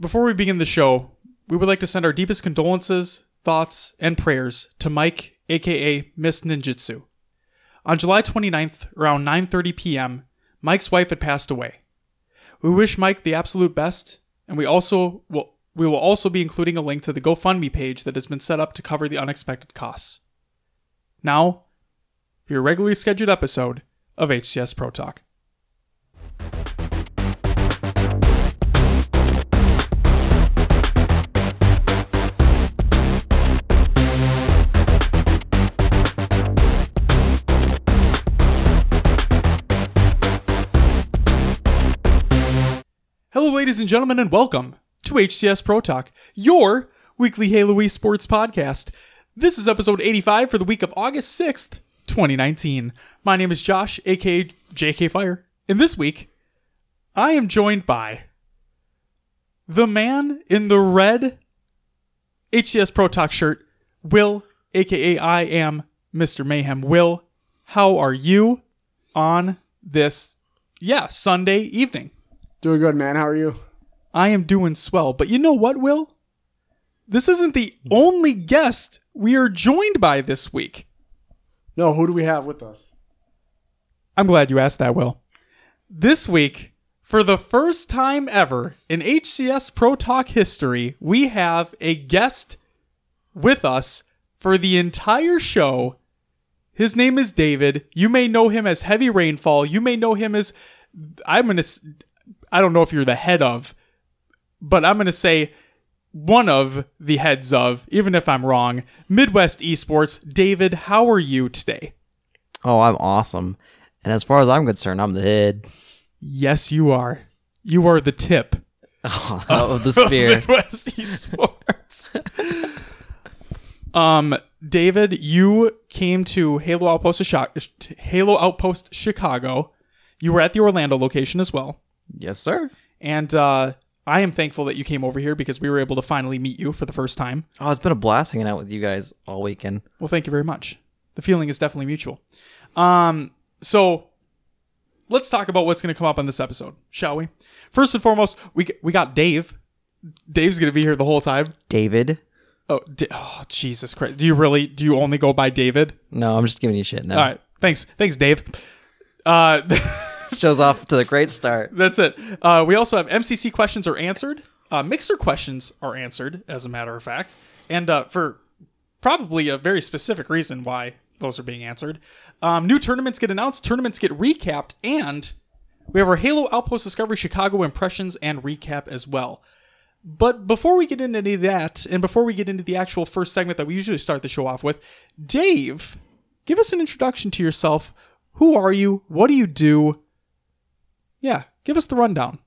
Before we begin the show, we would like to send our deepest condolences, thoughts, and prayers to Mike, aka Miss Ninjutsu. On July 29th, around 9:30 p.m., Mike's wife had passed away. We wish Mike the absolute best, and we also will we will also be including a link to the GoFundMe page that has been set up to cover the unexpected costs. Now, your regularly scheduled episode of HCS Pro Talk. Ladies and gentlemen, and welcome to HCS Pro Talk, your weekly Hey Halo sports podcast. This is episode 85 for the week of August 6th, 2019. My name is Josh, aka JK Fire, and this week I am joined by the man in the red HCS Pro Talk shirt, Will, aka I am Mr. Mayhem. Will, how are you on this, yeah, Sunday evening? Doing good, man. How are you? I am doing swell. But you know what, Will? This isn't the only guest we are joined by this week. No, who do we have with us? I'm glad you asked that, Will. This week, for the first time ever in HCS Pro Talk history, we have a guest with us for the entire show. His name is David. You may know him as Heavy Rainfall. You may know him as I'm going to I don't know if you're the head of, but I'm going to say one of the heads of, even if I'm wrong, Midwest Esports. David, how are you today? Oh, I'm awesome. And as far as I'm concerned, I'm the head Yes, you are. You are the tip of the spear. Midwest Esports. um, David, you came to Halo Outpost, Halo Outpost Chicago. You were at the Orlando location as well. Yes, sir. And uh, I am thankful that you came over here because we were able to finally meet you for the first time. Oh, it's been a blast hanging out with you guys all weekend. Well, thank you very much. The feeling is definitely mutual. Um, so let's talk about what's going to come up on this episode, shall we? First and foremost, we we got Dave. Dave's going to be here the whole time. David? Oh, Da- oh, Jesus Christ! Do you really? Do you only go by David? No, I'm just giving you shit now. All right, thanks, thanks, Dave. Uh, Shows off to the great start. That's it. Uh, we also have MCC questions are answered. Uh, Mixer questions are answered, as a matter of fact, and uh, for probably a very specific reason why those are being answered. Um, new tournaments get announced, tournaments get recapped, and we have our Halo Outpost Discovery Chicago impressions and recap as well. But before we get into any of that, and before we get into the actual first segment that we usually start the show off with, Dave, give us an introduction to yourself. Who are you? What do you do? Yeah, give us the rundown.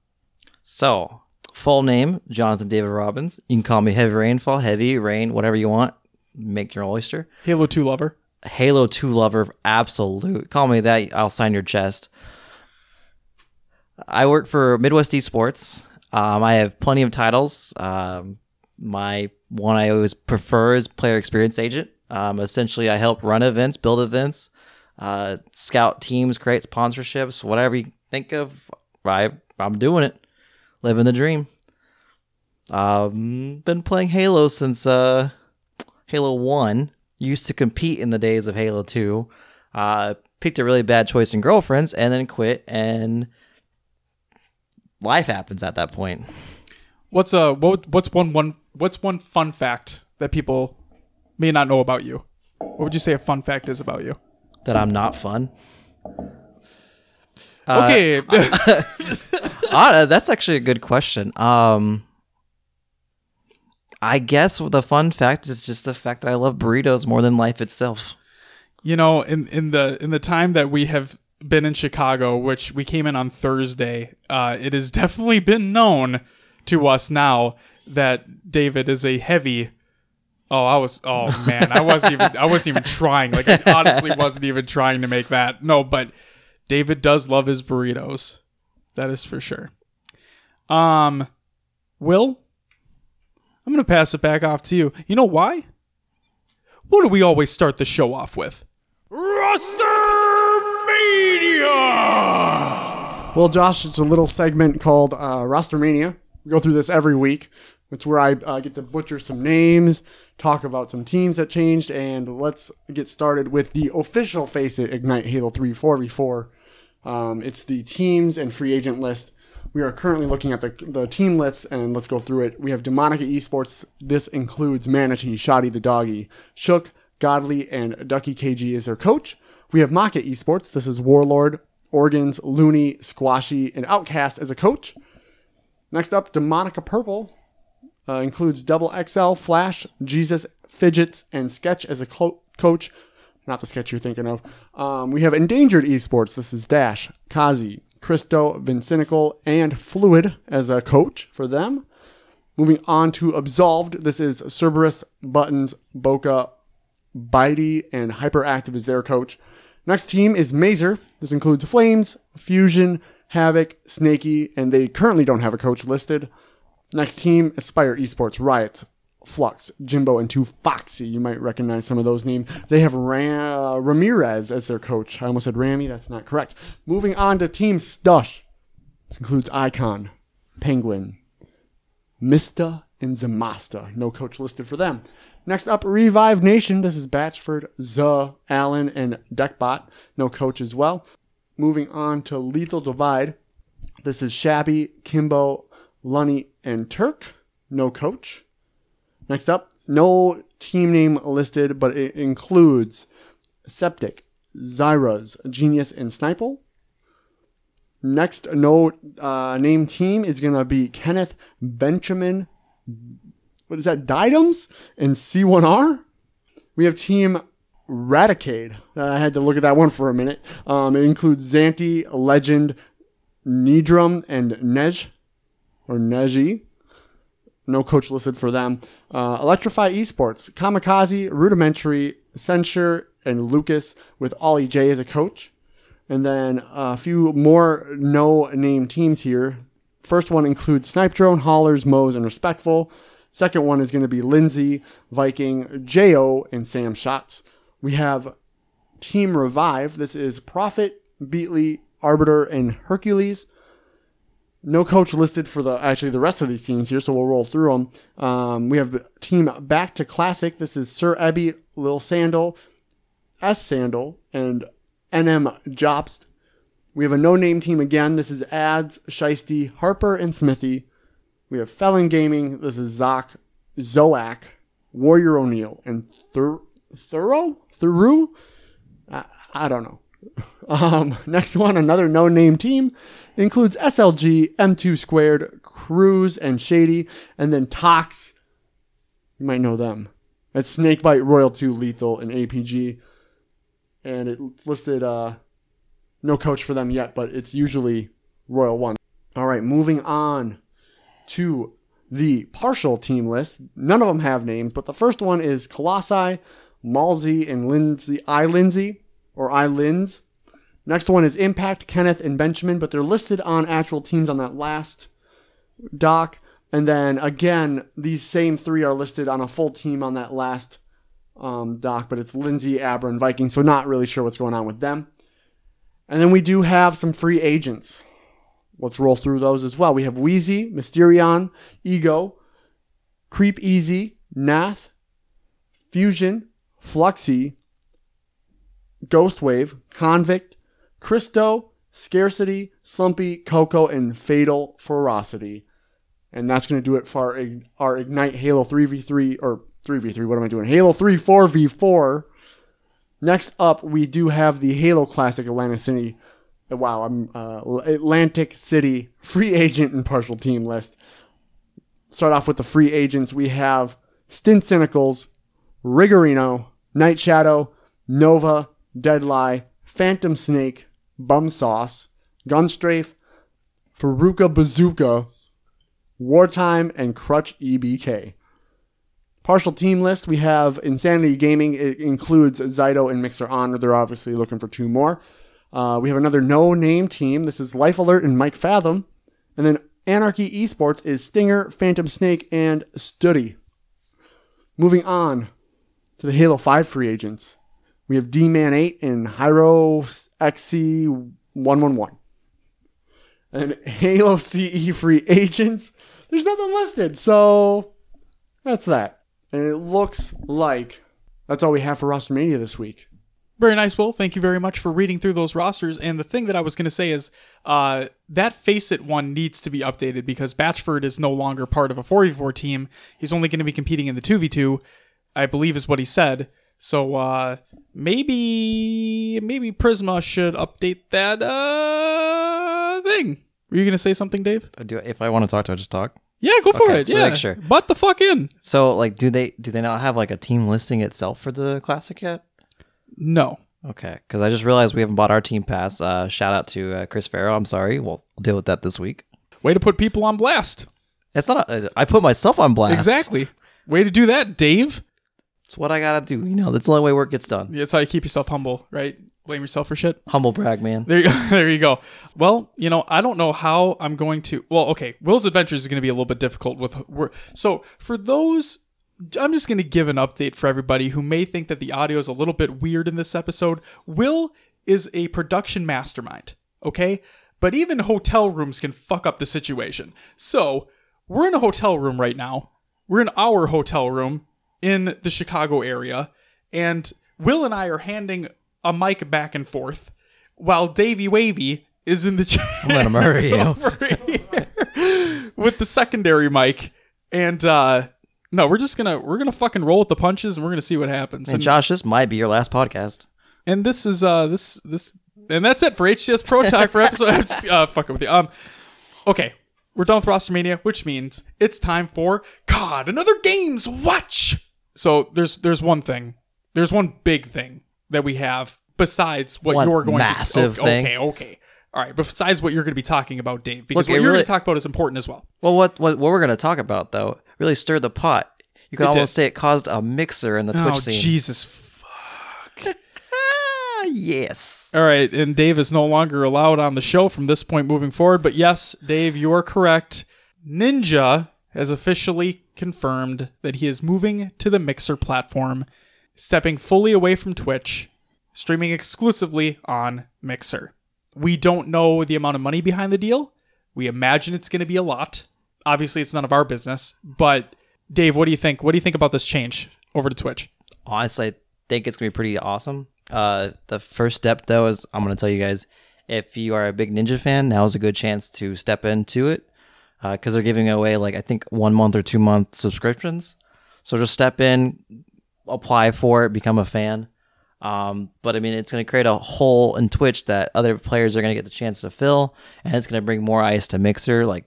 So, full name Jonathan David Robbins. You can call me Heavy Rainfall, Heavy Rain, whatever you want. Make your oyster. Halo 2 lover. Halo 2 lover, absolute. Call me that, I'll sign your chest. I work for Midwest Esports. Um, I have plenty of titles. Um, my one I always prefer is player experience agent. Um, essentially, I help run events, build events, uh, scout teams, create sponsorships, whatever you think of. I, I'm doing it, living the dream. Um, been playing Halo since uh, Halo One. Used to compete in the days of Halo Two. Uh, picked a really bad choice in girlfriends, and then quit. And life happens at that point. What's uh what what's one one what's one fun fact that people may not know about you? What would you say a fun fact is about you? That I'm not fun. Okay, Ah, that's actually a good question. Um, I guess the fun fact is just the fact that I love burritos more than life itself. you know, in in the in the time that we have been in Chicago, which we came in on Thursday, uh, it has definitely been known to us now that David is a heavy. Oh, I was. Oh man, I wasn't even. I wasn't even trying. Like I honestly wasn't even trying to make that. No, but David does love his burritos. That is for sure. Um, Will, I'm gonna pass it back off to you. You know why? What do we always start the show off with? Roster Mania! Well, Josh, it's a little segment called uh, Rostermania. We go through this every week. It's where I uh, get to butcher some names, talk about some teams that changed, and let's get started with the official FACEIT Ignite Halo 3 4v4. Um, it's the teams and free agent list. We are currently looking at the, the team lists, and let's go through it. We have Demonica Esports. This includes Manatee, Shoddy the Doggy, Shook, Godly, and Ducky KG as their coach. We have Maka Esports. This is Warlord, Organs, Looney, Squashy, and Outcast as a coach. Next up, Demonica Purple uh, includes Double XL, Flash, Jesus, Fidgets, and Sketch as a clo- coach. Not the sketch you're thinking of. Um, we have Endangered Esports. This is Dash, Kazi, Christo, Vincinical, and Fluid as a coach for them. Moving on to Absolved. This is Cerberus, Buttons, Boca, Bitey, and Hyperactive as their coach. Next team is Mazer. This includes Flames, Fusion, Havoc, Snaky, and they currently don't have a coach listed. Next team, Aspire Esports, Riot, Flux, Jimbo, and two Foxy. You might recognize some of those names. They have Ram- uh, Ramirez as their coach. I almost said Rami. That's not correct. Moving on to Team Stush. This includes Icon, Penguin, Mista, and Zamasta. No coach listed for them. Next up, Revive Nation. This is Batchford, Z, Allen, and Deckbot. No coach as well. Moving on to Lethal Divide. This is Shabby, Kimbo, Lunny, and Turk. No coach. Next up, no team name listed, but it includes Septic, Zyras, Genius, and Sniple. Next, no uh, name team is going to be Kenneth Benjamin. What is that? Didoms and C1R. We have team Radicade. I had to look at that one for a minute. Um, it includes Zanti, Legend, Nidrum, and Nej or Neji. No coach listed for them. Uh, Electrify Esports, Kamikaze, Rudimentary, Censure, and Lucas with Ollie J as a coach. And then a few more no name teams here. First one includes Snipe Drone, Haulers, Moes, and Respectful. Second one is going to be Lindsay, Viking, Jo, and Sam Shots. We have Team Revive. This is Prophet, Beatley, Arbiter, and Hercules. No coach listed for the actually the rest of these teams here, so we'll roll through them. Um, we have the team Back to Classic. This is Sir Ebby, Lil Sandal, S Sandal, and NM Jobst. We have a no-name team again. This is Ads, Shiesty, Harper, and Smithy. We have Felon Gaming. This is Zoc, Zoak, Warrior O'Neill, and Thur- Thorough? Thuru? I, I don't know. Um, next one, another no-name team, includes SLG, M2 Squared, Cruz, and Shady, and then Tox. You might know them. That's Snakebite, Royal 2, Lethal, and APG. And it's listed, uh, no coach for them yet, but it's usually Royal 1. All right, moving on to the partial team list. None of them have names, but the first one is Colossi, Malzy, and Lindsay, I Lindsay, or I Linz. Next one is Impact, Kenneth, and Benjamin, but they're listed on actual teams on that last doc. And then again, these same three are listed on a full team on that last um, doc, but it's Lindsay, Abra, and Viking, so not really sure what's going on with them. And then we do have some free agents. Let's roll through those as well. We have Wheezy, Mysterion, Ego, Creep Easy, Nath, Fusion, Fluxy, Ghostwave, Convict, Christo, Scarcity, Slumpy, Coco, and Fatal Ferocity. And that's going to do it for our, our Ignite Halo 3v3, or 3v3, what am I doing? Halo 3 4v4. Next up, we do have the Halo Classic Atlantic City. Wow, I'm uh, Atlantic City free agent and partial team list. Start off with the free agents. We have Stint Cynicals, Rigorino, Night Shadow, Nova, Deadlie, Phantom Snake, Bum Sauce, Gunstrafe, Faruka Bazooka, Wartime, and Crutch EBK. Partial team list, we have Insanity Gaming. It includes Zyto and Mixer On. They're obviously looking for two more. Uh, we have another no name team. This is Life Alert and Mike Fathom. And then Anarchy Esports is Stinger, Phantom Snake, and Studdy. Moving on to the Halo 5 free agents. We have D Man 8 and Hyro XC111. And Halo CE free agents. there's nothing listed. So that's that. And it looks like that's all we have for Roster Mania this week. Very nice, Will. Thank you very much for reading through those rosters. And the thing that I was going to say is uh, that FACEIT one needs to be updated because Batchford is no longer part of a 4v4 team. He's only going to be competing in the 2v2, I believe is what he said. So uh, maybe maybe Prisma should update that uh, thing. Were you going to say something, Dave? I do if I want to talk to, I just talk. Yeah, go for Okay, it. so Yeah, make sure. Butt the fuck in. So like, do they do they not have like a team listing itself for the classic yet? No. Okay, because I just realized we haven't bought our team pass. Uh, shout out to uh, Chris Farrow. I'm sorry. We'll deal with that this week. Way to put people on blast. It's not. A, I put myself on blast. Exactly. Way to do that, Dave. It's what I gotta do. You know, that's the only way work gets done. That's how you keep yourself humble, right? Blame yourself for shit. Humble brag, man. There you go. There you go. Well, you know, I don't know how I'm going to. Well, okay, Will's Adventures is going to be a little bit difficult with. we're- So for those, I'm just going to give an update for everybody who may think that the audio is a little bit weird in this episode. Will is a production mastermind. Okay, but even hotel rooms can fuck up the situation. So we're in a hotel room right now. We're in our hotel room in the Chicago area, and Will and I are handing a mic back and forth while Davy Wavy is in the chair I'm gonna murder you. with the secondary mic. And uh no, we're just gonna we're gonna fucking roll with the punches and we're gonna see what happens. And And, Josh, this might be your last podcast. and this is uh this this and that's it for HCS Pro Talk for episode. I'm just, uh, fucking with you. Um, okay, we're done with Roster Mania, which means it's time for God another games watch. So there's there's one thing, there's one big thing that we have besides what One you're going massive to. thing. Okay, okay, all right. Besides what you're going to be talking about, Dave, because Look, what you're really- going to talk about is important as well. Well, what what what we're gonna talk about though really stirred the pot. You could It almost did. say it caused a mixer in the Twitch oh scene. Jesus. Ah, yes. All right, and Dave is no longer allowed on the show from this point moving forward. But yes, Dave, you are correct. Ninja has officially confirmed that he is moving to the Mixer platform, stepping fully away from Twitch, streaming exclusively on Mixer. We don't know the amount of money behind the deal. We imagine it's going to be a lot. Obviously, it's none of our business. But Dave, what do you think? What do you think about this change over to Twitch? honestly, I think it's gonna be pretty awesome. Uh, the first step though is I'm gonna tell you guys if you are a big Ninja fan, now is a good chance to step into it because they're giving away like I think one month or two month subscriptions. So just step in, apply for it, become a fan. Um, but I mean, it's going to create a hole in Twitch that other players are going to get the chance to fill, and it's going to bring more ice to Mixer. Like,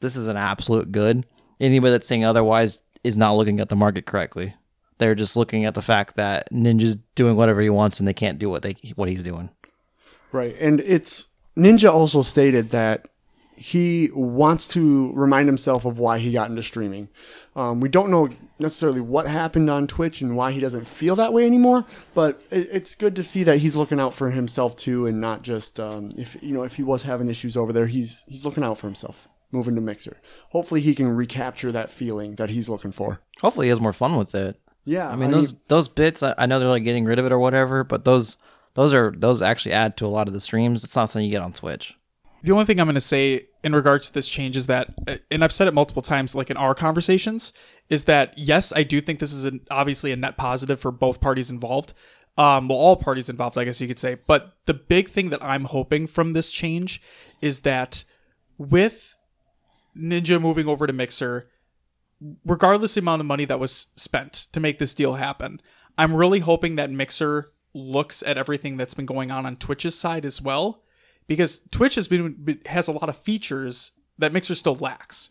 this is an absolute good. Anybody that's saying otherwise is not looking at the market correctly. They're just looking at the fact that Ninja's doing whatever he wants, and they can't do what they what he's doing. Right. And it's Ninja also stated that he wants to remind himself of why he got into streaming. Um, we don't know necessarily what happened on Twitch and why he doesn't feel that way anymore, but it, it's good to see that he's looking out for himself too, and not just um, if you know if he was having issues over there, he's he's looking out for himself. Moving to Mixer, hopefully he can recapture that feeling that he's looking for. Hopefully, he has more fun with it. Yeah, I mean, those those bits. I, I know they're like getting rid of it or whatever, but those those are those actually add to a lot of the streams. It's not something you get on Twitch. The only thing I'm going to say in regards to this change is that, uh, and I've said it multiple times, like in our conversations, is that yes, I do think this is an, obviously a net positive for both parties involved. Um, well, all parties involved, I guess you could say. But the big thing that I'm hoping from this change is that with Ninja moving over to Mixer, regardless of the amount of money that was spent to make this deal happen, I'm really hoping that Mixer looks at everything that's been going on on Twitch's side as well, because Twitch has been has a lot of features that Mixer still lacks.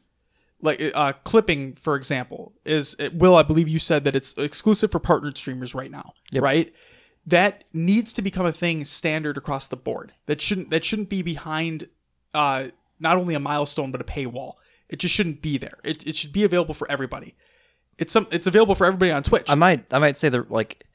Like uh, clipping, for example, is it, Will I believe you said that it's exclusive for partnered streamers right now, right? That needs to become a thing standard across the board. That shouldn't that shouldn't be behind uh, not only a milestone but a paywall. It just shouldn't be there. It, it should be available for everybody. It's some it's available for everybody on Twitch. I might I might say that like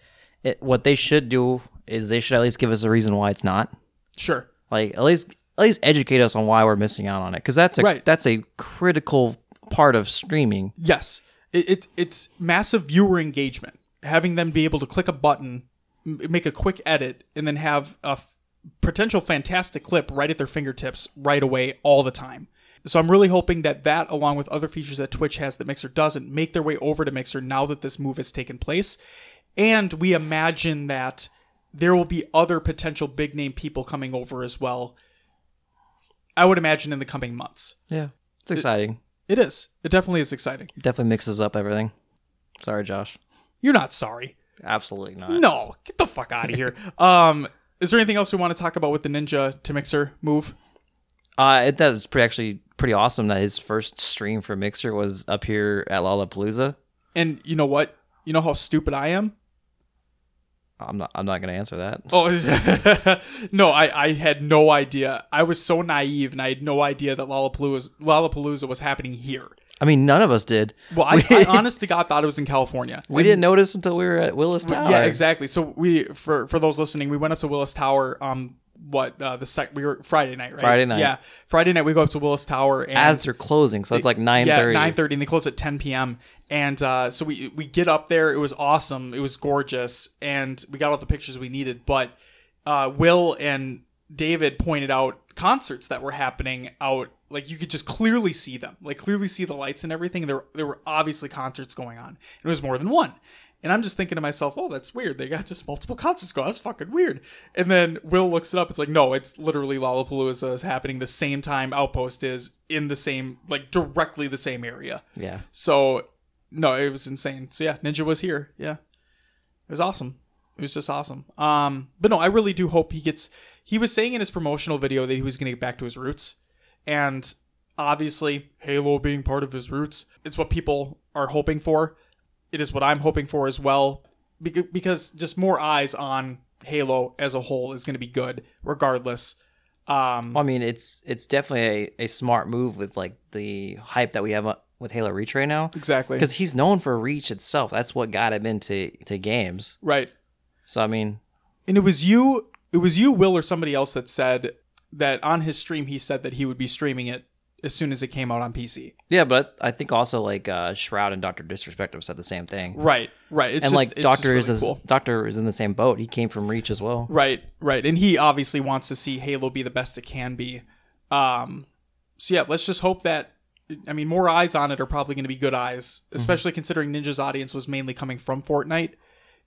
it, what they should do is they should at least give us a reason why it's not. sure. Like at least at least educate us on why we're missing out on it because that's a Right. that's a critical part of streaming. Yes, it, it it's massive viewer engagement. Having them be able to click a button, m- make a quick edit, and then have a f- potential fantastic clip right at their fingertips right away all the time. So I'm really hoping that that, along with other features that Twitch has that Mixer doesn't, make their way over to Mixer now that this move has taken place. And we imagine that there will be other potential big name people coming over as well. I would imagine in the coming months. Yeah, it's exciting. It is. It definitely is exciting. Definitely mixes up everything. Sorry, Josh. You're not sorry. Absolutely not. No, get the fuck out of here. um, is there anything else we want to talk about with the Ninja to Mixer move? Uh, it, that was pretty actually pretty awesome that his first stream for Mixer was up here at Lollapalooza. And you know what? You know how stupid I am? I'm not. I'm not gonna answer that. Oh no, I, I had no idea. I was so naive, and I had no idea that Lollapalooza Lollapalooza was happening here. I mean, none of us did. Well, I, I honest to God thought it was in California. We didn't notice until we were at Willis Tower. Yeah, exactly. So we for for those listening, we went up to Willis Tower. Um, what uh, the sec we were Friday night, right? Friday night. Yeah, Friday night we go up to Willis Tower and As they're closing, so it's like nine thirty. Yeah, nine thirty, and they close at ten p.m. And uh, so we we get up there. It was awesome. It was gorgeous, and we got all the pictures we needed. But uh, Will and David pointed out concerts that were happening out. Like you could just clearly see them, like clearly see the lights and everything. There there were obviously concerts going on. It was more than one. And I'm just thinking to myself, oh, that's weird. They got just multiple concerts going. That's fucking weird. And then Will looks it up. It's like, no, it's literally Lollapalooza is happening the same time Outpost is in the same, like directly the same area. Yeah. So, no, it was insane. So yeah, Ninja was here. Yeah, it was awesome. It was just awesome. Um, but no, I really do hope he gets. He was saying in his promotional video that he was going to get back to his roots, and obviously Halo being part of his roots, it's what people are hoping for. It is what I'm hoping for as well, because just more eyes on Halo as a whole is going to be good, regardless. Um, I mean, it's it's definitely a, a smart move with like the hype that we have uh, with Halo Reach right now, exactly. because he's known for Reach itself. That's what got him into to games. right. So I mean, And it was you, it was you, Will, or somebody else that said that on his stream he said that he would be streaming it as soon as it came out on PC. yeah, but I think also like uh, Shroud and Doctor Disrespect have said the same thing. Right, right. It's and just, like Doctor is really cool. Doctor is in the same boat. He came from Reach as well. Right, right. And he obviously wants to see Halo be the best it can be. Um, so yeah, let's just hope that. I mean, more eyes on it are probably going to be good eyes, especially considering Ninja's audience was mainly coming from Fortnite,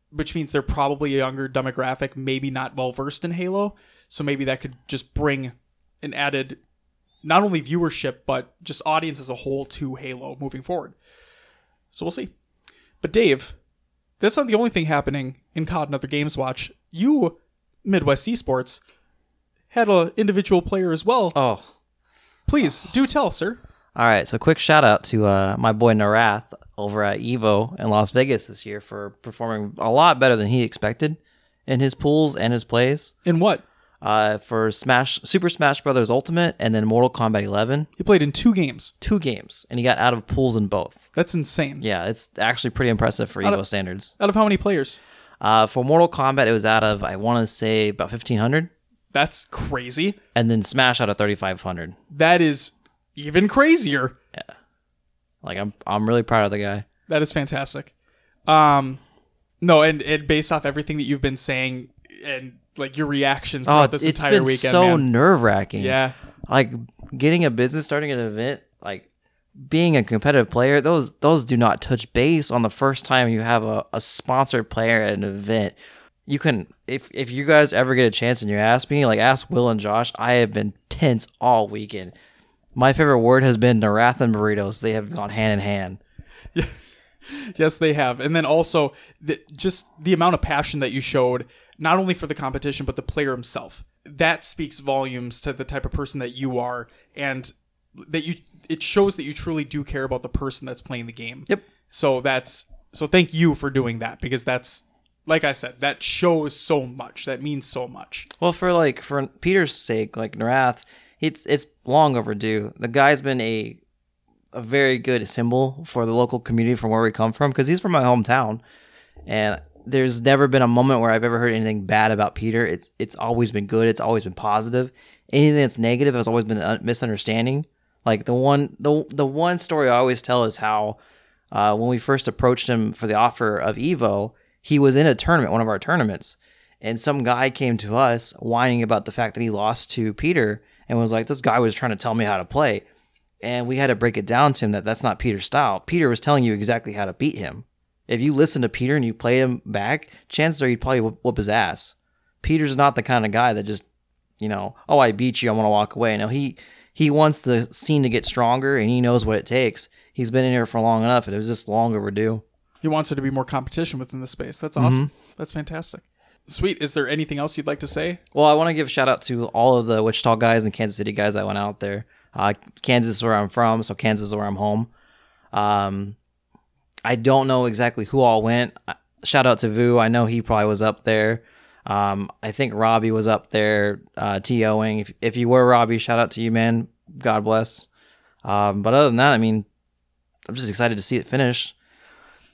which means they're probably a younger demographic, maybe not well versed in Halo. So maybe that could just bring an added, not only viewership but just audience as a whole to Halo moving forward. So we'll see. But Dave, that's not the only thing happening in COD and other games watch. You, Midwest Esports, had an individual player as well. Oh, Please do tell, sir. all right. So quick shout out to uh, my boy Narath over at Evo in Las Vegas this year for performing a lot better than he expected in his pools and his plays. In what? Uh, for Smash Super Smash Brothers Ultimate and then Mortal Kombat 11, He played in two games. two games, and he got out of pools in both. That's insane. Yeah, it's actually pretty impressive for Evo standards. Out of how many players? Uh, for Mortal Kombat, it was out of I want to say about 1500, That's crazy. and then Smash out of 3500. That is even crazier. Yeah. Like I'm I'm really proud of the guy. That is fantastic. Um, no, and, and based off everything that you've been saying and like your reactions throughout oh, this Oh, it's entire been weekend, so nerve wracking. Yeah, like getting a business, starting an event, like being a competitive player. Those those do not touch base on the first time you have a, a sponsored player at an event. You can if if you guys ever get a chance and you ask me, like ask Will and Josh. I have been tense all weekend. My favorite word has been Narath and burritos. They have gone hand in hand. yes, they have. And then also the, just the amount of passion that you showed, not only for the competition but the player himself. That speaks volumes to the type of person that you are, and that you. It shows that you truly do care about the person that's playing the game. Yep. So that's so. Thank you for doing that because that's like I said, that shows so much. That means so much. Well, for like for Peter's sake, like Narath, it's it's long overdue. The guy's been a a very good symbol for the local community from where we come from because he's from my hometown, and there's never been a moment where I've ever heard anything bad about Peter. It's it's always been good. It's always been positive. Anything that's negative has always been a misunderstanding. Like the one the the one story I always tell is how uh, when we first approached him for the offer of Evo, he was in a tournament, one of our tournaments, and some guy came to us whining about the fact that he lost to Peter and was like, "This guy was trying to tell me how to play." and we had to break it down to him that that's not Peter's style. Peter was telling you exactly how to beat him. If you listen to Peter and you play him back, chances are you'd probably whoop, whoop his ass. Peter's not the kind of guy that just, you know, oh I beat you, I want to walk away. No, he he wants the scene to get stronger, and he knows what it takes. He's been in here for long enough, and it was just long overdue. He wants there to be more competition within the space. That's awesome. That's fantastic. Sweet. Is there anything else you'd like to say? Well, I want to give a shout out to all of the Wichita guys and Kansas City guys that went out there. Uh, Kansas is where I'm from, so Kansas is where I'm home. Um, I don't know exactly who all went. Shout out to Vu. I know he probably was up there. Um, I think Robbie was up there uh, TOing. If, if you were Robbie, shout out to you, man. God bless. Um, but other than that, I mean, I'm just excited to see it finish.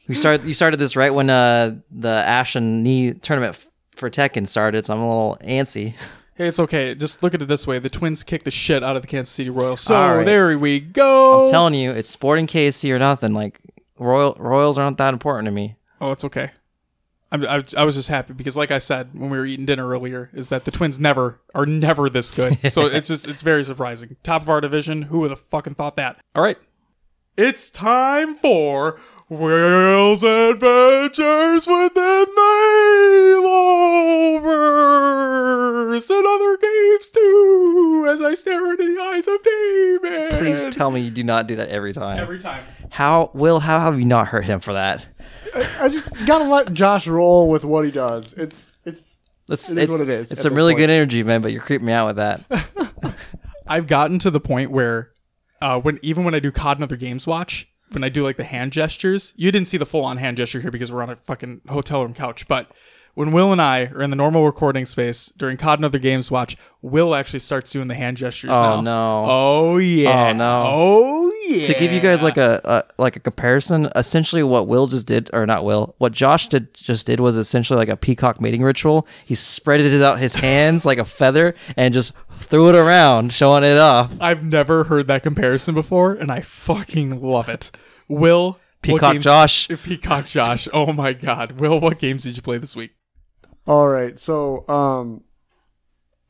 We started. You started this right when uh, the Ash and Knee tournament f- for Tekken started, so I'm a little antsy. Hey, it's okay. Just look at it this way: the Twins kicked the shit out of the Kansas City Royals. So right. there we go. I'm telling you, it's Sporting KC or nothing. Like Royal Royals aren't that important to me. oh, it's okay. I'm, I, I was just happy because, like I said when we were eating dinner earlier, is that the Twins never are never this good. So it's just it's very surprising. Top of our division. Who would have fucking thought that? All right, it's time for Will's Adventures Within the Haloverse and other games too. As I stare into the eyes of David. Please tell me you do not do that every time. every time. how Will? How have you not hurt him for that? I just gotta let Josh roll with what he does. It's it's It's It is it's, what it is It's some really point. good energy, man. But you're creeping me out with that. I've gotten to the point where uh, when even when I do COD and other games watch, when I do like the hand gestures, you didn't see the full on hand gesture here because we're on a fucking hotel room couch, but when Will and I are in the normal recording space during COD and other games watch, Will actually starts doing the hand gestures. Oh, now. no. Oh yeah! Oh, no. Oh yeah! to give you guys like a, a like a comparison, essentially what Will just did, or not Will, what Josh did just did was essentially like a peacock mating ritual. He spread it out his hands like a feather and just threw it around, showing it off. I've never heard that comparison before, and I fucking love it. Will Peacock games- Josh. Peacock Josh. Oh my god, Will, what games did you play this week? All right. So um,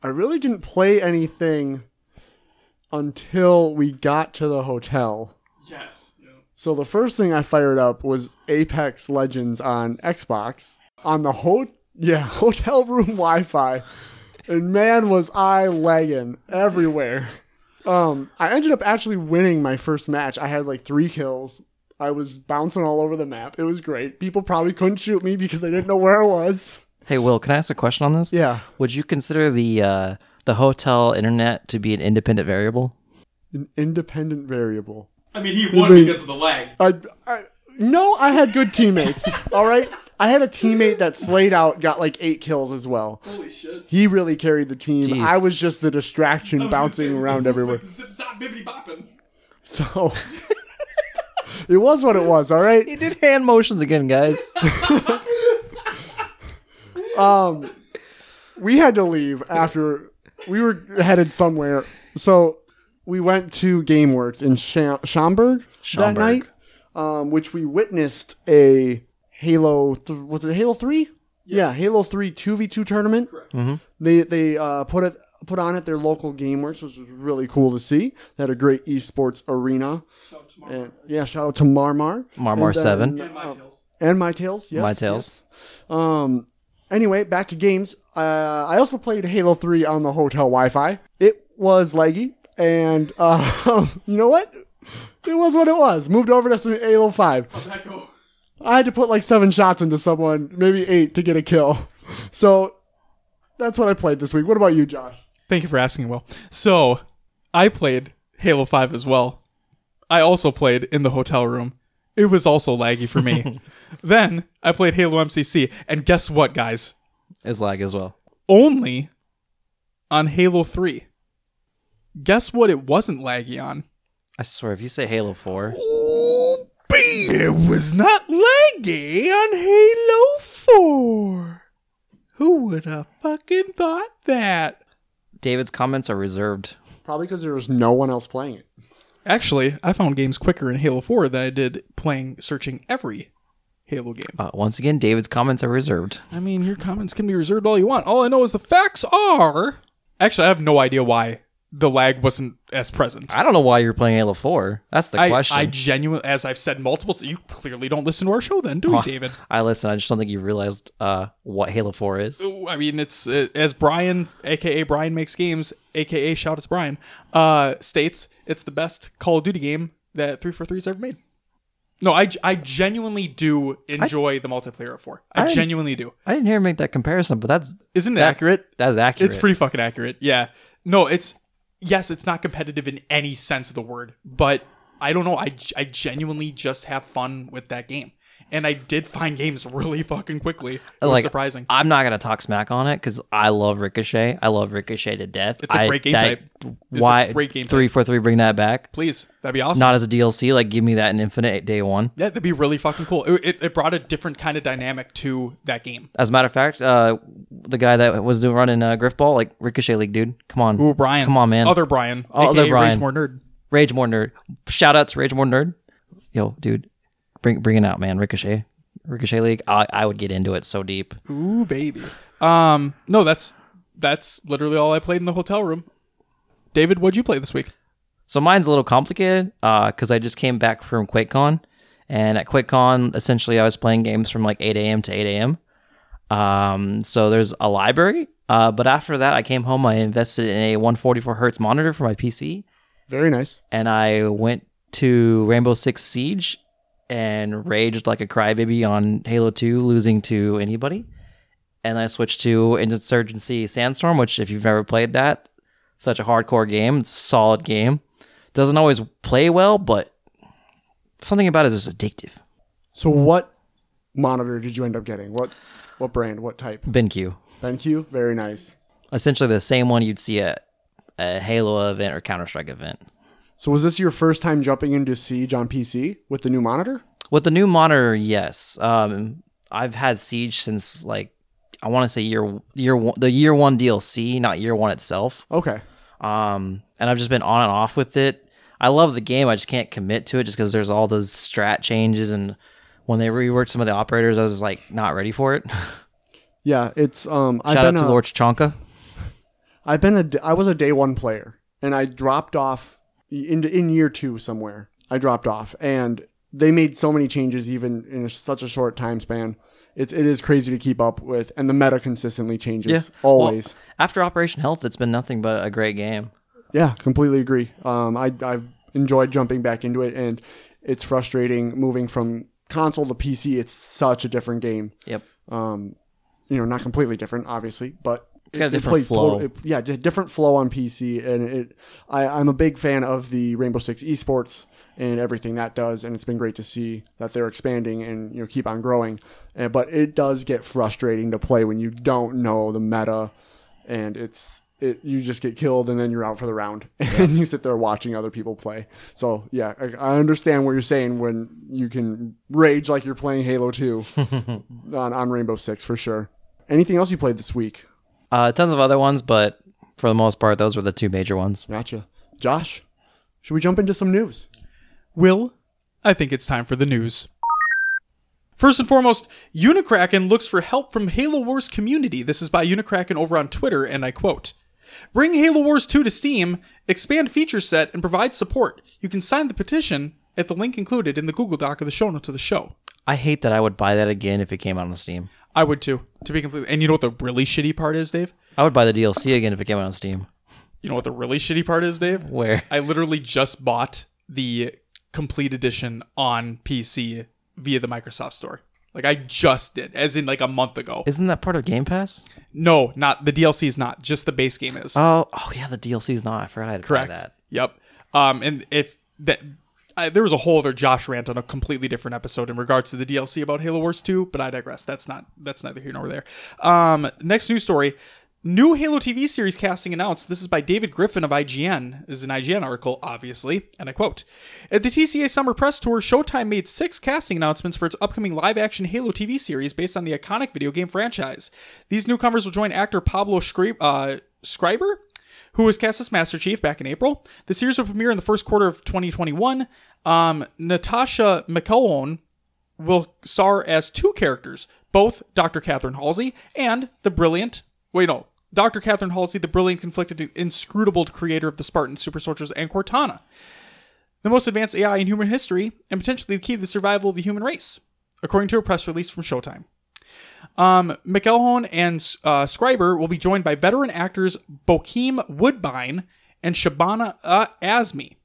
I really didn't play anything until we got to the hotel. Yes. So the first thing I fired up was Apex Legends on Xbox on the ho- yeah hotel room Wi-Fi, and man was I lagging everywhere. Um, I ended up actually winning my first match. I had like three kills. I was bouncing all over the map. It was great. People probably couldn't shoot me because they didn't know where I was. Hey Will, can I ask a question on this? Yeah, Would you consider the uh, the hotel internet to be an independent variable? an independent variable. I mean, he won mean- because of the lag. I, I no, I had good teammates. all right, I had a teammate that slayed out, got like eight kills as well. Holy shit. He really carried the team. Jeez. I was just the distraction bouncing around everywhere. So it was what it was, all right? He did hand motions again, guys. Um we had to leave after we were headed somewhere. So we went to GameWorks in Scha- Schaumburg, that night, um, which we witnessed a Halo. Th- was it Halo Three? Yeah, Halo Three two v two tournament. Mhm. They they uh, put it put on at their local GameWorks, which was really cool to see. They had a great esports arena. And yeah, shout out to Marmar. Marmar And then, 7. uh, and My Tales, yes. My Tales. yes. Um. Anyway, back to games. Uh, I also played Halo Three on the hotel Wi-Fi. It was laggy, and uh, you know what? It was what it was. Moved over to some Halo Five. I had to put like seven shots into someone, maybe eight, to get a kill. So that's what I played this week. What about you, Josh? Thank you for asking, Will. So, I played Halo 5 as well. I also played in the hotel room. It was also laggy for me. then, I played Halo MCC, and guess what, guys? Is lag as well. Only on Halo 3. Guess what it wasn't laggy on? I swear, if you say Halo 4, Oh, it was not laggy on Halo 4. Who would have fucking thought that? David's comments are reserved. Probably because there was no one else playing it. Actually, I found games quicker in Halo 4 than I did playing searching every Halo game. Uh, once again, David's comments are reserved. I mean, your comments can be reserved all you want. All I know is the facts are. Actually, I have no idea why the lag wasn't as present. I don't know why you're playing Halo 4. That's the I, question. I genuinely, as I've said multiple, times, you clearly don't listen to our show, then, do you, David? I listen. I just don't think you realized uh, what Halo 4 is. I mean, it's uh, as Brian, aka Brian makes games, aka shout it's Brian, uh, states it's the best Call of Duty game that 343's ever made. No, I, I genuinely do enjoy the multiplayer of four. I, I didn't- genuinely do. I didn't hear him make that comparison, but that's Isn't it That- accurate? that's accurate. It's pretty fucking accurate. Yeah. No, it's yes, it's not competitive in any sense of the word, but I don't know. I, I genuinely just have fun with that game, and I did find games really fucking quickly. It was like surprising. I'm not gonna talk smack on it because I love Ricochet. I love Ricochet to death. It's a great game that- type. It's a Why great game three four three? Bring that back. Please, that'd be awesome. Not as a DLC. Like give me that in Infinite day one. yeah, that'd be really fucking cool. It, it, it brought a different kind of dynamic to that game. As a matter of fact, uh, the guy that was doing running uh, Grifball, like Ricochet League, dude. Come on, Ooh, Brian. Come on, man. Other Brian. Other aka Brian. Rage More Nerd. Rage More Nerd. Shout out to Rage More Nerd. Yo, dude, bring bring it out, man. Ricochet, Ricochet League. I, I would get into it so deep. Ooh, baby. Um, no, that's that's literally all I played in the hotel room. David, what'd you play this week? So mine's a little complicated because I just came back from QuakeCon, and at QuakeCon, essentially, I was playing games from like 8 a.m. to 8 a.m. Um, so there's a library, uh, but after that, I came home. I invested in a 144 hertz monitor for my PC, Very nice. and I went to Rainbow Six Siege and raged like a crybaby on Halo 2, losing to anybody. And I switched to Insurgency Sandstorm, which, if you've never played that, such a hardcore game. It's a solid game. Doesn't always play well, but something about it is addictive. So what monitor did you end up getting? What what brand? What type? BenQ. BenQ. Very nice. Essentially the same one you'd see at a Halo event or Counter Strike event. So was this your first time jumping into Siege on PC with the new monitor? With the new monitor, yes. Um, I've had Siege since like I want to say year year one, the year one DLC, not year one itself. Okay. Um, and I've just been on and off with it. I love the game. I just can't commit to it just because there's all those strat changes and when they reworked some of the operators, I was like not ready for it. Yeah, it's um. I've Shout out been to a- Lord Chonka. I've been a I was a day one player, and I dropped off in in year two somewhere. I dropped off, and they made so many changes even in such a short time span. It's it is crazy to keep up with, and the meta consistently changes always. Well, after Operation Health, it's been nothing but a great game. Yeah, completely agree. Um, I I've enjoyed jumping back into it, and it's frustrating moving from console to PC. It's such a different game. Yep. Um, you know, not completely different, obviously, but it's got a different flow. it- yeah, different flow on PC, and it. I, I'm a big fan of the Rainbow Six esports and everything that does, and it's been great to see that they're expanding and you know keep on growing. Uh, but it does get frustrating to play when you don't know the meta, and it's it you just get killed and then you're out for the round, and you sit there watching other people play. So yeah, I, I understand what you're saying when you can rage like you're playing Halo 2 on on Rainbow Six for sure. Anything else you played this week? Uh, tons of other ones, but for the most part, those were the two major ones. Gotcha. Josh, should we jump into some news? Will, I think it's time for the news. First and foremost, Unicraken looks for help from Halo Wars community. This is by Unicraken over on Twitter, and I quote Bring Halo Wars 2 to Steam, expand feature set, and provide support. You can sign the petition at the link included in the Google Doc of the show notes of the show. I hate that I would buy that again if it came out on Steam. I would too, to be completely. And you know what the really shitty part is, Dave? I would buy the DLC again if it came out on Steam. You know what the really shitty part is, Dave? Where? I literally just bought the complete edition on PC via the Microsoft Store. Like I just did, as in like a month ago. Isn't that part of Game Pass? No, not the DLC is not. Just the base game is. Oh, oh yeah, the DLC is not. I forgot I had to buy Correct. that. Yep. Um, and if that. I, there was a whole other Josh rant on a completely different episode in regards to the DLC about Halo Wars 2, but I digress. That's not that's neither here nor there. Um, next news story: new Halo TV series casting announced. This is by David Griffin of IGN. This is an IGN article, obviously, and I quote: At the TCA Summer Press Tour, Showtime made six casting announcements for its upcoming live-action Halo TV series based on the iconic video game franchise. These newcomers will join actor Pablo Scri- uh, Schreiber who was cast as Master Chief back in April. The series will premiere in the first quarter of 2021. Um, Natascha McElhone will star as two characters, both Dr. Catherine Halsey and the brilliant, wait, no, Dr. Catherine Halsey, the brilliant, conflicted, inscrutable creator of the Spartan super soldiers, and Cortana, the most advanced AI in human history, and potentially the key to the survival of the human race, according to a press release from Showtime. Um, McElhone and uh, Schreiber will be joined by veteran actors Bokeem Woodbine and Shabana uh, Azmi.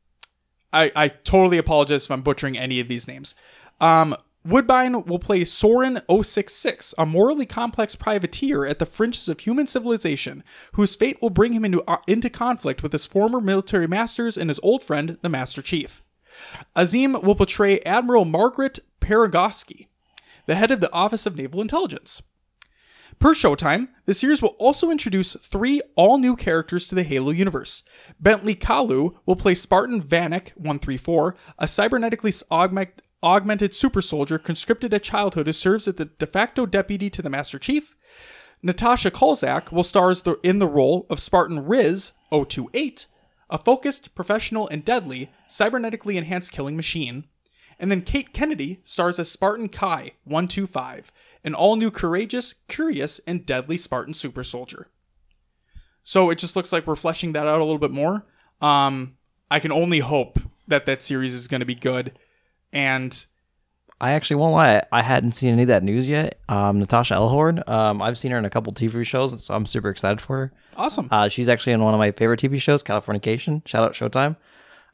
I, I totally apologize if I'm butchering any of these names. Um, Woodbine will play Soren 066, a morally complex privateer at the fringes of human civilization, whose fate will bring him into, uh, into conflict with his former military masters and his old friend, the Master Chief. Azim will portray Admiral Margaret Paragoski, the head of the Office of Naval Intelligence. Per Showtime, the series will also introduce three all new characters to the Halo universe. Bentley Kalu will play Spartan Vannak 134, a cybernetically augment- augmented super soldier conscripted at childhood who serves as the de facto deputy to the Master Chief. Natasha Culzac will star the, in the role of Spartan Riz 028, a focused, professional, and deadly cybernetically enhanced killing machine. And then Kate Kennedy stars as Spartan Kai 125, an all new courageous, curious, and deadly Spartan super soldier. So it just looks like we're fleshing that out a little bit more. Um, I can only hope that that series is going to be good. And I actually won't lie. I hadn't seen any of that news yet. Um, Natascha Elhorn. Um, I've seen her in a couple TV shows, so I'm super excited for her. awesome. Uh, she's actually in one of my favorite TV shows, Californication. Shout out Showtime.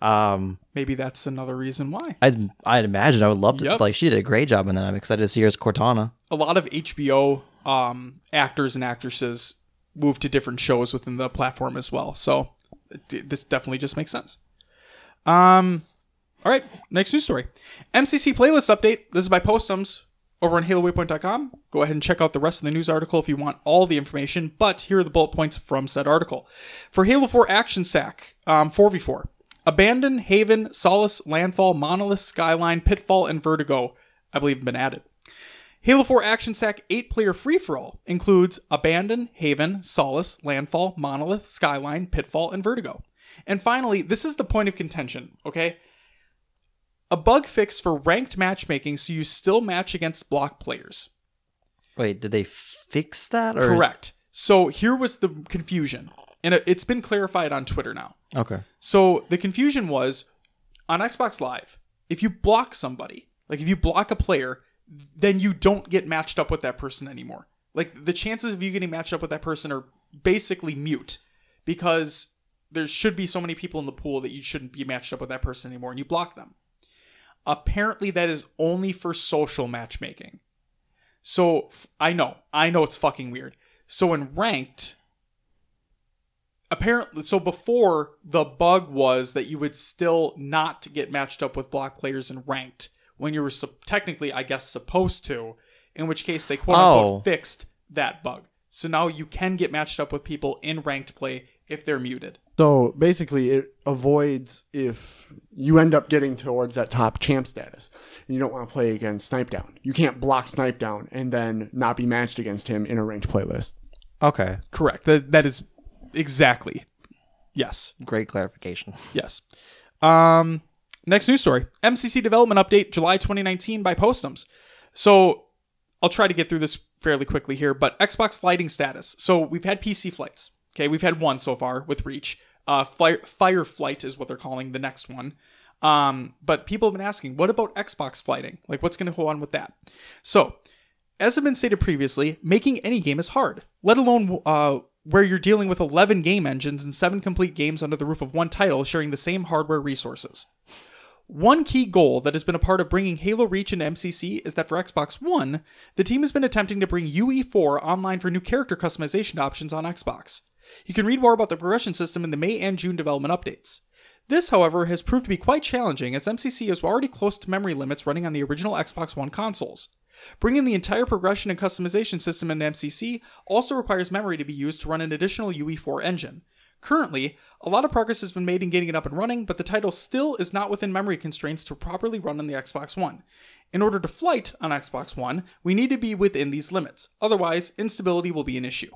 Um, Maybe that's another reason why. I'd I'd imagine I would love to. Yep. Like she did a great job in that. I'm excited to see her as Cortana. A lot of HBO um, actors and actresses move to different shows within the platform as well. So it- this definitely just makes sense. Um, all right, next news story. MCC playlist update. This is by Postums over on HaloWaypoint.com. Go ahead and check out the rest of the news article if you want all the information. But here are the bullet points from said article. For Halo 4 Action Sack, um, 4v4. Abandon, Haven, Solace, Landfall, Monolith, Skyline, Pitfall, and Vertigo, I believe, have been added. Halo 4 Action Sack 8 player free for all includes Abandon, Haven, Solace, Landfall, Monolith, Skyline, Pitfall, and Vertigo. And finally, this is the point of contention, okay? A bug fix for ranked matchmaking so you still match against block players. Wait, did they fix that? Or? Correct. So here was the confusion, and it- it's been clarified on Twitter now. Okay. So the confusion was on Xbox Live, if you block somebody, like if you block a player, then you don't get matched up with that person anymore. Like the chances of you getting matched up with that person are basically mute because there should be so many people in the pool that you shouldn't be matched up with that person anymore and you block them. Apparently that is only for social matchmaking. So f- I know, I know it's fucking weird. So in ranked, apparently so before the bug was that you would still not get matched up with block players in ranked when you were sup- technically i guess supposed to in which case they quote unquote Oh. fixed that bug so now you can get matched up with people in ranked play if they're muted So basically, it avoids if you end up getting towards that top champ status and you don't want to play against Snipe Down. You can't block Snipe Down and then not be matched against him in a ranked playlist. Okay. correct that, that is exactly yes Great clarification. Yes. Um, next news story: MCC development update, July 2019 by Postums. So I'll try to get through this fairly quickly here, but Xbox flighting status. So we've had PC flights. Okay, we've had one so far with Reach. Uh, Fire, flight is what they're calling the next one. Um, but people have been asking, what about Xbox flighting? Like, what's going to go on with that? So, as has been stated previously, making any game is hard, let alone uh, where you're dealing with 11 game engines and 7 complete games under the roof of one title sharing the same hardware resources. One key goal that has been a part of bringing Halo Reach into MCC is that for Xbox One, the team has been attempting to bring UE4 online for new character customization options on Xbox. You can read more about the progression system in the May and June development updates. This, however, has proved to be quite challenging as MCC is already close to memory limits running on the original Xbox One consoles. Bringing the entire progression and customization system into MCC also requires memory to be used to run an additional UE4 engine. Currently, a lot of progress has been made in getting it up and running, but the title still is not within memory constraints to properly run on the Xbox One. In order to flight on Xbox One, we need to be within these limits, otherwise, instability will be an issue.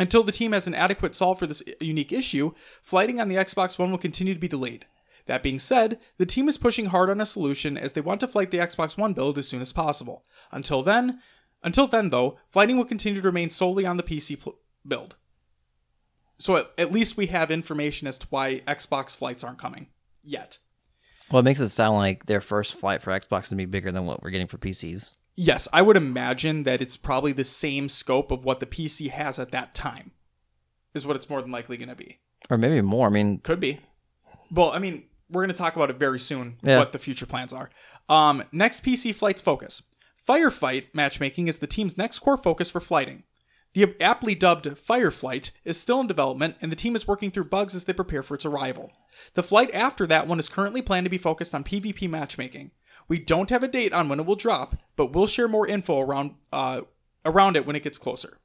Until the team has an adequate solve for this unique issue, flighting on the Xbox One will continue to be delayed. That being said, the team is pushing hard on a solution as they want to flight the Xbox One build as soon as possible. Until then, until then though, flighting will continue to remain solely on the PC pl- build. so at, at least we have information as to why Xbox flights aren't coming yet. Well, it makes it sound like their first flight for Xbox is gonna be bigger than what we're getting for PCs. Yes, I would imagine that it's probably the same scope of what the PC has at that time. Is what it's more than likely going to be. Or maybe more. I mean, Could be. Well, I mean, we're going to talk about it very soon, Yeah. what the future plans are. Um, next PC flights focus. Firefight matchmaking is the team's next core focus for flighting. The aptly dubbed Fireflight is still in development, and the team is working through bugs as they prepare for its arrival. The flight after that one is currently planned to be focused on PvP matchmaking. We don't have a date on when it will drop, but we'll share more info around uh, around it when it gets closer.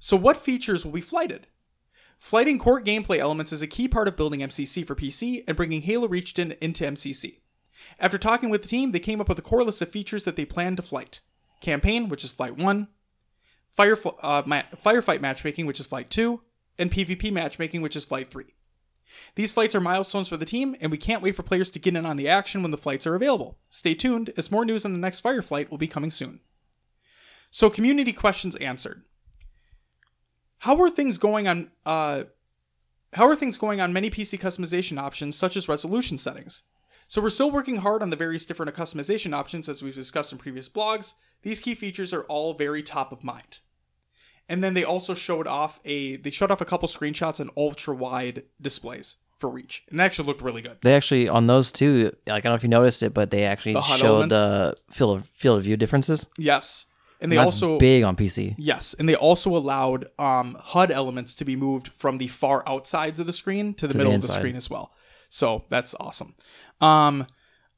So, what features will be flighted? Flighting core gameplay elements is a key part of building MCC for PC and bringing Halo Reached in, into MCC. After talking with the team, they came up with a core list of features that they plan to flight Campaign, which is Flight 1, Fire, uh, ma- Firefight Matchmaking, which is Flight 2, and PvP Matchmaking, which is Flight 3. These flights are milestones for the team, and we can't wait for players to get in on the action when the flights are available. Stay tuned, as more news on the next fire Fireflight will be coming soon. So, community questions answered. How are things going on? Uh, how are things going on many PC customization options, such as resolution settings? So we're still working hard on the various different customization options, as we've discussed in previous blogs. These key features are all very top of mind. And then they also showed off a they showed off a couple screenshots and ultra wide displays for Reach, and it actually looked really good. they actually on those two. Like I don't know if you noticed it, but they actually The showed the field of field of view differences. Yes, and they That's also big on PC. Yes, and they also allowed um, HUD elements to be moved from the far outsides of the screen to the the middle of the screen as well. So that's awesome. Um,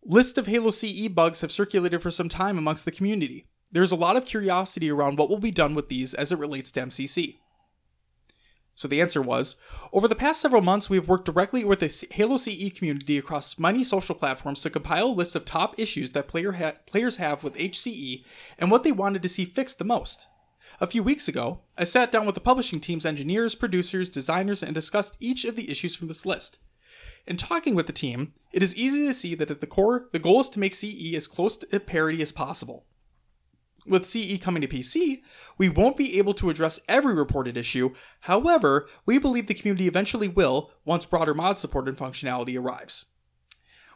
list of Halo CE bugs have circulated for some time amongst the community. There's a lot of curiosity around what will be done with these as it relates to MCC. So the answer was Over the past several months, we have worked directly with the Halo CE community across many social platforms to compile a list of top issues that player ha- players have with HCE and what they wanted to see fixed the most. A few weeks ago, I sat down with the publishing team's engineers, producers, designers, and discussed each of the issues from this list. In talking with the team, it is easy to see that at the core, the goal is to make CE as close to parity as possible. With CE coming to PC, we won't be able to address every reported issue. However, we believe the community eventually will once broader mod support and functionality arrives.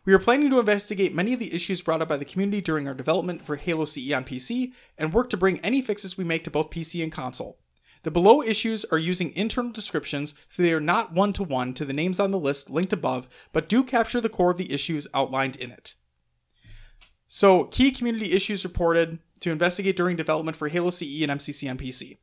We are planning to investigate many of the issues brought up by the community during our development for Halo CE on PC and work to bring any fixes we make to both PC and console. The below issues are using internal descriptions, so they are not one to one to the names on the list linked above, but do capture the core of the issues outlined in it. So, key community issues reported to investigate during development for Halo CE and MCC on PC.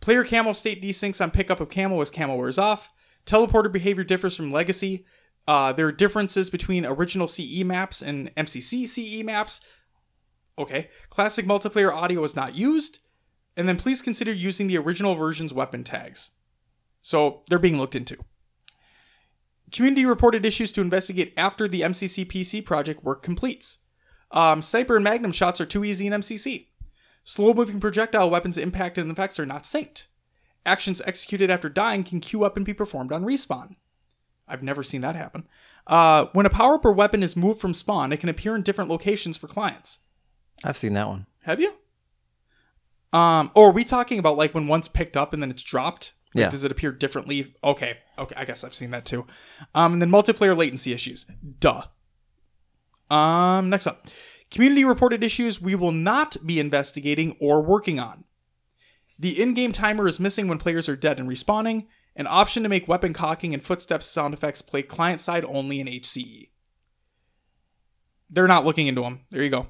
Player camo state desyncs on pickup of camo as camo wears off. Teleporter behavior differs from Legacy. Uh, there are differences between original CE maps and MCC CE maps. Okay. Classic multiplayer audio is not used. And then please consider using the original version's weapon tags. So they're being looked into. Community reported issues to investigate after the MCC PC project work completes. Um, sniper and magnum shots are too easy in MCC. Slow moving projectile weapons' impact and effects are not synced. Actions executed after dying can queue up and be performed on respawn. I've never seen that happen. Uh, when a power up or weapon is moved from spawn, it can appear in different locations for clients. I've seen that one. Have you? Um, or are we talking about like when one's picked up and then it's dropped? Like, Yeah. Does it appear differently? Okay. Okay. I guess I've seen that too. Um, and then multiplayer latency issues. Duh. Um, next up, community reported issues we will not be investigating or working on. The in-game timer is missing when players are dead and respawning. An option to make weapon cocking and footsteps sound effects play client side only in HCE. They're not looking into them. There you go.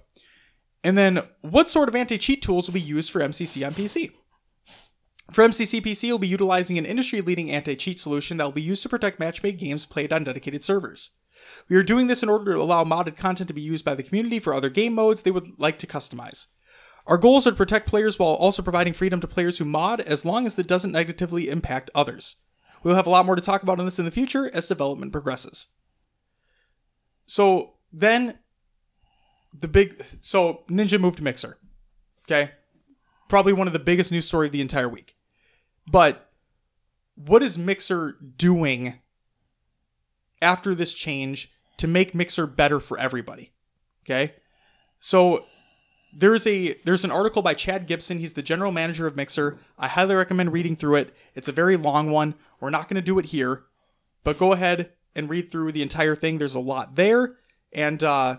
And then, what sort of anti cheat tools will be used for MCC on PC? For MCC PC, we'll be utilizing an industry leading anti cheat solution that will be used to protect match made games played on dedicated servers. We are doing this in order to allow modded content to be used by the community for other game modes they would like to customize. Our goals are to protect players while also providing freedom to players who mod as long as it doesn't negatively impact others. We'll have a lot more to talk about on this in the future as development progresses. So then the big so Ninja moved to Mixer. Okay? Probably one of the biggest news story of the entire week. But what is Mixer doing after this change to make Mixer better for everybody? Okay? So there's a there's an article by Chad Gibson. He's the general manager of Mixer. I highly recommend reading through it. It's a very long one. We're not going to do it here, but go ahead and read through the entire thing. There's a lot there, and uh,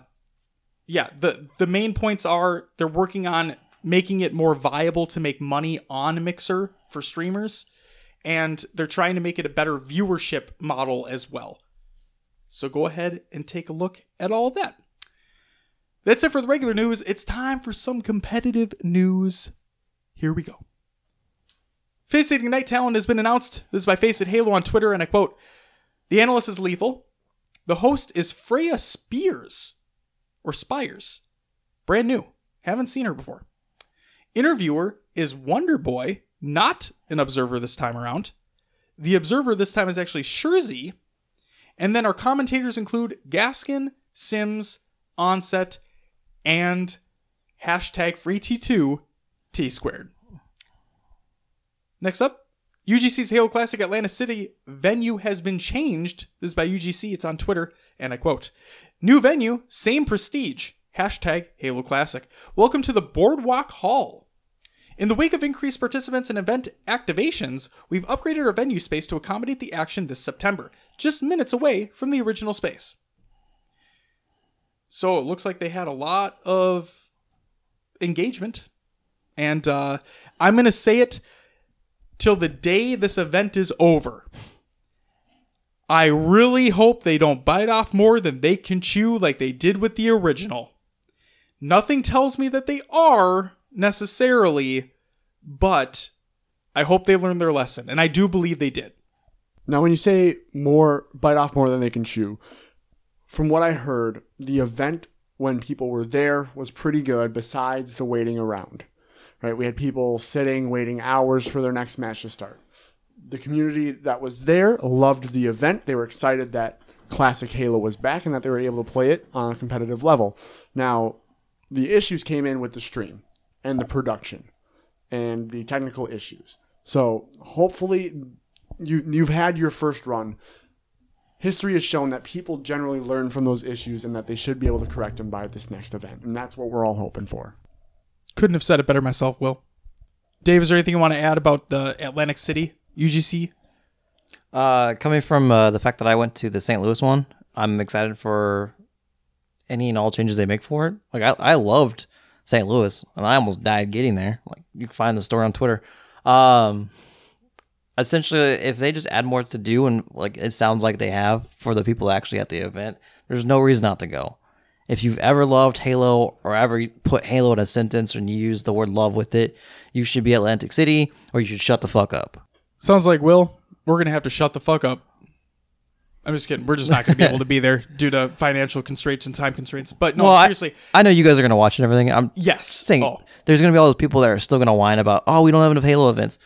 yeah, the the main points are they're working on making it more viable to make money on Mixer for streamers, and they're trying to make it a better viewership model as well. So go ahead and take a look at all that. That's it for the regular news. It's time for some competitive news. Here we go. FACEIT Ignite talent has been announced. This is by FACEIT Halo on Twitter, and I quote The analyst is lethal. The host is Freya Spears, or Spires. Brand new. Haven't seen her before. Interviewer is Wonder Boy, not an observer this time around. The observer this time is actually Shurzy. And then our commentators include Gaskin, Sims, Onset, and hashtag free T2 T squared. Next up, UGC's Halo Classic Atlantic City venue has been changed. This is by UGC, it's on Twitter, and I quote New venue, same prestige. Hashtag Halo Classic. Welcome to the Boardwalk Hall. In the wake of increased participants and event activations, we've upgraded our venue space to accommodate the action this September, just minutes away from the original space. So it looks like they had a lot of engagement. And uh, I'm going to say it till the day this event is over. I really hope they don't bite off more than they can chew like they did with the original. Nothing tells me that they are necessarily, but I hope they learned their lesson. And I do believe they did. Now, when you say more, bite off more than they can chew, from what I heard, the event when people were there was pretty good besides the waiting around. Right? We had people sitting, waiting hours for their next match to start. The community that was there loved the event. They were excited that Classic Halo was back and that they were able to play it on a competitive level. Now, the issues came in with the stream and the production and the technical issues. So hopefully you you've had your first run. History has shown that people generally learn from those issues and that they should be able to correct them by this next event. And that's what we're all hoping for. Couldn't have said it better myself, Will. Dave, is there anything you want to add about the Atlantic City UGC? Uh, coming from uh, the fact that I went to the St. Louis one, I'm excited for any and all changes they make for it. Like I, I loved St. Louis, and I almost died getting there. Like you can find the story on Twitter. Um, essentially, if they just add more to do, and like it sounds like they have for the people actually at the event, there's no reason not to go. If you've ever loved Halo or ever put Halo in a sentence and you use the word love with it, you should be Atlantic City or you should shut the fuck up. Sounds like Will. We're gonna have to shut the fuck up. I'm just kidding. We're just not gonna be able to be there due to financial constraints and time constraints. But no, Well, I- seriously, I know you guys are gonna watch and everything. I'm yes. saying Oh, there's gonna be all those people that are still gonna whine about, oh, we don't have enough Halo events.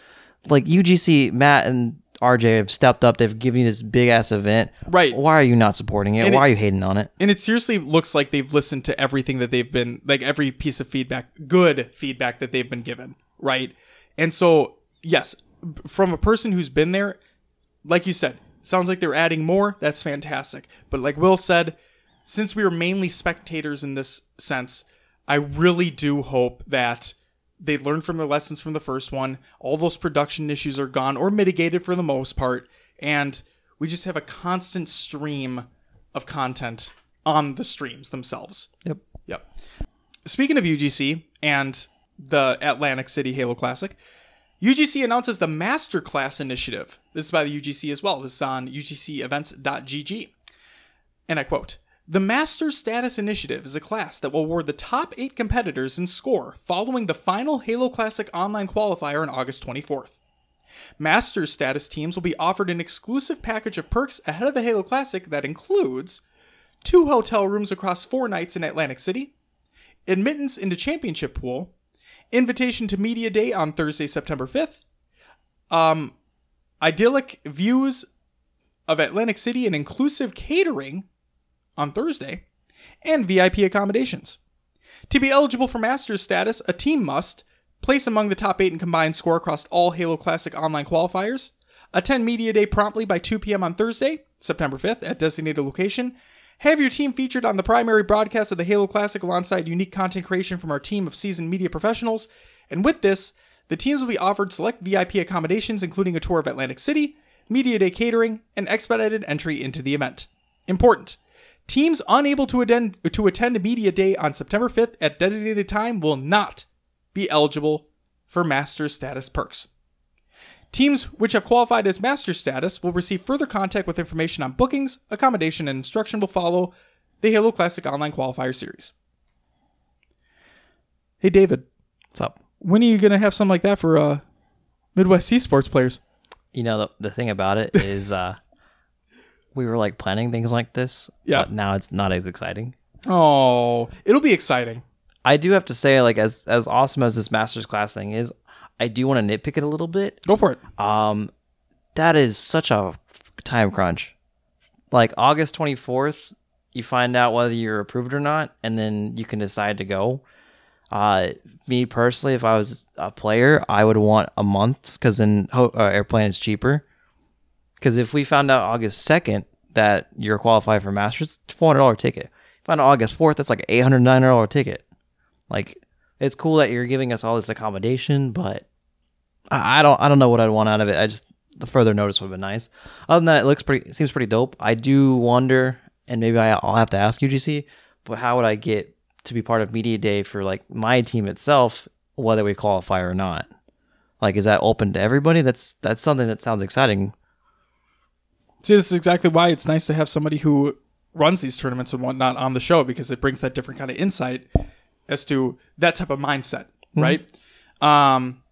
Like UGC, Matt and RJ have stepped up. They've given you this big ass event. Right. Why are you not supporting it? And Why it- are you hating on it? and it seriously looks like they've listened to everything that they've been like every piece of feedback, good feedback that they've been given, right? And so, yes, from a person who's been there, like you said, sounds like they're adding more. That's fantastic. But like Will said, since we were mainly spectators in this sense, I really do hope that they learn from the lessons from the first one. All those production issues are gone or mitigated for the most part, and we just have a constant stream of content on the streams themselves. Yep. Yep. Speaking of UGC and the Atlantic City Halo Classic, UGC announces the Masterclass Initiative. This is by the UGC as well. This is on ugcevents.gg. And I quote The Master Status Initiative is a class that will award the top eight competitors in score following the final Halo Classic online qualifier on August 24th. Master status teams will be offered an exclusive package of perks ahead of the Halo Classic that includes two hotel rooms across four nights in Atlantic City, admittance into Championship Pool, invitation to Media Day on Thursday, September 5th, um, idyllic views of Atlantic City and inclusive catering on Thursday, and VIP accommodations. To be eligible for Masters status, a team must place among the top eight in combined score across all Halo Classic online qualifiers, attend Media Day promptly by 2 p.m. on Thursday, September 5th, at designated location, Have your team featured on the primary broadcast of the Halo Classic alongside unique content creation from our team of seasoned media professionals. And with this, the teams will be offered select VIP accommodations, including a tour of Atlantic City, Media Day catering, and expedited entry into the event. Important. Teams unable to attend to attend Media Day on September 5th at designated time will not be eligible for Master status perks. Teams which have qualified as Master status will receive further contact with information on bookings, accommodation, and instruction will follow the Halo Classic Online Qualifier Series. Hey David, What's up? when are you gonna have something like that for uh, Midwest Esports players? You know the the thing about it is uh we were like planning things like this. Yeah. But now it's not as exciting. Oh, it'll be exciting. I do have to say, like as as awesome as this masters class thing is, I do want to nitpick it a little bit. Go for it. Um, that is such a time crunch. Like August twenty fourth, you find out whether you're approved or not, and then you can decide to go. Uh, me personally, if I was a player, I would want a month because then ho- uh, airplane is cheaper. Because if we found out August second that you're qualified for Masters, four hundred dollar ticket. Found out August fourth, that's like an eight hundred nine dollar ticket. Like, it's cool that you're giving us all this accommodation, but I, I don't I don't know what I'd want out of it. I just the further notice would have been nice. Other than that, it looks pretty. Seems pretty dope. I do wonder, and maybe I, I'll have to ask UGC, but how would I get to be part of media day for like my team itself, whether we qualify or not? Like, is that open to everybody? That's that's something that sounds exciting. See, this is exactly why it's nice to have somebody who runs these tournaments and whatnot on the show because it brings that different kind of insight as to that type of mindset, right? Um,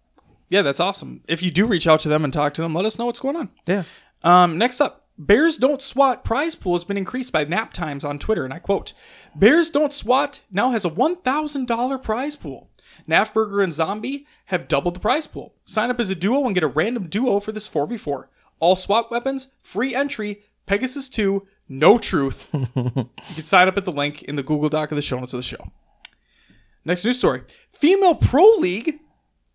yeah, that's awesome. If you do reach out to them and talk to them, let us know what's going on. Yeah. Um, next up, Bears Don't SWAT prize pool has been increased by Nap Times on Twitter, and I quote, Bears Don't SWAT now has a $1,000 prize pool. Nafburger and Zombie have doubled the prize pool. Sign up as a duo and get a random duo for this 4v4. All SWAT weapons, free entry, Pegasus 2, no truth. you can sign up at the link in the Google Doc of the show notes of the show. Next news story Female Pro League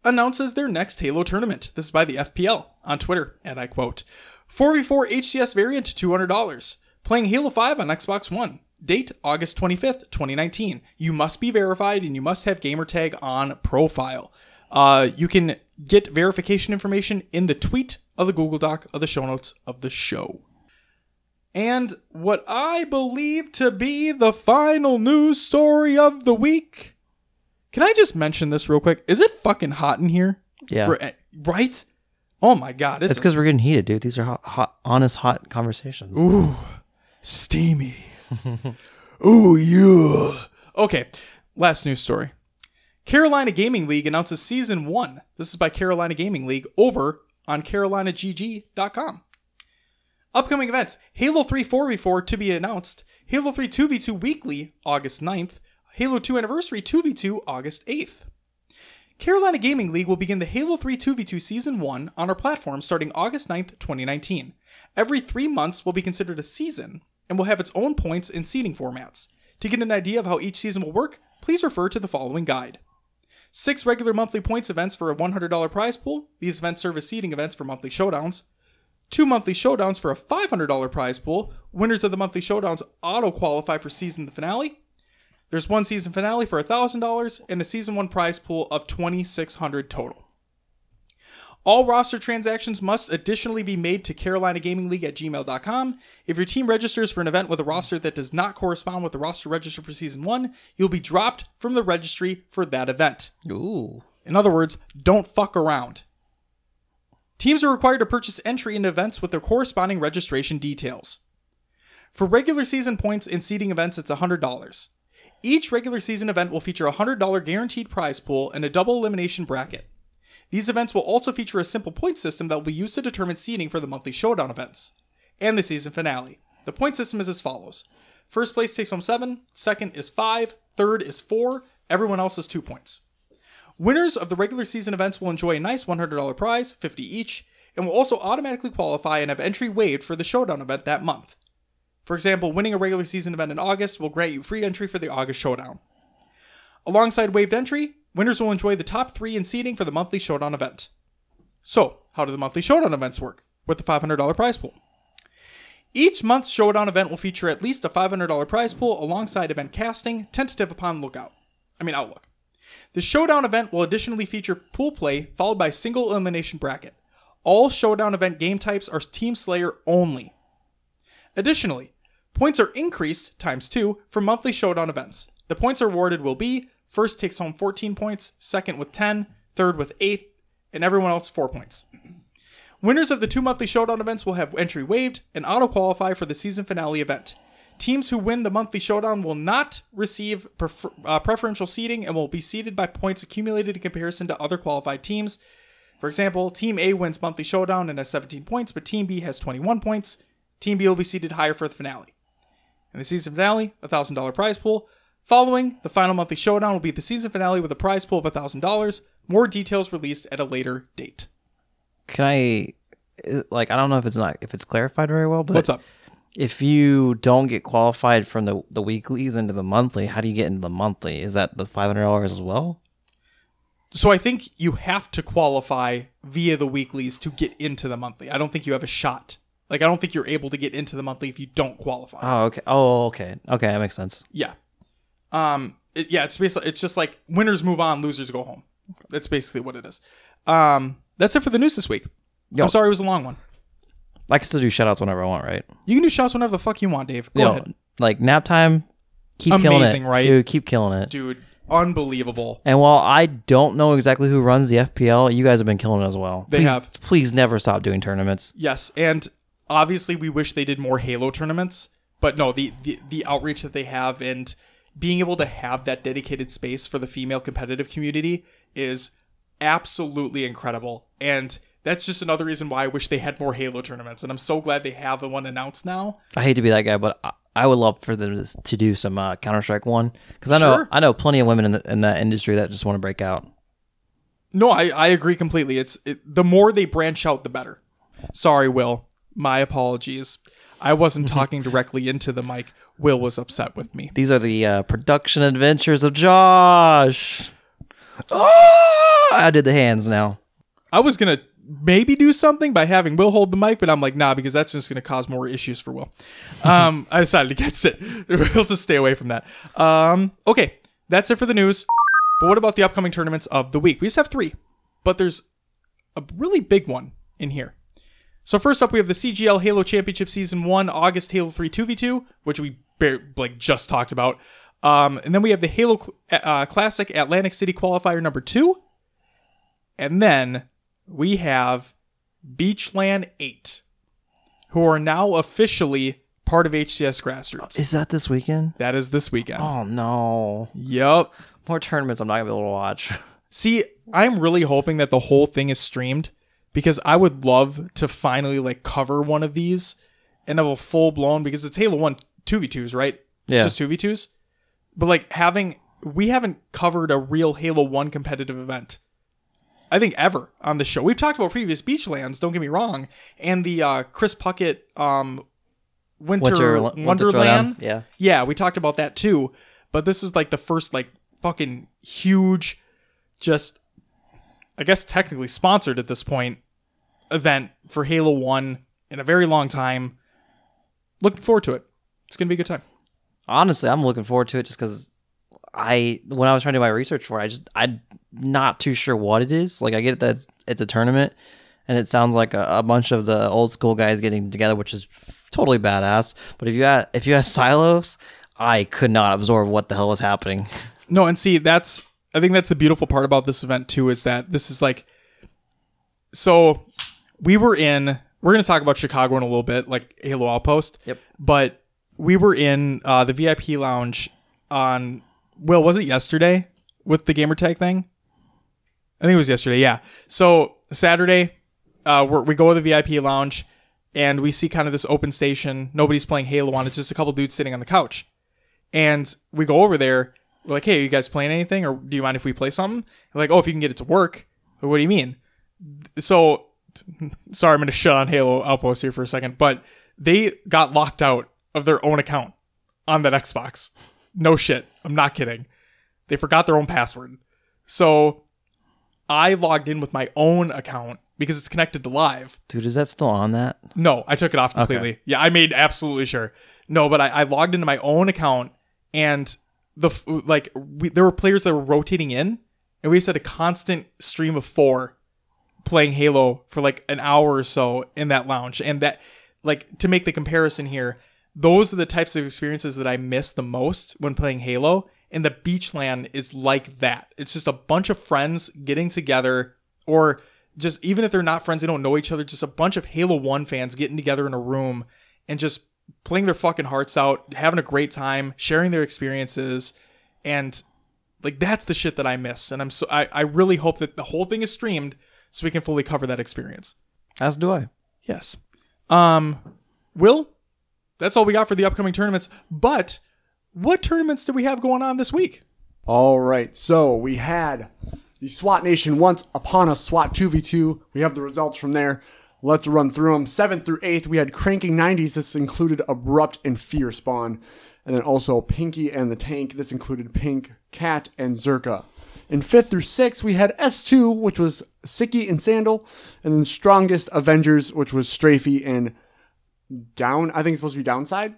announces their next Halo tournament. This is by the FPL on Twitter, and I quote 4v4 HCS variant, $200. Playing Halo 5 on Xbox One. Date August 25th, 2019. You must be verified and you must have gamertag on profile. Uh, you can get verification information in the tweet of the Google Doc of the show notes of the show. And what I believe to be the final news story of the week. Can I just mention this real quick? Is it fucking hot in here? Yeah. For- right? Oh my god, it's because we're getting heated, dude. These are hot, hot, honest, hot conversations. Ooh, steamy. Ooh, yeah. Okay, last news story. Carolina Gaming League announces season one. This is by Carolina Gaming League over on carolinagg.com. Upcoming events Halo 3 4v4 to be announced, Halo 3 2v2 weekly August 9th, Halo 2 Anniversary 2v2 August 8th. Carolina Gaming League will begin the Halo 3 2v2 Season 1 on our platform starting August 9th, 2019. Every three months will be considered a season and will have its own points and seeding formats. To get an idea of how each season will work, please refer to the following guide. Six regular monthly points events for a $100 prize pool. These events serve as seeding events for monthly showdowns. Two monthly showdowns for a $500 prize pool. Winners of the monthly showdowns auto qualify for season the finale. There's one season finale for $1,000 and a season one prize pool of 2600 total. All roster transactions must additionally be made to Carolina Gaming League at gmail.com. If your team registers for an event with a roster that does not correspond with the roster registered for season one, you'll be dropped from the registry for that event. Ooh. In other words, don't fuck around. Teams are required to purchase entry into events with their corresponding registration details. For regular season points in seeding events, it's $100. Each regular season event will feature a $100 guaranteed prize pool and a double elimination bracket. These events will also feature a simple point system that will be used to determine seeding for the monthly showdown events and the season finale. The point system is as follows First place takes home 7, second is 5, third is 4, everyone else is 2 points. Winners of the regular season events will enjoy a nice $100 prize, 50 each, and will also automatically qualify and have entry waived for the showdown event that month. For example, winning a regular season event in August will grant you free entry for the August showdown. Alongside waived entry, winners will enjoy the top three in seeding for the monthly showdown event. So, how do the monthly showdown events work with the $500 prize pool? Each month's showdown event will feature at least a $500 prize pool alongside event casting, tentative upon lookout. I mean outlook. The showdown event will additionally feature pool play followed by single elimination bracket. All showdown event game types are Team Slayer only. Additionally, points are increased times 2 for monthly showdown events. The points awarded will be first takes home 14 points, second with 10, third with 8, and everyone else 4 points. Winners of the two monthly showdown events will have entry waived and auto qualify for the season finale event. Teams who win the monthly showdown will not receive prefer- uh, preferential seating and will be seeded by points accumulated in comparison to other qualified teams. For example, Team A wins monthly showdown and has 17 points, but Team B has 21 points. Team B will be seeded higher for the finale. In the season finale, a $1,000 prize pool. Following the final monthly showdown will be the season finale with a prize pool of a $1,000. More details released at a later date. Can I, like, I don't know if it's not if it's clarified very well, but What's up? If you don't get qualified from the the weeklies into the monthly, how do you get into the monthly? Is that the five hundred dollars as well? So I think you have to qualify via the weeklies to get into the monthly. I don't think you have a shot. Like I don't think you're able to get into the monthly if you don't qualify. Oh, okay. Oh, okay. Okay, that makes sense. Yeah. Um. It, yeah. It's basically it's just like winners move on, losers go home. That's basically what it is. Um. That's it for the news this week. Yo. I'm sorry it was a long one. I can still do shoutouts whenever I want, right? You can do shots whenever the fuck you want, Dave. Go Yo, ahead, like nap time, keep killing Amazing, it, right? Dude, keep killing it. dude. Unbelievable. And while I don't know exactly who runs the FPL, you guys have been killing it as well. They please, have. Please never stop doing tournaments. Yes, and obviously we wish they did more Halo tournaments, but no, the, the the outreach that they have and being able to have that dedicated space for the female competitive community is absolutely incredible. And that's just another reason why I wish they had more Halo tournaments. And I'm so glad they have one announced now. I hate to be that guy, but I, I would love for them to- to do some uh, Counter Strike one because I know Sure. I know plenty of women in, the, in that industry that just want to break out. No, I, I agree completely. It's it, the more they branch out, the better. Sorry, Will. My apologies. I wasn't talking directly into the mic. Will was upset with me. These are the uh, production adventures of Josh. Oh, I did the hands now. I was gonna maybe do something by having Will hold the mic, but I'm like, nah, because that's just gonna cause more issues for Will. Um, I decided against it. We'll just stay away from that. Um, okay, that's it for the news. But what about the upcoming tournaments of the week? We just have three, but there's a really big one in here. So first up, we have the CGL Halo Championship Season One August Halo Three Two v Two, which we bar- like just talked about. Um, and then we have the Halo uh, Classic Atlantic City Qualifier Number Two, and then we have Beachland 8, who are now officially part of HCS Grassroots. Is that this weekend? That is this weekend. Oh no, Yep. more tournaments I'm not gonna be able to watch. See, I'm really hoping that the whole thing is streamed because I would love to finally like cover one of these and have a full blown because it's Halo 1 2v2s, right? It's Yeah. just 2v2s. But like having we haven't covered a real Halo 1 competitive event. I think ever on the show. We've talked about previous Beachlands, don't get me wrong, and the uh, Chris Puckett um, Winter, Winter- Winter Wonderland. Throwdown, yeah. Yeah, we talked about that too. But this is like the first like fucking huge just I guess technically sponsored at this point event for Halo 1 in a very long time. Looking forward to it. It's going to be a good time. Honestly, I'm looking forward to it just because I when I was trying to do my research for it, I just I'm not too sure what it is. Like I get that it's, it's a tournament, and it sounds like a, a bunch of the old school guys getting together, which is totally badass. But if you had if you had silos, I could not absorb what the hell was happening. No, and see, that's I think that's the beautiful part about this event too is that this is like so we were in we're going to talk about Chicago in a little bit, like Halo Outpost. Yep. But we were in uh, the VIP lounge on Will, was it yesterday with the gamertag thing? I think it was yesterday. Yeah. So Saturday, uh, we're, we go to the VIP lounge and we see kind of this open station. Nobody's playing Halo on it. Just a couple dudes sitting on the couch. And we go over there. We're like, hey, you guys playing anything? Or do you mind if we play something? They're like, oh, if you can get it to work. What do you mean? So, sorry, I'm going to shut on Halo Outpost here for a second. But they got locked out of their own account on that Xbox. No shit. I'm not kidding. They forgot their own password. So I logged in with my own account because it's connected to live. Dude, is that still on that? No, I took it off completely. Yeah, I made absolutely sure. No, but I, I logged into my own account and the like we, there were players that were rotating in, and we just had a constant stream of four playing Halo for like an hour or so in that lounge, and that like to make the comparison here, those are the types of experiences that I miss the most when playing Halo. And the Beachland is like that. It's just a bunch of friends getting together, or just even if they're not friends, they don't know each other, just a bunch of Halo 1 fans getting together in a room and just playing their fucking hearts out, having a great time, sharing their experiences. And like that's the shit that I miss. And I'm so I, I really hope that the whole thing is streamed so we can fully cover that experience. As do I. Yes. Um, Will, that's all we got for the upcoming tournaments. But what tournaments do we have going on this week? All right, so we had the SWAT Nation once upon a SWAT 2v2. We have the results from there. Let's run through them. 7th through 8th, we had Cranking 90s. This included Abrupt and Fear Spawn. And then also Pinky and the Tank. This included Pink, Cat, and Zerka. In 5th through 6th, we had S2, which was Sicky and Sandal. And then Strongest Avengers, which was Strafey and Down. I think it's supposed to be Downside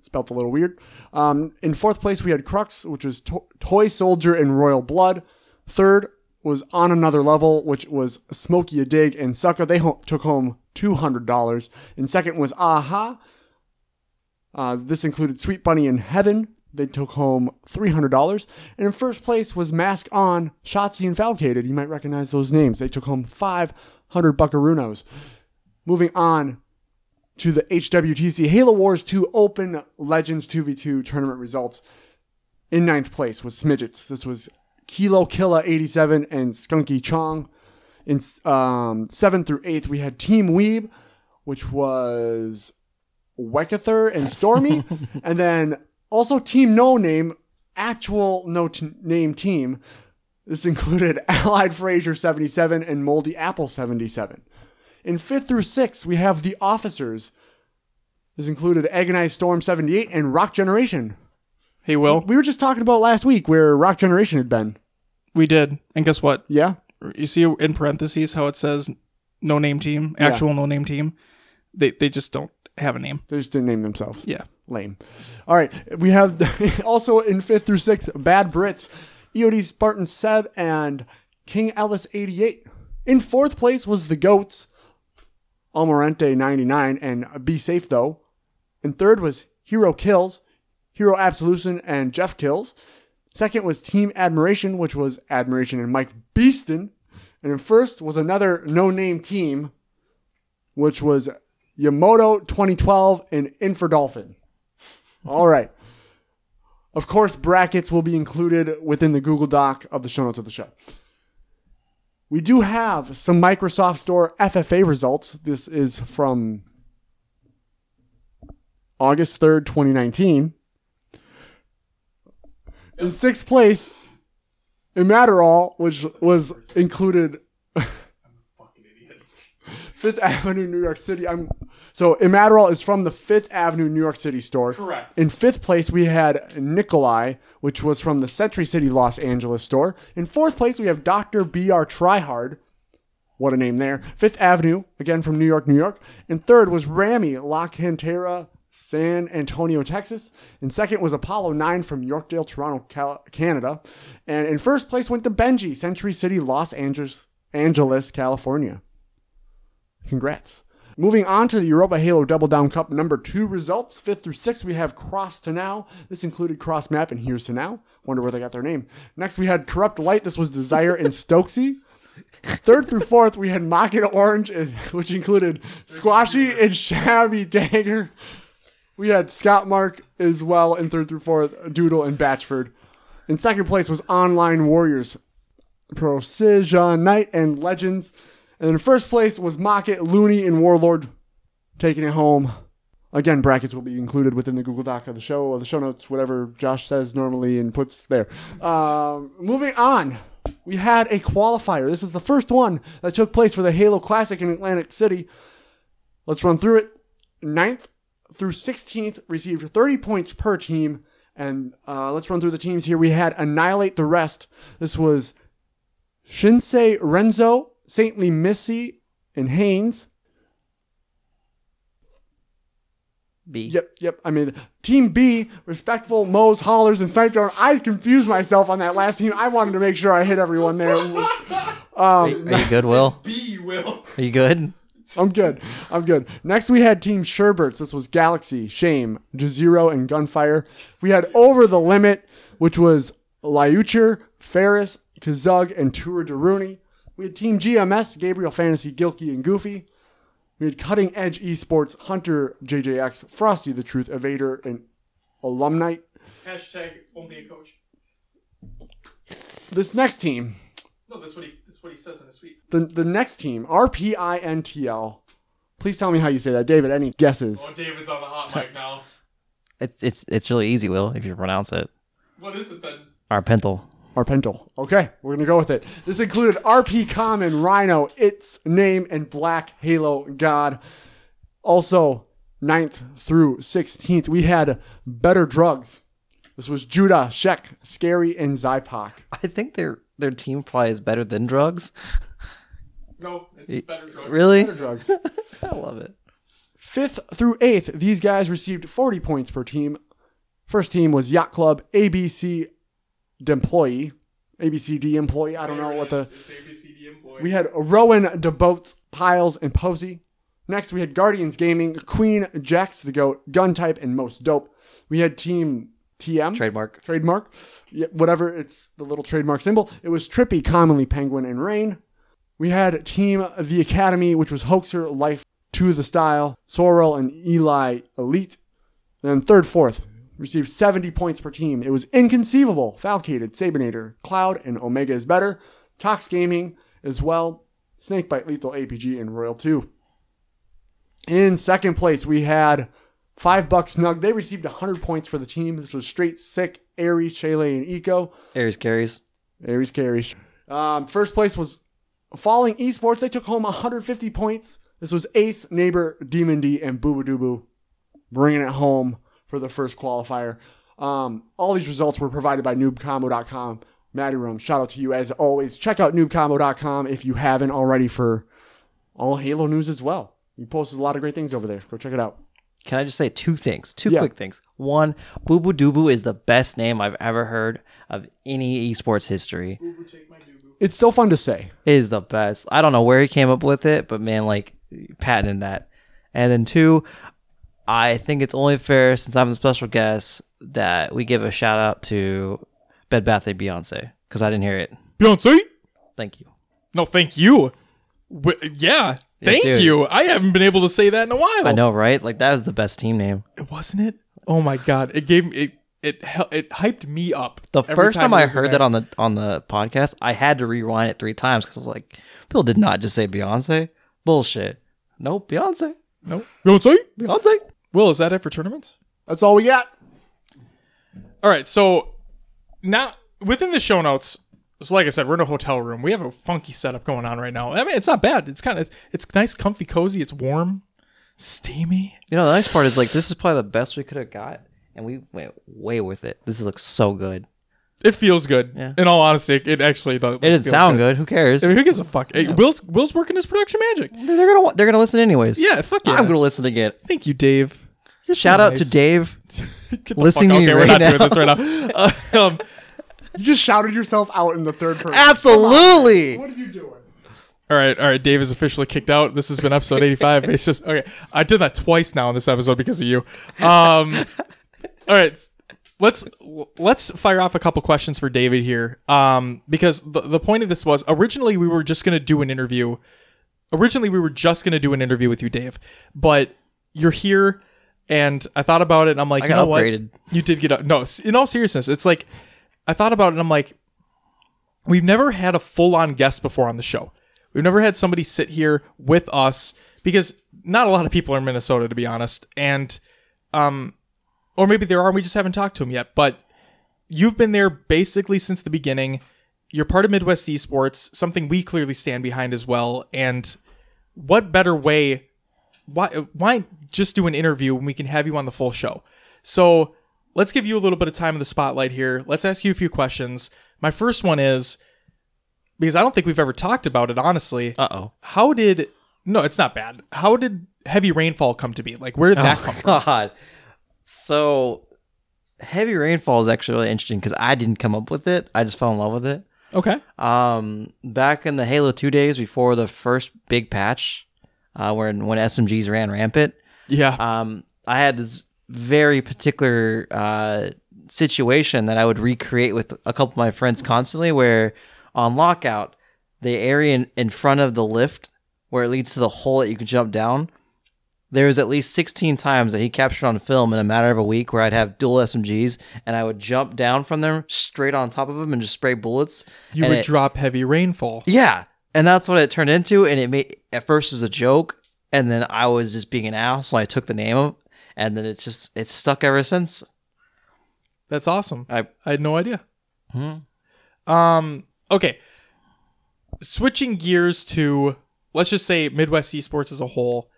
spelt a little weird. Um, in fourth place, we had Crux, which was to- Toy Soldier and Royal Blood. Third was On Another Level, which was Smokey a Dig and Sucker. They ho- took home $200. And second was Aha. Uh, this included Sweet Bunny and Heaven. They took home $300. And in first place was Mask On, Shotzi and Falcated. You might recognize those names. They took home 500 buckaroos. Moving on to the HWTC Halo Wars 2 Open Legends 2v2 tournament results. In ninth place was Smidgets. This was Kilo Killa 87 and Skunky Chong. In um, seventh through eighth, we had Team Weeb, which was Wekather and Stormy. and then also Team No Name, actual no t- name team. This included Allied Fraser 77 and Moldy Apple 77. In fifth through sixth, we have the officers. This included Agonized Storm 78 and Rock Generation. Hey, Will, We were just talking about last week where Rock Generation had been. we did. And guess what? Yeah? You see in parentheses how it says no name team, actual no name team? They, they just don't have a name. They just didn't name themselves. Yeah. Lame. All right. We have also in fifth through sixth, Bad Brits, EOD Spartan Seb, and King Ellis 88. In fourth place was the Goats, Almorente 99, and Be Safe Though. In third was Hero Kills, Hero Absolution, and Jeff Kills. Second was Team Admiration, which was Admiration and Mike Beeston. And in first was another no name team, which was Yamoto 2012 and Inferdolphin. All right. Of course, brackets will be included within the Google Doc of the show notes of the show. We do have some Microsoft Store FFA results. This is from August 3rd, 2019. In sixth place, Immaterol, which was included Fifth Avenue, New York City. I'm so Immaterol is from the Fifth Avenue, New York City store. Correct. In fifth place, we had Nikolai, which was from the Century City, Los Angeles store. In fourth place, we have Dr. B.R. Tryhard. What a name there. Fifth Avenue, again from New York, New York. And third was Rami, La Cantera, San Antonio, Texas. And second was Apollo 9 from Yorkdale, Toronto, Cal- Canada. And in first place went to Benji, Century City, Los Angeles, Angeles, California. Congrats. Moving on to the Europa Halo Double Down Cup number two results. Fifth through sixth, we have Cross to Now. This included Cross Map and Here's to Now. Wonder where they got their name. Next, we had Corrupt Light. This was Desire and Stokesy. Third through fourth, we had Mocket Orange, which included Squashy and Shabby Dagger. We had Scott Mark as well in third through fourth, Doodle and Batchford. In second place was Online Warriors, Precision Knight and Legends. And in first place was Mocket, Looney, and Warlord taking it home. Again, brackets will be included within the Google Doc of the show or the show notes, whatever Josh says normally and puts there. Um, moving on, we had a qualifier. This is the first one that took place for the Halo Classic in Atlantic City. Let's run through it. Ninth through 16th received 30 points per team. And uh, let's run through the teams here. We had Annihilate the Rest. This was Shinsei Renzo, Saintly Missy, and Haynes. B. Yep, yep. I mean, Team B, Respectful, Moe's, Hollers, and Snipe Drone. I confused myself on that last team. I wanted to make sure I hit everyone there. Um, Are you good, Will? B will. Are you good? I'm good. I'm good. Next, we had Team Sherberts. This was Galaxy, Shame, Jazero, and Gunfire. We had Over the Limit, which was Liucher, Ferris, Kazug, and Tour de Rooney. We had Team GMS, Gabriel Fantasy, Gilkey, and Goofy. We had Cutting Edge Esports, Hunter, JJX, Frosty the Truth, Evader, and Alumni. Hashtag won't be a coach. This next team, No, that's what he that's what he says in his tweets. the, the next team, RPINTL. Please tell me how you say that. David, any guesses? Oh, David's on the hot mic now. It's it's it's really easy, Will, if you pronounce it. What is it then? Arpental. Arpental. Okay, we're gonna go with it. This included RP Common, Rhino, Its Name, and Black Halo God. Also, 9th through 16th, we had Better Drugs. This was Judah, Shek, Scary, and Zypok. I think their their team probably is better than drugs. No, it's better drugs. Really? Better Drugs. I love it. 5th through 8th, these guys received 40 points per team. First team was Yacht Club, ABC employee. ABCD employee. I don't know what the. ABCD employee. We had Rowan, DeBoat, Piles, and Posey. Next, we had Guardians Gaming, Queen, Jax the Goat, Gun Type, and Most Dope. We had Team TM. Trademark. trademark. Yeah, whatever, it's the little trademark symbol. It was Trippy, commonly Penguin, and Rain. We had Team The Academy, which was Hoaxer, Life, To the Style, Sorrel, and Eli Elite. And then third, fourth, received 70 points per team. It was Inconceivable, Falcated, Sabinator, Cloud, and Omega is better. Tox Gaming as well. Snakebite, Lethal APG, and Royal 2. In second place, we had Five Bucks Snug. They received 100 points for the team. This was Straight Sick, Aries, Chele, and Eco. Aries carries. Aries carries. Um, first place was Falling Esports. They took home 150 points. This was Ace, Neighbor, Demon D, and Boo Boo Boo bringing it home for the first qualifier. Um, all these results were provided by noobcombo.com. Matty Room, shout out to you as always. Check out noobcombo.com if you haven't already for all Halo news as well. He posted a lot of great things over there. Go check it out. Can I just say two things? Two Yeah. quick things. One, Boo Boo Doo is the best name I've ever heard of any esports history. It's so fun to say. It is the best. I don't know where he came up with it, but man, like patented that. And then two, I think it's only fair since I'm the special guest that we give a shout out to Bed Bath and Beyonce because I didn't hear it. Beyonce? Thank you. No, thank you. Yeah, thank dude. you. I haven't been able to say that in a while. I know, right? Like that was the best team name. It wasn't it? Oh my god! It gave me it it hel- it hyped me up. The every first time, I was in heard that on the on the podcast, I had to rewind it three times because I was like, "Bill did not just say Beyonce. Bullshit. Nope, Beyonce. No, Beyonce. Beyonce." Will, is that it for tournaments? That's all we got. All right, so now within the show notes, so like I said, we're in a hotel room. We have a funky setup going on right now. I mean, it's not bad. It's kind of it's nice, comfy, cozy. It's warm, steamy. You know, the nice part is like this is probably the best we could have got, and we went way with it. This looks so good. It feels good. Yeah. In all honesty, it, it actually does. It didn't sound good. Who cares? I mean, who gives a fuck? Hey, Will's Will's working his production magic. They're gonna wa- they're gonna listen anyways. Yeah, fuck yeah. I'm gonna listen again. Thank you, Dave. You're so Shout out nice. to Dave. Get the listening fuck- to me Okay, we're right not doing now. this right now. Uh, um, You just shouted yourself out in the third person. Absolutely. What are you doing? all right, all right. Dave is officially kicked out. This has been episode 85. It's just okay. I did that twice now in this episode because of you. Um, all right, let's let's fire off a couple questions for David here. Um, because the the point of this was originally we were just gonna do an interview. Originally we were just gonna do an interview with you, Dave, but you're here. And I thought about it, and I'm like, I you know upgraded. what? You did get up. No, in all seriousness, it's like I thought about it, and I'm like, we've never had a full on guest before on the show. We've never had somebody sit here with us because not a lot of people are in Minnesota, to be honest. And, um, or maybe there are, and we just haven't talked to him yet. But you've been there basically since the beginning. You're part of Midwest Esports, something we clearly stand behind as well. And what better way? Why why just do an interview when we can have you on the full show? So let's give you a little bit of time in the spotlight here. Let's ask you a few questions. My first one is because I don't think we've ever talked about it honestly. Uh oh. How did no, it's not bad. How did heavy rainfall come to be? Like where did that come from? Oh, God. So heavy rainfall is actually really interesting because I didn't come up with it. I just fell in love with it. Okay. Um, back in the Halo Two days before the first big patch, uh, when when SMGs ran rampant, Yeah. um, I had this very particular uh, situation that I would recreate with a couple of my friends constantly. Where on lockout, the area in, in front of the lift where it leads to the hole that you can jump down, there was at least 16 times that he captured on film in a matter of a week where I'd have dual SMGs and I would jump down from them straight on top of them and just spray bullets. you would it- drop heavy rainfall. yeah, and that's what it turned into. And it made at first it was a joke, and then I was just being an ass, so I took the name of, and then it just it's stuck ever since. That's awesome. I I had no idea. Hmm. Um. Okay. Switching gears to let's just say Midwest esports as a whole,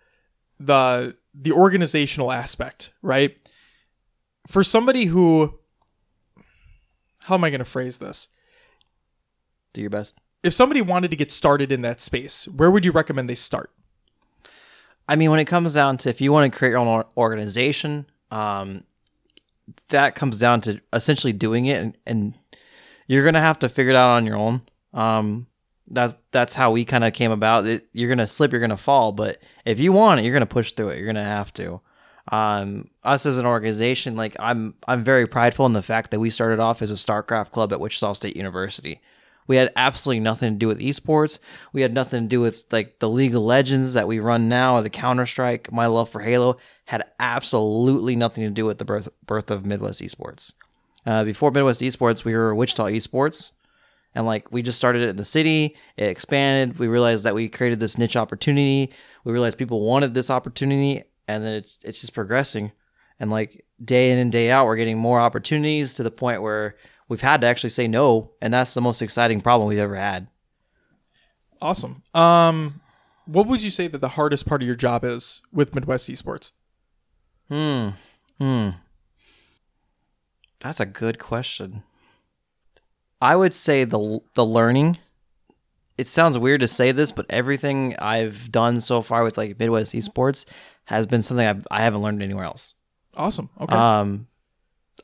the the organizational aspect, right? For somebody who, how am I going to phrase this? do your best. If somebody wanted to get started in that space, where would you recommend they start? I mean, when it comes down to if you want to create your own organization, um, that comes down to essentially doing it, and, and you're gonna have to figure it out on your own. Um, that's that's how we kind of came about. It, you're gonna slip, you're gonna fall, but if you want it, you're gonna push through it. You're gonna have to. Um, us as an organization, like I'm, I'm very prideful in the fact that we started off as a StarCraft club at Wichita State University. We had absolutely nothing to do with esports. We had nothing to do with like the League of Legends that we run now, or the Counter Strike. My love for Halo had absolutely nothing to do with the birth birth of Midwest esports. Uh, before Midwest esports, we were Wichita esports, and like we just started it in the city. It expanded. We realized that we created this niche opportunity. We realized people wanted this opportunity, and then it's it's just progressing. And like day in and day out, we're getting more opportunities to the point where we've had to actually say no, and that's the most exciting problem we've ever had. Awesome. Um, what would you say that the hardest part of your job is with Midwest esports? Hmm. Hmm. That's a good question. I would say the the learning. It sounds weird to say this, but everything I've done so far with like Midwest esports has been something I've, I haven't learned anywhere else. Awesome. Okay. Um,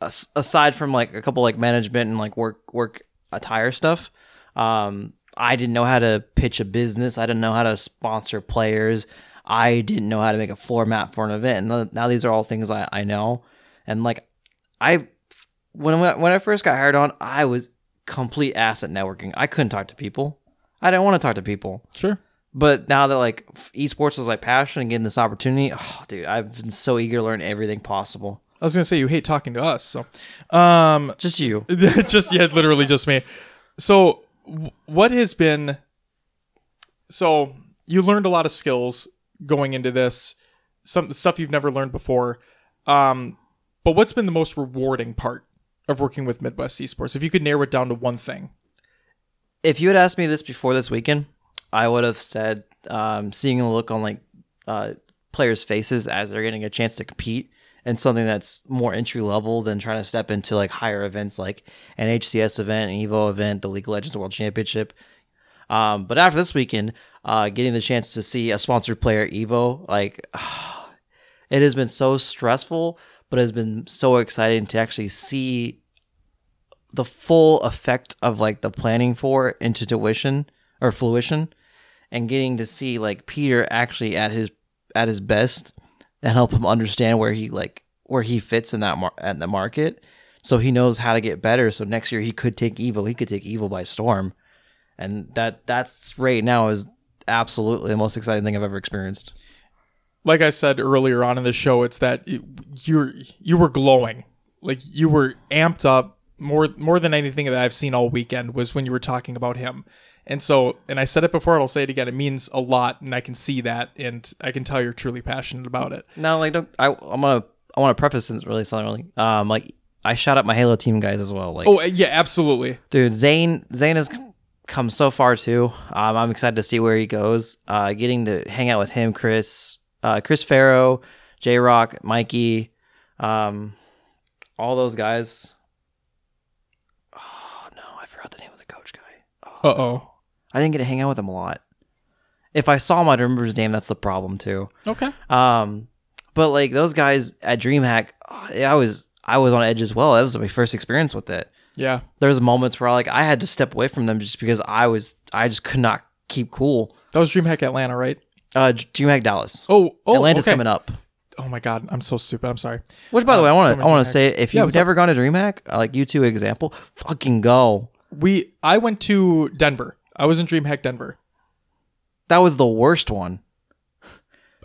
as- aside from like a couple like management and like work work attire stuff, um, I didn't know how to pitch a business. I didn't know how to sponsor players. I didn't know how to make a floor map for an event. And now these are all things I, I know. And like I, when when I first got hired on, I was complete ass at networking. I couldn't talk to people. I didn't want to talk to people. sure. But now that like esports is my passion and getting this opportunity, oh, dude, I've been so eager to learn everything possible. I was gonna say you hate talking to us, so um, Just you. just yeah, literally just me. So, w- what has been? So you learned a lot of skills going into this, some stuff you've never learned before. Um, but what's been the most rewarding part of working with Midwest Esports? If you could narrow it down to one thing, If you had asked me this before this weekend, I would have said um, seeing a look on like uh, players' faces as they're getting a chance to compete and something that's more entry level than trying to step into like higher events like an HCS event, an Evo event, the League of Legends World Championship. Um, but after this weekend, uh, getting the chance to see a sponsored player Evo, like it has been so stressful, but has been so exciting to actually see the full effect of like the planning for into tuition or fruition and getting to see like Peter actually at his at his best and help him understand where he like where he fits in that mar- at the market. So he knows how to get better. So next year he could take Evo he could take Evo by storm. And that that's right now is absolutely the most exciting thing I've ever experienced. Like I said earlier on in the show, it's that you- you're you were glowing, like you were amped up more more than anything that I've seen all weekend was when you were talking about him. And so, and I said it before, I'll say it again. It means a lot, and I can see that, and I can tell you're truly passionate about it. No, like don't I I'm gonna I want to preface this really something really um like I shout out my Halo team guys as well like Oh yeah, absolutely. Dude, Zane Zane has come so far too. Um, I'm excited to see where he goes. Uh, getting to hang out with him, Chris, uh, Chris Farrow, J Rock, Mikey, um, all those guys. Oh no, I forgot the name of the coach guy. Uh oh. I didn't get to hang out with him a lot. If I saw him, I'd remember his name. That's the problem too. Okay. Um, but like those guys at DreamHack, I was I was on edge as well. That was my first experience with it. Yeah. There was moments where I like I had to step away from them just because I was I just could not keep cool. That was DreamHack Atlanta, right? Uh, DreamHack Dallas. Oh, oh Atlanta's okay. coming up. Oh my god, I'm so stupid. I'm sorry. Which, by the Uh, way, I want to so I want to say if Yeah, you've what's up? gone to DreamHack, uh, like you two example, fucking go. We I went to Denver. I was in DreamHack Denver. That was the worst one.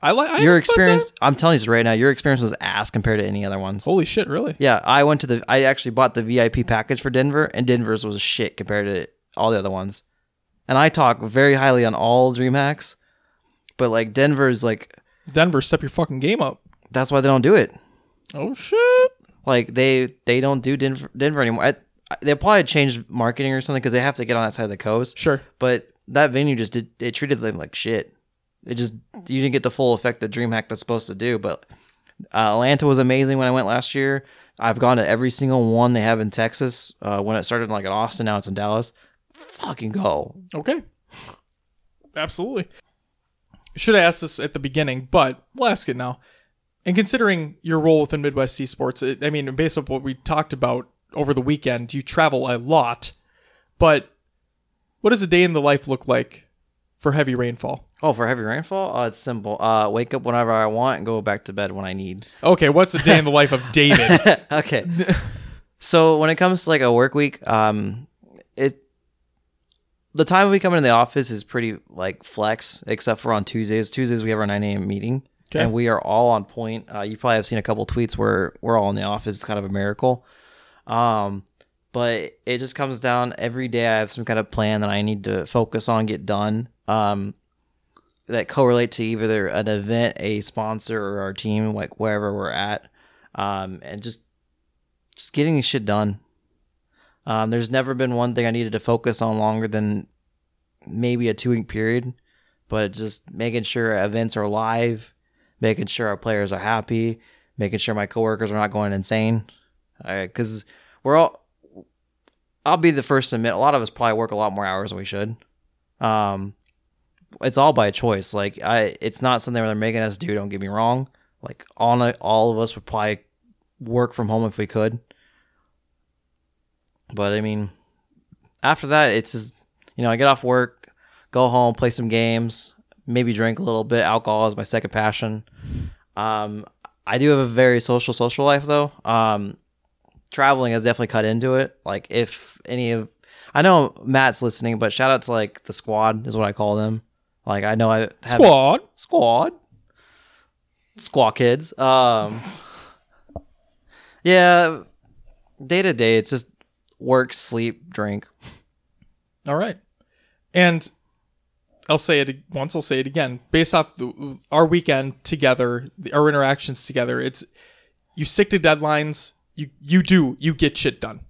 I like your a fun time. experience. I'm telling you right now. Your experience was ass compared to any other ones. Holy shit, really? Yeah, I went to the. I actually bought the VIP package for Denver, and Denver's was shit compared to all the other ones. And I talk very highly on all DreamHacks, but like Denver's like Denver, step your fucking game up. that's why they don't do it. Oh shit. Like they they don't do Denver Denver anymore. I, I, they probably changed marketing or something because they have to get on that side of the coast. Sure. But that venue just did it treated them like shit. It just you didn't get the full effect that DreamHack that's supposed to do. But uh, Atlanta was amazing when I went last year. I've gone to every single one they have in Texas. Uh, when it started like in Austin, now it's in Dallas. Fucking go! Okay. Absolutely. Should have asked this at the beginning, but we'll ask it now. And considering your role within Midwest Esports, it, I mean, based on what we talked about over the weekend, you travel a lot. But what does a day in the life look like for heavy rainfall? Oh, for heavy rainfall, uh, it's simple. Uh, wake up whenever I want and go back to bed when I need. Okay, what's a day in the life of David? okay. so when it comes to like a work week, um, it the time we come into the office is pretty like flex, except for on Tuesdays. Tuesdays we have our nine a.m. meeting, Okay. and we are all on point. Uh, you probably have seen a couple tweets where we're all in the office. It's kind of a miracle. Um, but it just comes down every day. I have some kind of plan that I need to focus on, get done. Um, that correlate to either an event, a sponsor, or our team, like wherever we're at, um, and just just getting shit done. Um, there's never been one thing I needed to focus on longer than maybe a two week period, but just making sure events are live, making sure our players are happy, making sure my coworkers are not going insane, because we're all. I'll be the first to admit a lot of us probably work a lot more hours than we should. Um, it's all by choice. Like I, it's not something where they're making us do. Don't get me wrong. Like all all of us would probably work from home if we could. But I mean, after that, it's just you know I get off work, go home, play some games, maybe drink a little bit. Alcohol is my second passion. Um, I do have a very social social life though. Um, traveling has definitely cut into it. Like if any of I know Matt's listening, but shout out to like the squad is what I call them. Like I know I have Squad. squad squaw kids um yeah day to day it's just work sleep drink All right. And I'll say it once, I'll say it again. Based off the, our weekend together, our interactions together, it's you stick to deadlines. You you do you get shit done,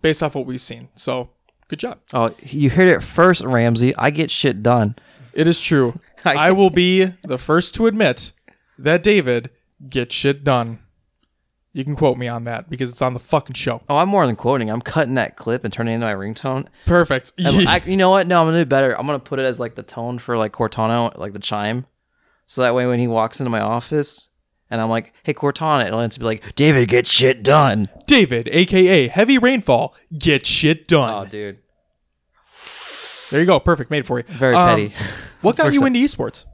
based off what we've seen. So good job. oh you heard it first ramsey i get shit done It is true. I- I will be the first to admit that David gets shit done. You can quote me on that because it's on the fucking show. oh i'm more than quoting i'm cutting that clip and turning it into my ringtone Perfect. And I- you know what no i'm gonna do better i'm gonna put it as like the tone for like cortana like the chime so that way when he walks into my office and i'm like hey cortana it'll answer be like david get shit done David, aka Heavy Rainfall, get shit done. oh dude there you go. Perfect. Made it for you. very Um, petty What got you into esports?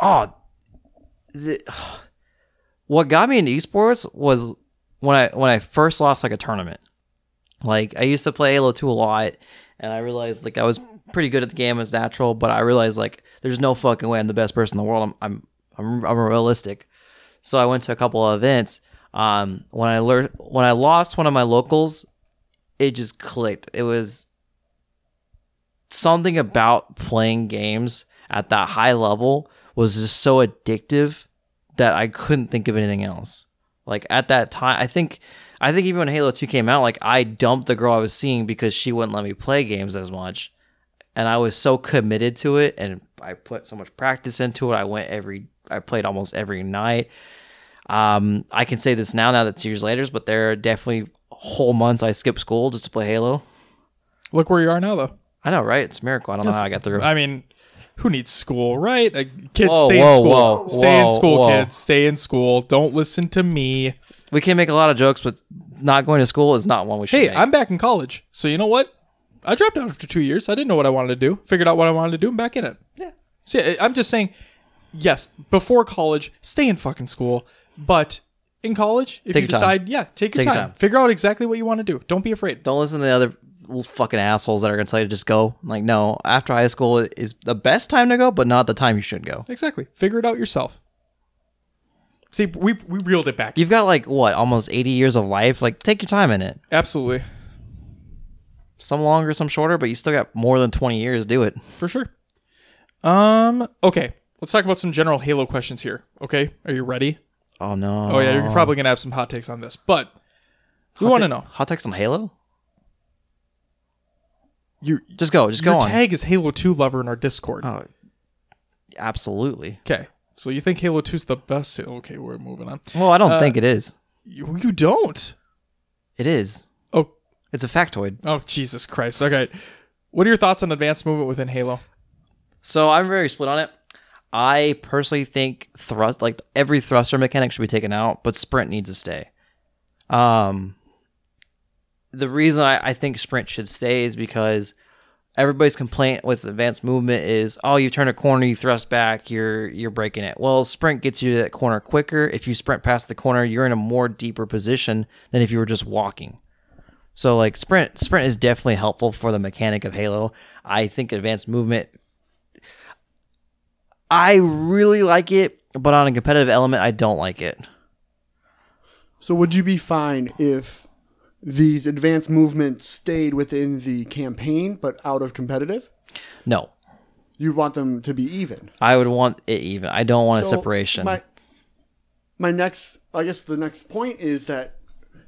oh the, what got me into esports was when I when I first lost like a tournament. Like I used to play Halo 2 a lot and I realized like I was pretty good at the game as natural, but I realized like there's no fucking way I'm the best person in the world. I'm I'm I'm, I'm realistic. So I went to a couple of events. Um when I learned when I lost one of my locals, it just clicked. It was something about playing games at that high level was just so addictive that I couldn't think of anything else. Like at that time, I think I think even when Halo 2 came out, like I dumped the girl I was seeing because she wouldn't let me play games as much. And I was so committed to it and I put so much practice into it. I went every I played almost every night. Um, I can say this now, now that it's years later, but there are definitely whole months I skipped school just to play Halo. Look where you are now, though. I know, right? It's a miracle. I don't know how I got through. I mean, who needs school, right? Uh, kids, Whoa, stay whoa, in school. whoa, stay in school, whoa. kids. Stay in school. Don't listen to me. we can make a lot of jokes, but not going to school is not one we should Hey, make. I'm back in college. So you know what? I dropped out after two years. I didn't know what I wanted to do. Figured out what I wanted to do. I'm back in it. Yeah. See, I'm just saying, yes, before college, stay in fucking school. But in college, if Take you your time. decide, yeah, take your Take your time. time. Figure out exactly what you want to do. Don't be afraid. Don't listen to the other little fucking assholes that are gonna tell you to just go. Like, no, after high school is the best time to go, but not the time you should go. Exactly. Figure it out yourself. See, we we reeled it back. You've got like what, almost eighty years of life. Like, take your time in it. Absolutely. Some longer, some shorter, but you still got more than twenty years. to Do it. For sure. Um. Okay. Let's talk about some general Halo questions here. Okay. Are you ready? Oh no. Oh yeah, you're probably gonna have some hot takes on this, but we want to know. Hot takes on Halo. Your Just go. Just go your on. tag is Halo Two lover in our Discord. Oh, absolutely. Okay. So you think Halo 2's the best? Okay, we're moving on. Well, I don't Uh, think it is. You, you don't. It is. Oh. It's a factoid. Oh Jesus Christ. Okay. What are your thoughts on advanced movement within Halo? So I'm very split on it. I personally think thrust, like every thruster mechanic, should be taken out, but sprint needs to stay. Um, the reason I, I think sprint should stay is because everybody's complaint with advanced movement is, oh, you turn a corner, you thrust back, you're you're breaking it. Well, sprint gets you to that corner quicker. If you sprint past the corner, you're in a more deeper position than if you were just walking. So like sprint sprint is definitely helpful for the mechanic of Halo. I think advanced movement I really like it, but on a competitive element I don't like it. So would you be fine if these advanced movements stayed within the campaign but out of competitive? No. You want them to be even. I would want it even. I don't want a separation. My my next, I guess the next point is that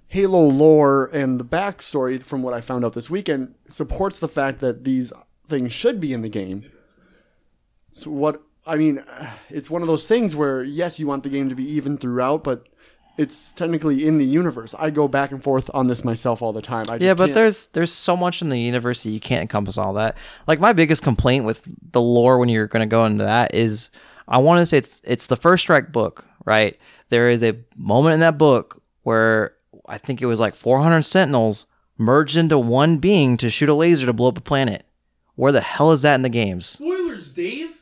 Halo lore and the backstory, from what I found out this weekend, supports the fact that these things should be in the game. So what I mean, it's one of those things where yes, you want the game to be even throughout, but it's technically in the universe. I go back and forth on this myself all the time. I just yeah, but can't- there's there's so much in the universe that you can't encompass all that. Like my biggest complaint with the lore when you're going to go into that is I want to say it's it's the first strike book, right? There is a moment in that book where I think it was like 400 sentinels merged into one being to shoot a laser to blow up a planet. Where the hell is that in the games? Spoilers, Dave.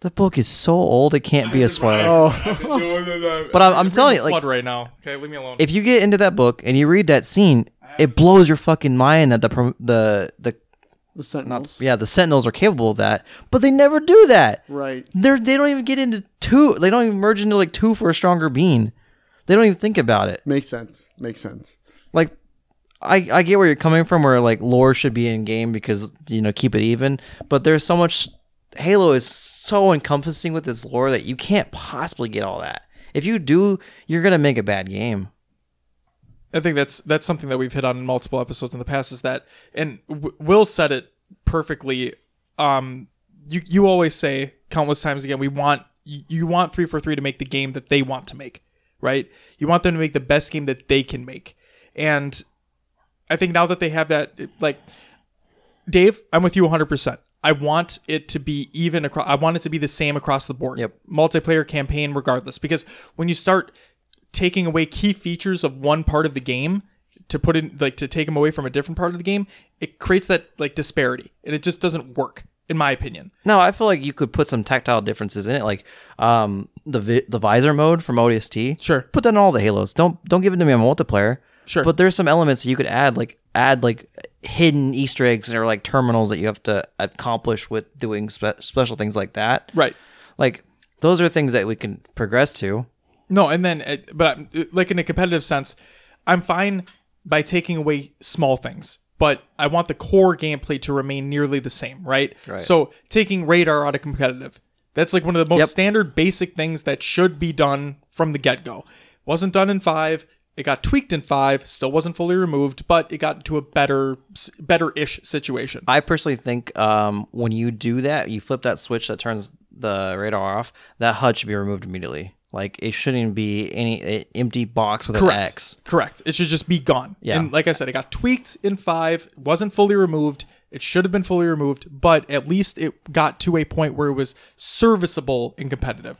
The book is so old it can't be a spoiler. Oh, But I'm- I'm telling you, like- flood right now. Okay, leave me alone. if you get into that book and you read that scene, it blows your fucking mind that the prom- the the the Sentinels, yeah the Sentinels are capable of that, but they never do that. right? They're they don't even get into two. They don't even merge into like two for a stronger being. They don't even think about it. Makes sense. Makes sense. Like, I I get where you're coming from, where like lore should be in game because you know keep it even. But there's so much. Halo is so encompassing with its lore that you can't possibly get all that. If you do, you're gonna make a bad game. I think that's that's something that we've hit on in multiple episodes in the past. Is that and w- Will said it perfectly. Um, you you always say countless times again, we want you, want 343 to make the game that they want to make, right? You want them to make the best game that they can make, and I think now that they have that, like Dave, I'm with you 100. percent I want it to be even across. I want it to be the same across the board. Yep. Multiplayer campaign, regardless, because when you start taking away key features of one part of the game to put in like to take them away from a different part of the game, it creates that like disparity, and it just doesn't work, in my opinion. No, I feel like you could put some tactile differences in it, like um, the vi- the visor mode from ODST. Sure. put that in all the Halos. Don't don't give it to me on multiplayer. Sure. but there's some elements you could add, like add like hidden Easter eggs or like terminals that you have to accomplish with doing spe- special things like that. Right. Like those are things that we can progress to. No, and then, but uh, like in a competitive sense, I'm fine by taking away small things, but I want the core gameplay to remain nearly the same, right? Right. So taking radar out of competitive, that's like one of the most Yep. standard basic things that should be done from the get go. Wasn't done in five. It got tweaked in five. Still wasn't fully removed, but it got to a better, better ish situation. I personally think um, when you do that, you flip that switch that turns the radar off. That HUD should be removed immediately. Like it shouldn't be any empty box with an Correct. X. Correct. It should just be gone. Yeah. And like I said, it got tweaked in five, wasn't fully removed. It should have been fully removed, but at least it got to a point where it was serviceable and competitive.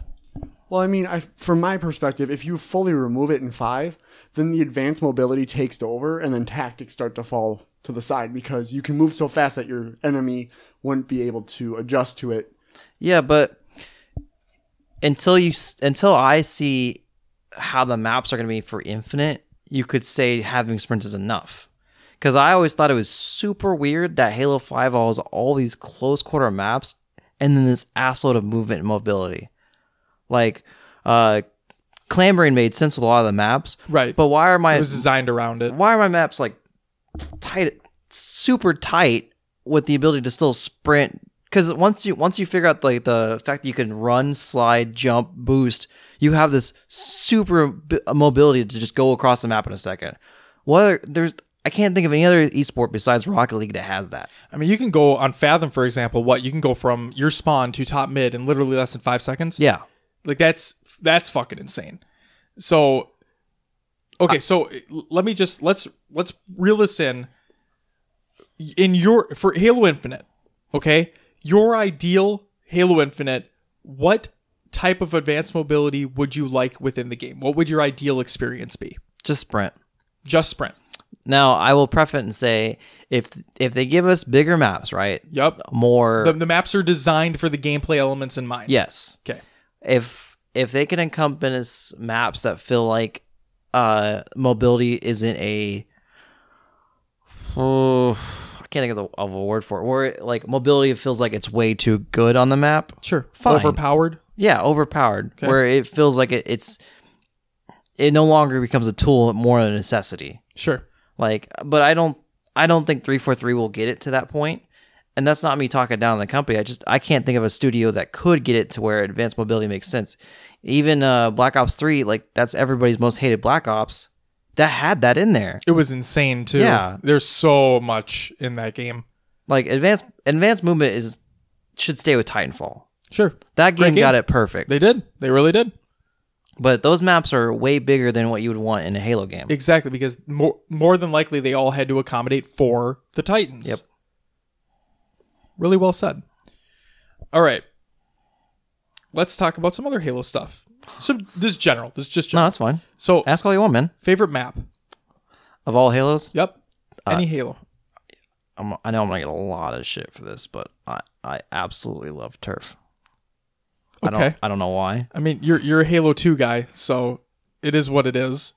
Well, I mean, I, from my perspective, if you fully remove it in five, then the advanced mobility takes over, and then tactics start to fall to the side because you can move so fast that your enemy wouldn't be able to adjust to it. Yeah, but until you until I see how the maps are going to be for infinite, you could say having sprint is enough. Because I always thought it was super weird that Halo Five has all these close quarter maps and then this assload of movement and mobility. Like, uh, clambering made sense with a lot of the maps, Right. but why are my it was designed around it. why are my maps like tight super tight with the ability to still sprint because once you once you figure out like the fact that you can run slide jump boost you have this super mobility to just go across the map in a second what are- there's i can't think of any other esport besides rocket league that has that I mean, you can go on Fathom, for example. What you can go from your spawn to top mid in literally less than five seconds. yeah Like that's that's fucking insane. So okay, so let me just let's let's reel this in. In your for Halo Infinite, okay? Your ideal Halo Infinite, what type of advanced mobility would you like within the game? What would your ideal experience be? just sprint Just sprint. now i will preface and say if if they give us bigger maps right Yep. more The, the maps are designed for the gameplay elements in mind. yes Okay. if if they can encompass maps that feel like uh mobility isn't a oh, I can't think of, the, of a word for it where like mobility feels like it's way too good on the map Sure. Fine. Overpowered. yeah overpowered where it feels like it, it's it no longer becomes a tool more than a necessity Sure. like but i don't i don't think 343 will get it to that point and that's not me talking down the company i just i can't think of a studio that could get it to where advanced mobility makes sense even uh black ops 3 like that's everybody's most hated black ops that had that in there It was insane too. Yeah. There's so much in that game. like advanced advanced movement is should stay with titanfall Sure. that game, game. got it perfect They did. They really did. but those maps are way bigger than what you would want in a halo game Exactly, because more more than likely they all had to accommodate for the Titans. Yep. Really well said. All right. Let's talk about some other Halo stuff. So this is general. This is just no that's fine So ask all you want man favorite map. of all halos Yep. Uh, Any Halo. I'm, I know I'm gonna get a lot of shit for this, but I, I absolutely love turf. I Okay. don't I don't know why. I mean, you're you're a Halo 2 guy, so it is what it is.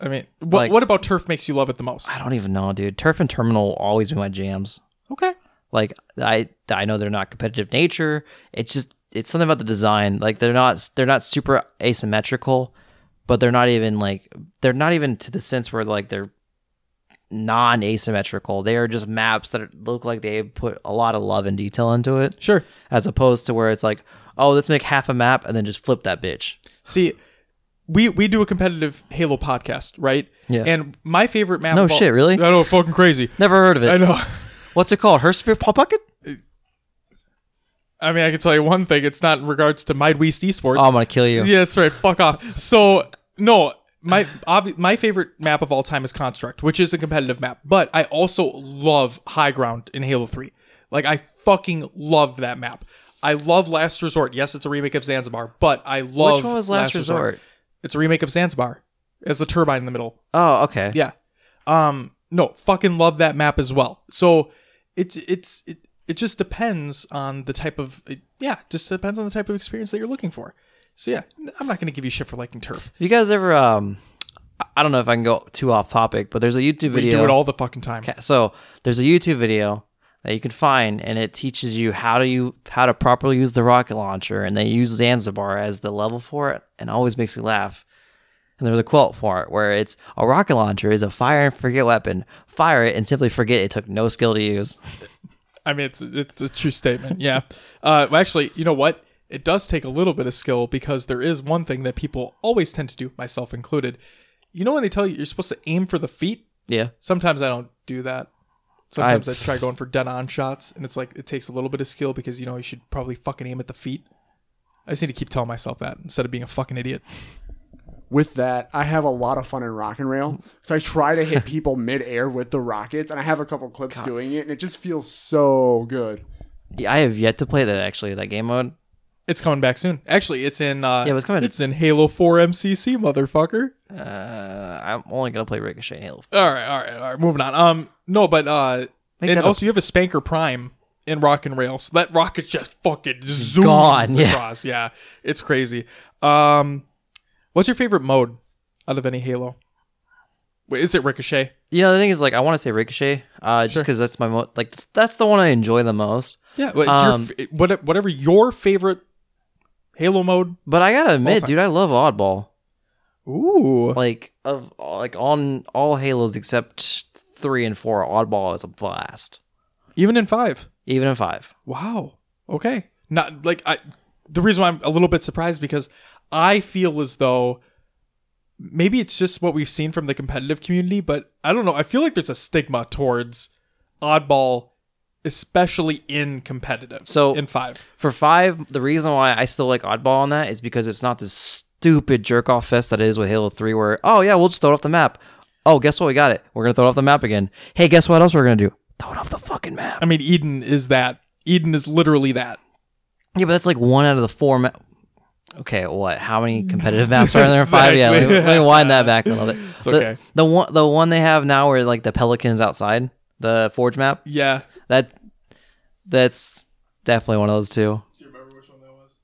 I mean, what Like- what about turf makes you love it the most? I don't even know, dude. Turf and terminal will always be my jams. Okay. Like I I know they're not competitive nature. It's just it's something about the design. Like they're not they're not super asymmetrical, but they're not even like they're not even to the sense where like they're non asymmetrical. They are just maps that look like they put a lot of love and detail into it, Sure. as opposed to where it's like, oh, let's make half a map and then just flip that bitch. See, we we do a competitive Halo podcast, right? Yeah. And my favorite map. No of all- shit, really? I know, fucking crazy. Never heard of it. I know. What's it called? Hearst Paw Bucket? I mean, I can tell you one thing. It's not in regards to my Midwest Esports. Oh, I'm gonna kill you. yeah, that's right. Fuck off. So no, my obvi- my favorite map of all time is Construct, which is a competitive map. But I also love High Ground in Halo Three. Like I fucking love that map. I love Last Resort. Yes, it's a remake of Zanzibar, but I love Which one was Last, Resort? It's a remake of Zanzibar. As the turbine in the middle. Oh, okay. Yeah. Um no, fucking love that map as well. So it's it's it, it just depends on the type of it, yeah, just depends on the type of experience that you're looking for. So yeah, I'm not going to give you shit for liking turf. You guys ever um I don't know if I can go too off topic, but there's a YouTube video. We do it all the fucking time. So there's a YouTube video that you can find, and it teaches you how to you how to properly use the rocket launcher, and they use Zanzibar as the level for it, and always makes me laugh. And there's a quote for it where it's a rocket launcher is a fire and forget weapon. Fire it and simply forget it took no skill to use. I mean, it's it's a true statement. Yeah. Uh, well, actually, you know what? It does take a little bit of skill because there is one thing that people always tend to do, myself included. You know when they tell you you're supposed to aim for the feet? Yeah. Sometimes I don't do that. Sometimes I, I've- try going for dead on shots, and it's like it takes a little bit of skill because you know you should probably fucking aim at the feet. I just need to keep telling myself that instead of being a fucking idiot. With that, I have a lot of fun in Rock and Rail. So I try to hit people midair with the rockets, and I have a couple clips doing it, and it just feels so good. Yeah, I have yet to play that actually. That game mode. It's coming back soon. Actually, it's in. Uh, Yeah, it's coming- It's in Halo Four MCC, motherfucker. Uh, I'm only gonna play Ricochet and Halo. All right, all right, all right. Moving on. Um, no, but uh, Make and that also you have a SPNKr Prime in Rock and Rail, so that rocket just fucking zooms Gone, yeah. across. Yeah, it's crazy. Um, what's your favorite mode out of any Halo? Wait, is it Ricochet? You know, the thing is, like, I want to say Ricochet, uh, just Sure. because that's my mo- like that's, the one I enjoy the most. Yeah, Um, your, f- what- whatever your favorite Halo mode. But I gotta admit, dude, I love Oddball. Ooh, Like of like on all Halos except three and four, Oddball is a blast. even in five. Even in five. Wow. Okay. Not like I. The reason why I'm a little bit surprised because I feel as though maybe it's just what we've seen from the competitive community, but I don't know. I feel like there's a stigma towards oddball, especially in competitive. So- in five, For five, the reason why I still like Oddball on that is because it's not this stupid jerk off fest that it is with Halo 3 where, oh yeah, we'll just throw it off the map. Oh, guess what? We got it. We're gonna throw it off the map again. Hey, guess what else we're gonna do? Throw it off the fucking map. I mean, Eden is that. Eden is literally that. Yeah, but that's like one out of the four ma- Okay, what? How many mm. competitive maps are there in five? Yeah, let me, Exactly. let me wind that back a little bit. It's The- okay. The, one, the one they have now, where like the pelicans outside the forge map. Yeah. That that's definitely one of those two. Do you remember which one that was?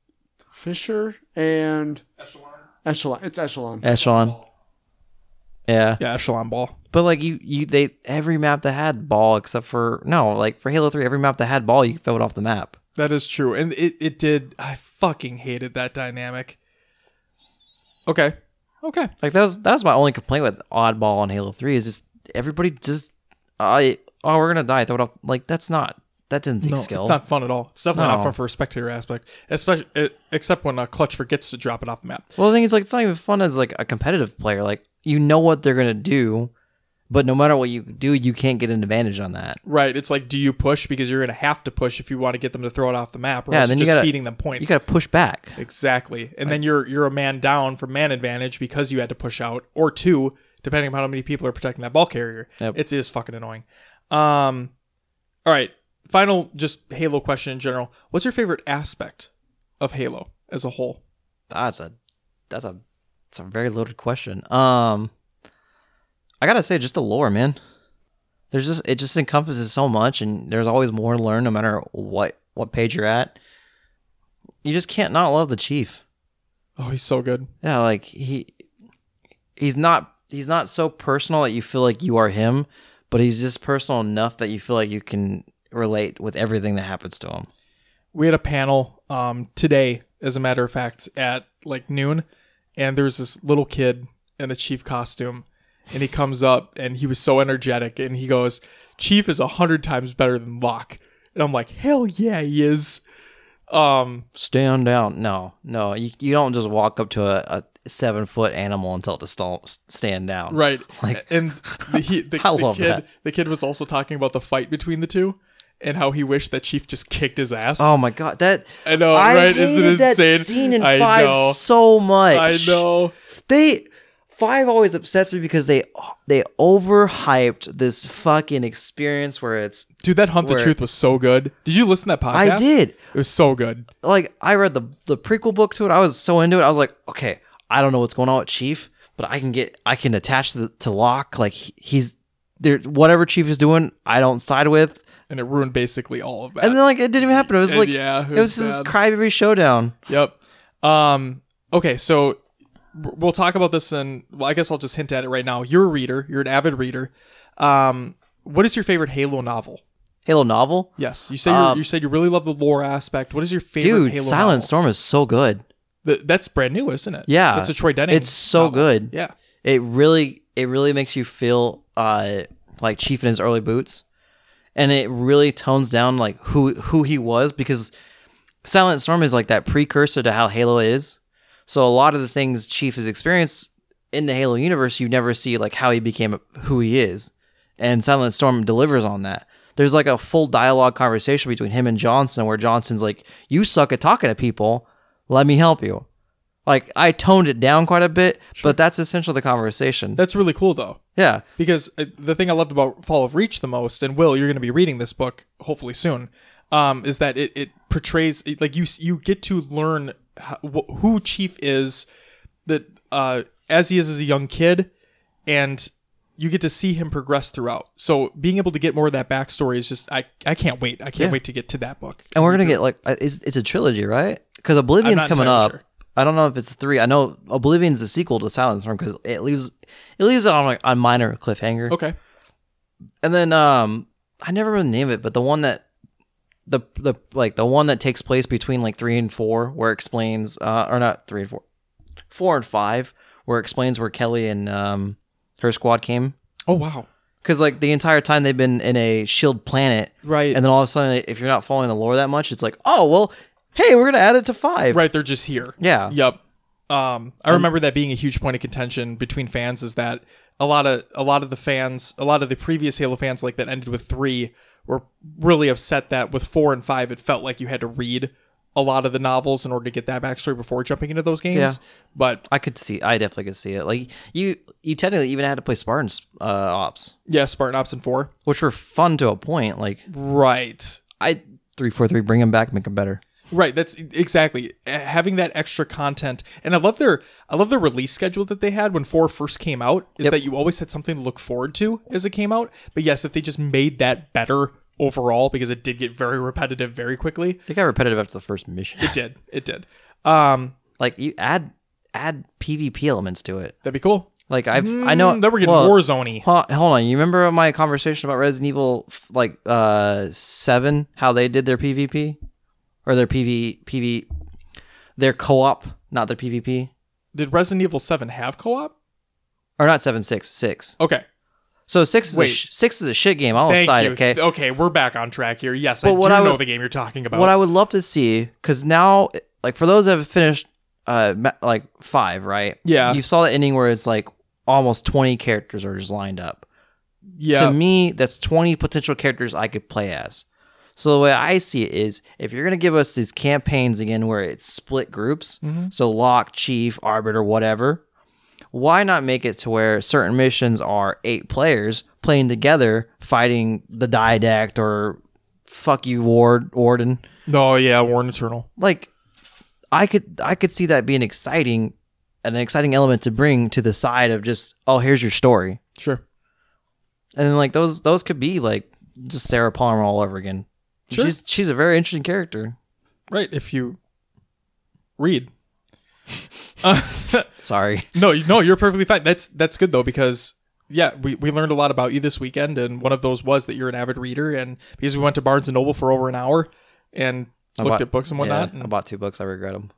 Fisher and Echelon. Echelon. It's Echelon. Echelon. Yeah. Yeah, Echelon ball. but like you, you, they every map that had ball except for no, like for Halo Three, every map that had ball, you could throw it off the map. That is true. And it, it did I fucking hated that dynamic. Okay. Okay. Like that was that was my only complaint with Oddball on Halo Three is just everybody just I oh we're gonna die throw it off like that's not that didn't take No, skill. it's not fun at all. It's definitely not fun for a spectator aspect, especially it, except when a clutch forgets to drop it off the map. Well, the thing is, like, it's not even fun as like a competitive player. Like, you know what they're gonna do, but no matter what you do, you can't get an advantage on that. Right. It's like, do you push because you're going to have to push if you want to get them to throw it off the map, or Yeah, then you're you just gotta- feeding them points. You gotta push back. exactly, and then you're you're a man down for man advantage because you had to push out, or two, depending on how many people are protecting that ball carrier. Yep. It is fucking annoying. Um, all right. Final, just Halo question in general. What's your favorite aspect of Halo as a whole? That's a that's a that's a very loaded question. Um, I gotta say, just the lore, man. There's just it just encompasses so much, and there's always more to learn, no matter what what page you're at. You just can't not love the chief. Oh, he's so good. Yeah, like he he's not he's not so personal that you feel like you are him, but he's just personal enough that you feel like you can relate with everything that happens to him. we had a panel um, today, as a matter of fact, at like noon, and there was this little kid in a chief costume, and he comes up and he was so energetic, and he goes, "Chief is a hundred times better than Locke," and I'm like, "Hell yeah, he is." Um, Stand down. No, no, you, you don't just walk up to a, a seven foot animal and tell it to st- stand down. right, Like- and the, he, the, I the love kid, that. the kid was also talking about the fight between the two. And how he wished that Chief just kicked his ass. Oh my god, that I know, I right? Isn't that insane? scene in I five know. so much. I know. They five always upsets me because they they overhyped this fucking experience where it's Dude, that Hunt the Truth was so good. Did you listen to that podcast? I did. It was so good. like I read the the prequel book to it. I was so into it. I was like, okay, I don't know what's going on with Chief, but I can get I can attach to, to Locke. Like he's there. Whatever Chief is doing, I don't side with. And it ruined basically all of that. And then like it didn't even happen. It was And like yeah, it it was was this crybaby showdown. yep. Um. Okay, so we'll talk about this, and well, I guess I'll just hint at it right now. You're a reader. You're an avid reader. Um. What is your favorite Halo novel? Halo novel, Yes, you said you Um, you said you really love the lore aspect. What is your favorite dude. Halo Silent novel? Storm is so good. The, that's brand new, isn't it? Yeah. it's a Troy Denning. It's so novel. good. Yeah. it really it really makes you feel uh like chief in his early boots and it really tones down like who who he was because silent storm is like that precursor to how halo is so a lot of the things chief has experienced in the halo universe you never see like how he became who he is and silent storm delivers on that there's like a full dialogue conversation between him and johnson where johnson's like you suck at talking to people let me help you Like I toned it down quite a bit, but that's essentially the conversation. That's really cool though. yeah. because uh, the thing I loved about Fall of Reach the most, and Will, you're going to be reading this book hopefully soon, um, is that it, it portrays like you you get to learn who Chief is, that uh, as he is as a young kid, and you get to see him progress throughout. So being able to get more of that backstory is just I I can't wait. I can't Yeah. wait to get to that book. And we're gonna get like uh, it's, it's a trilogy, right? Because Oblivion's coming up. sure. I don't know if it's three. I know Oblivion's the sequel to Silent Storm because it leaves it leaves it on like on minor cliffhanger. Okay. And then um, I never really name it, but the one that the the like the one that takes place between like three and four, where it explains uh or not three and four, four and five, where it explains where Kelly and um her squad came. Oh wow. Because like the entire time they've been in a shield planet, Right. and then all of a sudden, if you're not following the lore that much, it's like, oh well, hey, we're gonna add it to five. right. They're just here. Yeah. Yep. Um, I remember that being a huge point of contention between fans is that a lot of a lot of the fans, a lot of the previous Halo fans, like that ended with three, were really upset that with four and five, it felt like you had to read a lot of the novels in order to get that backstory before jumping into those games. Yeah. But I could see. I definitely could see it. Like you, you technically even had to play Spartan uh, ops, yeah, Spartan Ops and four. which were fun to a point. Like Right. I three four three, bring them back, make them better. Right, that's exactly having that extra content, and I love their I love the release schedule that they had when four first came out. Is Yep. that you always had something to look forward to as it came out. But yes, if they just made that better overall, because it did get very repetitive very quickly. It got repetitive after the first mission. It did, it did. Um, like you add add PvP elements to it. that'd be cool. Like I've I know Mm, then we're getting well, Warzone. Hold, hold on, you remember my conversation about Resident Evil like uh seven? How they did their PvP or their PV PV their co-op, not their PvP Did Resident Evil Seven have co-op? or not seven six six. Okay, So six is a sh- six is a shit game. I'll thank side you. okay. okay, we're back on track here. Yes, I what do I know would- the game you're talking about. What I would love to see, because now, like for those that have finished, uh, ma- like five, right? Yeah. You saw the ending where it's like almost twenty characters are just lined up. yeah, To me, that's twenty potential characters I could play as. So the way I see it is, if you're gonna give us these campaigns again where it's split groups, Mm-hmm. so lock, chief, arbiter, whatever. Why not make it to where certain missions are eight players playing together, fighting the didact or fuck you, ward, warden? no, yeah, Warden Eternal. like I could I could see that being exciting an exciting element to bring to the side of just oh here's your story Sure. and then like those those could be like just Sarah Palmer all over again. Sure. She's she's a very interesting character. Right, if you read. Uh, Sorry. no, no, you're perfectly fine. That's that's good though because yeah, we, we learned a lot about you this weekend, and one of those was that you're an avid reader, and because we went to Barnes and Noble for over an hour and I looked bought- at books and whatnot. Yeah, I and- bought two books. I regret them.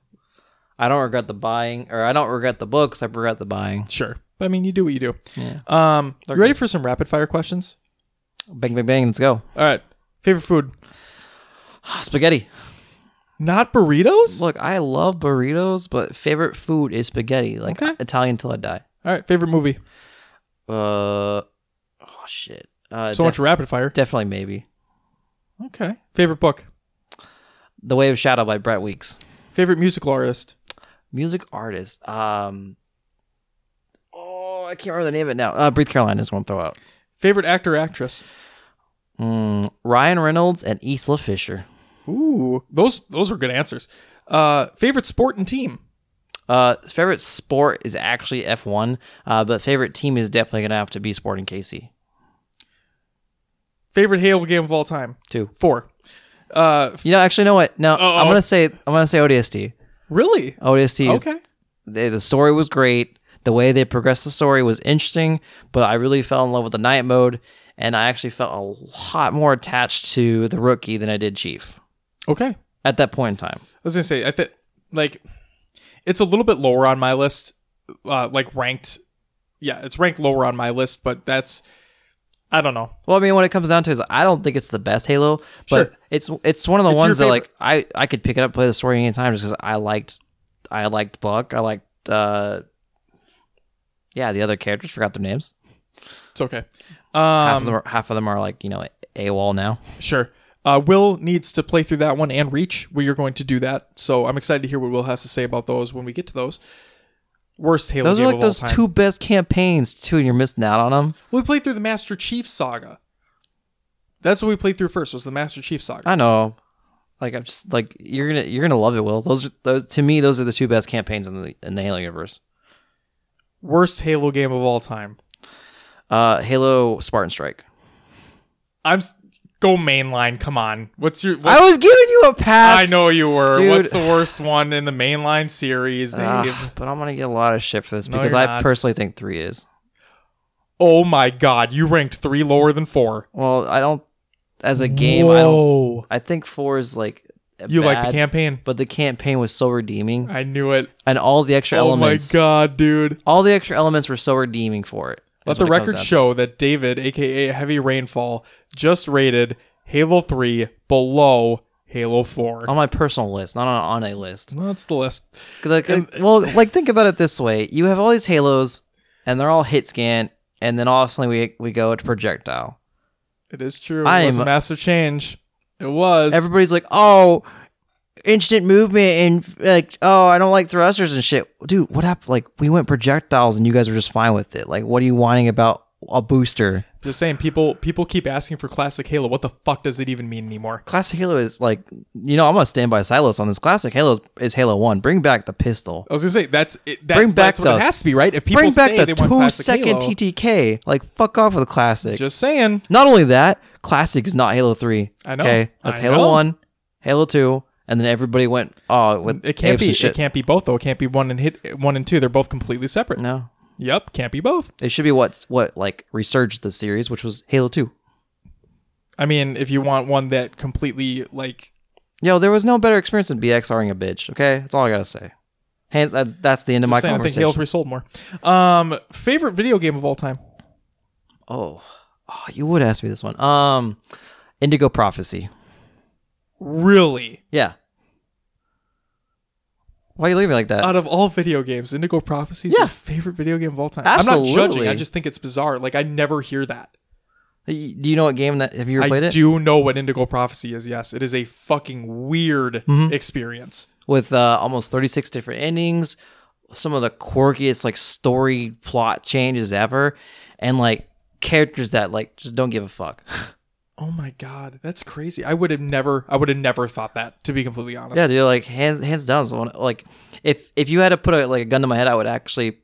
I don't regret the buying, or I don't regret the books. I regret the buying. sure, but I mean, you do what you do. Yeah. Um, you ready for some rapid fire questions? Bang bang bang. Let's go. All right, favorite food? Spaghetti. Not burritos. Look, I love burritos, but favorite food is spaghetti. Like Okay. Italian till I die. All right, favorite movie? Uh, oh shit. Uh, So much rapid fire. Definitely maybe. Okay. Favorite book? The Way of Shadow by Brent Weeks. Favorite musical artist? Music artist. Um. Oh, I can't remember the name of it now. Uh, Breathe Caroline is one to throw out. Favorite actor actress? Mm, Ryan Reynolds and Isla Fisher. Ooh, those those were good answers. Uh, favorite sport and team? Uh, favorite sport is actually F1, uh, but favorite team is definitely gonna have to be Sporting KC. Favorite Halo game of all time? Two. Four. Uh, You know, actually, know what? No, Uh-oh. I'm gonna say I'm gonna say ODST. really? ODST. Is, Okay. they, the story was great. The way they progressed the story was interesting, but I really fell in love with the night mode, and I actually felt a lot more attached to the rookie than I did Chief Okay. at that point in time. I was gonna say, I think like it's a little bit lower on my list, uh, like ranked. Yeah, it's ranked lower on my list, but that's I don't know. Well, I mean, when it comes down to it, is I don't think it's the best Halo, but Sure. it's it's one of the It's ones that like I I could pick it up play the story anytime just because I liked I liked Buck, I liked uh yeah the other characters forgot their names. It's okay. half of Um, them are, half of them are like you know AWOL now. sure. Uh, Will needs to play through that one and Reach. We are going to do that, so I'm excited to hear what Will has to say about those when we get to those. Worst Halo Those game are like of all those time. two best campaigns too, and you're missing out on them. We played through the Master Chief Saga. That's what we played through first. Was the Master Chief Saga? I know. Like I'm just like you're gonna you're gonna love it, Will. Those are those to me those are the two best campaigns in the in the Halo universe. Worst Halo game of all time. Uh, Halo Spartan Strike. I'm go mainline. Come on. What's your? I was giving you a pass. I know you were. Dude. What's the worst one in the mainline series, Dave? Ah, but I'm gonna get a lot of shit for this No, because I not. personally think three is. oh my God! You ranked three lower than four. Well, I don't. As a game, I. Whoa. I think four is like. You like the campaign? but the campaign was so redeeming, I knew it. and all the extra Oh elements. Oh my God, dude! All the extra elements were so redeeming for it. Let the record to. show that David, aka Heavy Rainfall, just rated Halo 3 below Halo 4. on my personal list, not on, on a list. That's the list. Like, And- well, like think about it this way: you have all these halos, and they're all hit scan, and then all of a sudden we we go to projectile. It is true. It I was am- a massive change. It was. Everybody's like, "Oh, instant movement," and like, "Oh, I don't like thrusters and shit." Dude, what happened? Like, we went projectiles, and you guys were just fine with it. Like, what are you whining about a booster? Just saying, people people keep asking for classic Halo. What the fuck does it even mean anymore? Classic Halo is like, you know, I'm gonna stand by Silos on this. Classic Halo is, is Halo One. Bring back the pistol. I was gonna say that's it, that, Bring back that's what the- it has to be, right? If people Bring back say the two second Halo, TTK. Like, fuck off with the classic. just saying. Not only that, Classic is not Halo 3. I know. Okay, that's I Halo know. 1, Halo 2, and then everybody went, oh, with It can't be. shit. It can't be both though. It can't be one and hit one and two. They're both completely separate. No. Yep, can't be both. It should be what, what like, resurged the series, which was Halo 2. I mean, if you want one that completely like Yo, there was no better experience than BXRing a bitch, okay? That's all I gotta say. Hey, that's, that's the end of my saying, I think. Halo Three sold more. Um, favorite video game of all time. oh. oh, you would ask me this one. Um, Indigo Prophecy. Really, Yeah. Why are you leaving like that? out of all video games, Indigo Prophecy is Yeah. your favorite video game of all time. I'm not judging. I just think it's bizarre. Like I never hear that. Do you know what game that, have you ever I played it? do know what Indigo Prophecy is. Yes, it is a fucking weird Mm-hmm. experience. with uh, almost 36 different endings, some of the quirkiest like story plot changes ever, and like characters that like just don't give a fuck. Oh my god, that's crazy. I would have never. I would have never thought that. To be completely honest. yeah, dude, like hands hands down. So like, if if you had to put a, like a gun to my head, I would actually,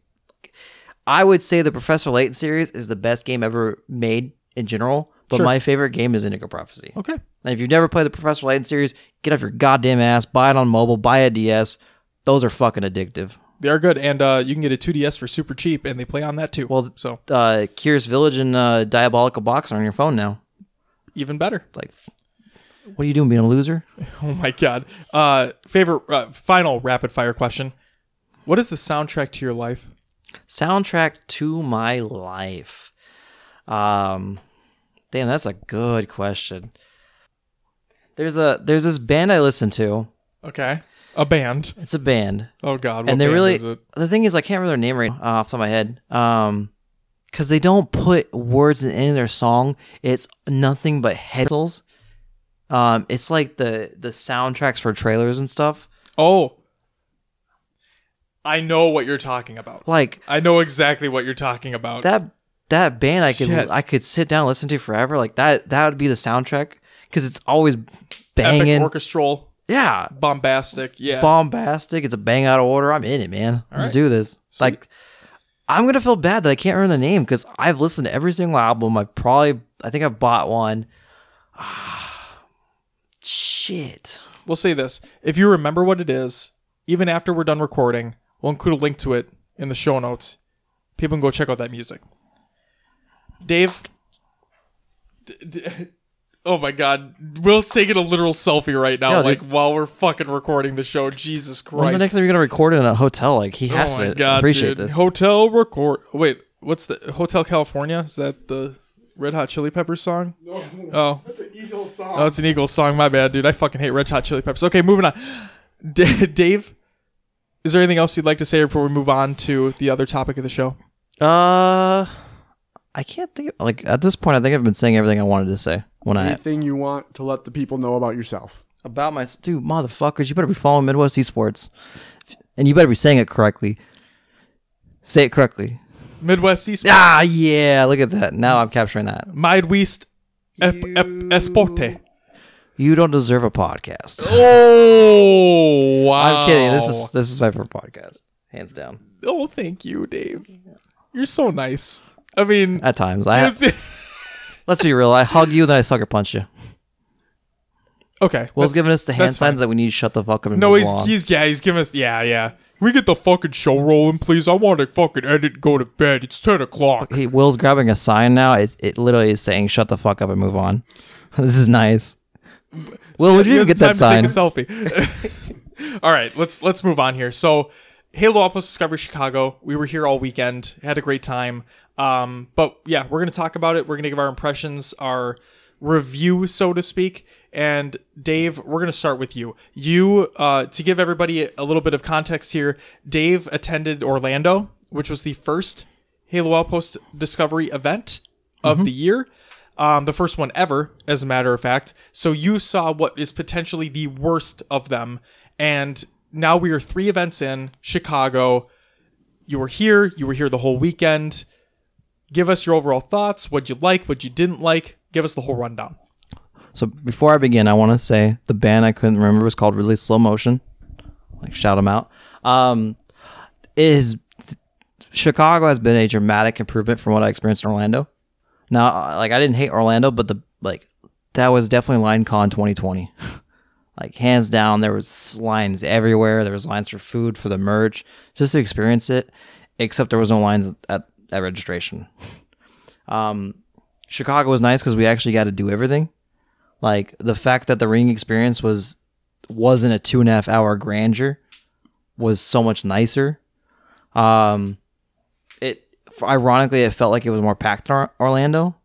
I would say the Professor Layton series is the best game ever made in general. But Sure. my favorite game is Indigo Prophecy. Okay. And if you've never played the Professor Layton series, get off your goddamn ass, buy it on mobile, buy a DS. Those are fucking addictive. They are good, and uh, you can get a 2DS for super cheap, and they play on that too. Well, so uh, Curious Village and uh, Diabolical Box are on your phone now. Even better. It's like, what are you doing, being a loser? Oh my god. Uh, favorite uh, final rapid fire question. What is the soundtrack to your life? Soundtrack to my life. Um, damn, that's a good question. There's a there's this band I listen to. Okay. A band. It's a band, Oh god. What and they really is it? the thing is I can't remember their name right off the top of my head. Um, because they don't put words in any of their song. It's nothing but headals. Um, it's like the the soundtracks for trailers and stuff. Oh. I know what you're talking about. Like I know exactly what you're talking about. that that band I could Shit. I could sit down and listen to forever. Like that that would be the soundtrack because it's always Epic banging. orchestral, yeah, bombastic. Yeah. bombastic. It's a bang out of order. I'm in it, man. Let's right. do this. Like I'm gonna feel bad that I can't remember the name because I've listened to every single album. I probably I think I've bought one. Shit. We'll say this. If you remember what it is, even after we're done recording, we'll include a link to it in the show notes. People can go check out that music. Dave. D- d- oh my god. Will's taking a literal selfie right now, Yeah, like dude. while we're fucking recording the show. Jesus When's Christ. the next time you're gonna record in a hotel? Like he has oh my to god, appreciate dude. this. Hotel record. Wait, what's the Hotel California? Is that the Red Hot Chili Peppers song? No, Oh, that's an Eagles song. Oh, it's an Eagles song. My bad, dude. I fucking hate Red Hot Chili Peppers. Okay, moving on. D- Dave, is there anything else you'd like to say before we move on to the other topic of the show? Uh, I can't think. Like at this point, I think I've been saying everything I wanted to say. When I Anything you want to let the people know about yourself. about my dude motherfuckers. You better be following Midwest Esports, and you better be saying it correctly. Say it correctly. Midwest Esports. Ah, yeah. Look at that. Now I'm capturing that. Midwest ep- ep- Esporte. You don't deserve a podcast. Oh wow! I'm kidding. This is this is my favorite podcast, hands down. Oh, thank you, Dave. You're so nice. I mean, At times, I it's- let's be real. I hug you, then I sucker punch you. okay. Will's that's- giving us the hand that's fine. signs that we need to shut the fuck up and No, move he's along. he's yeah, he's giving us yeah, yeah. We get the fucking show rolling, please? I want to fucking edit and go to bed. It's ten o'clock. He Will's grabbing a sign now. It, it literally is saying "Shut the fuck up and move on." this is nice. Will, would you even get that sign? Take a selfie. all right, let's let's move on here. So, Halo Outpost Discovery Chicago. We were here all weekend. Had a great time. Um, but yeah, we're gonna talk about it. We're gonna give our impressions, our review, so to speak. And Dave, we're gonna start with you. You, uh, to give everybody a little bit of context here, Dave attended Orlando, which was the first Halo Outpost Discovery event of the year. Um, the first one ever, as a matter of fact. So you saw what is potentially the worst of them. And now we are three events in Chicago. You were here. You were here the whole weekend. Give us your overall thoughts. What you like, what you didn't like. Give us the whole rundown. So before I begin, I want to say the band I couldn't remember was called Really Slow Motion. Like shout them out. Um, is Chicago has been a dramatic improvement from what I experienced in Orlando. Now, like I didn't hate Orlando, but the like that was definitely LineCon 2020. like hands down, there was lines everywhere. There was lines for food, for the merch, just to experience it. Except there was no lines at, at registration. Um, Chicago was nice because we actually got to do everything. Like the fact that the ring experience was wasn't a two and a half hour grandeur was so much nicer. Um, it ironically it felt like it was more packed in Orlando,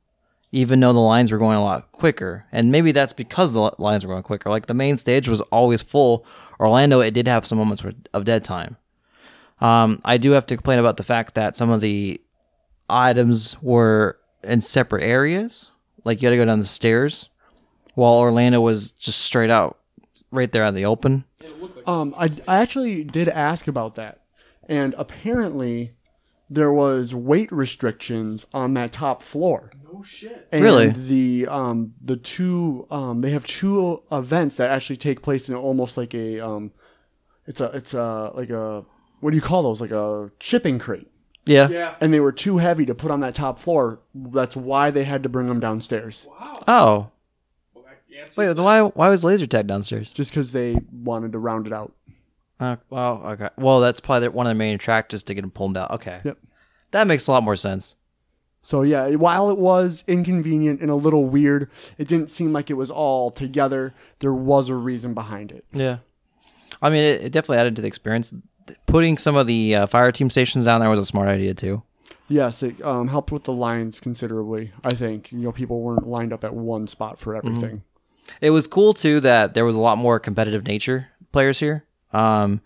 even though the lines were going a lot quicker. And maybe that's because the lines were going quicker. Like the main stage was always full. Orlando, it did have some moments of dead time. Um, I do have to complain about the fact that some of the items were in separate areas. Like you had to go down the stairs, while Orlando was just straight out, right there on the open. Um, I, I actually did ask about that, and apparently there was weight restrictions on that top floor. Oh shit. And Really? The um the two um they have two events that actually take place in almost like a um it's a it's a like a what do you call those like a shipping crate. Yeah. Yeah. And they were too heavy to put on that top floor. That's why they had to bring them downstairs. Wow. Oh, Well, that answers wait. Then why why was laser tag downstairs? Just because they wanted to round it out. Uh, well, okay. Well, that's probably one of the main attractors to get them pulled down. Okay. Yep. That makes a lot more sense. So yeah, while it was inconvenient and a little weird, it didn't seem like it was all together. There was a reason behind it. Yeah. I mean, it, it definitely added to the experience. Putting some of the uh, fire team stations down there was a smart idea too. Yes, it um, helped with the lines considerably. I think you know people weren't lined up at one spot for everything. It was cool too that there was a lot more competitive nature players here. Um,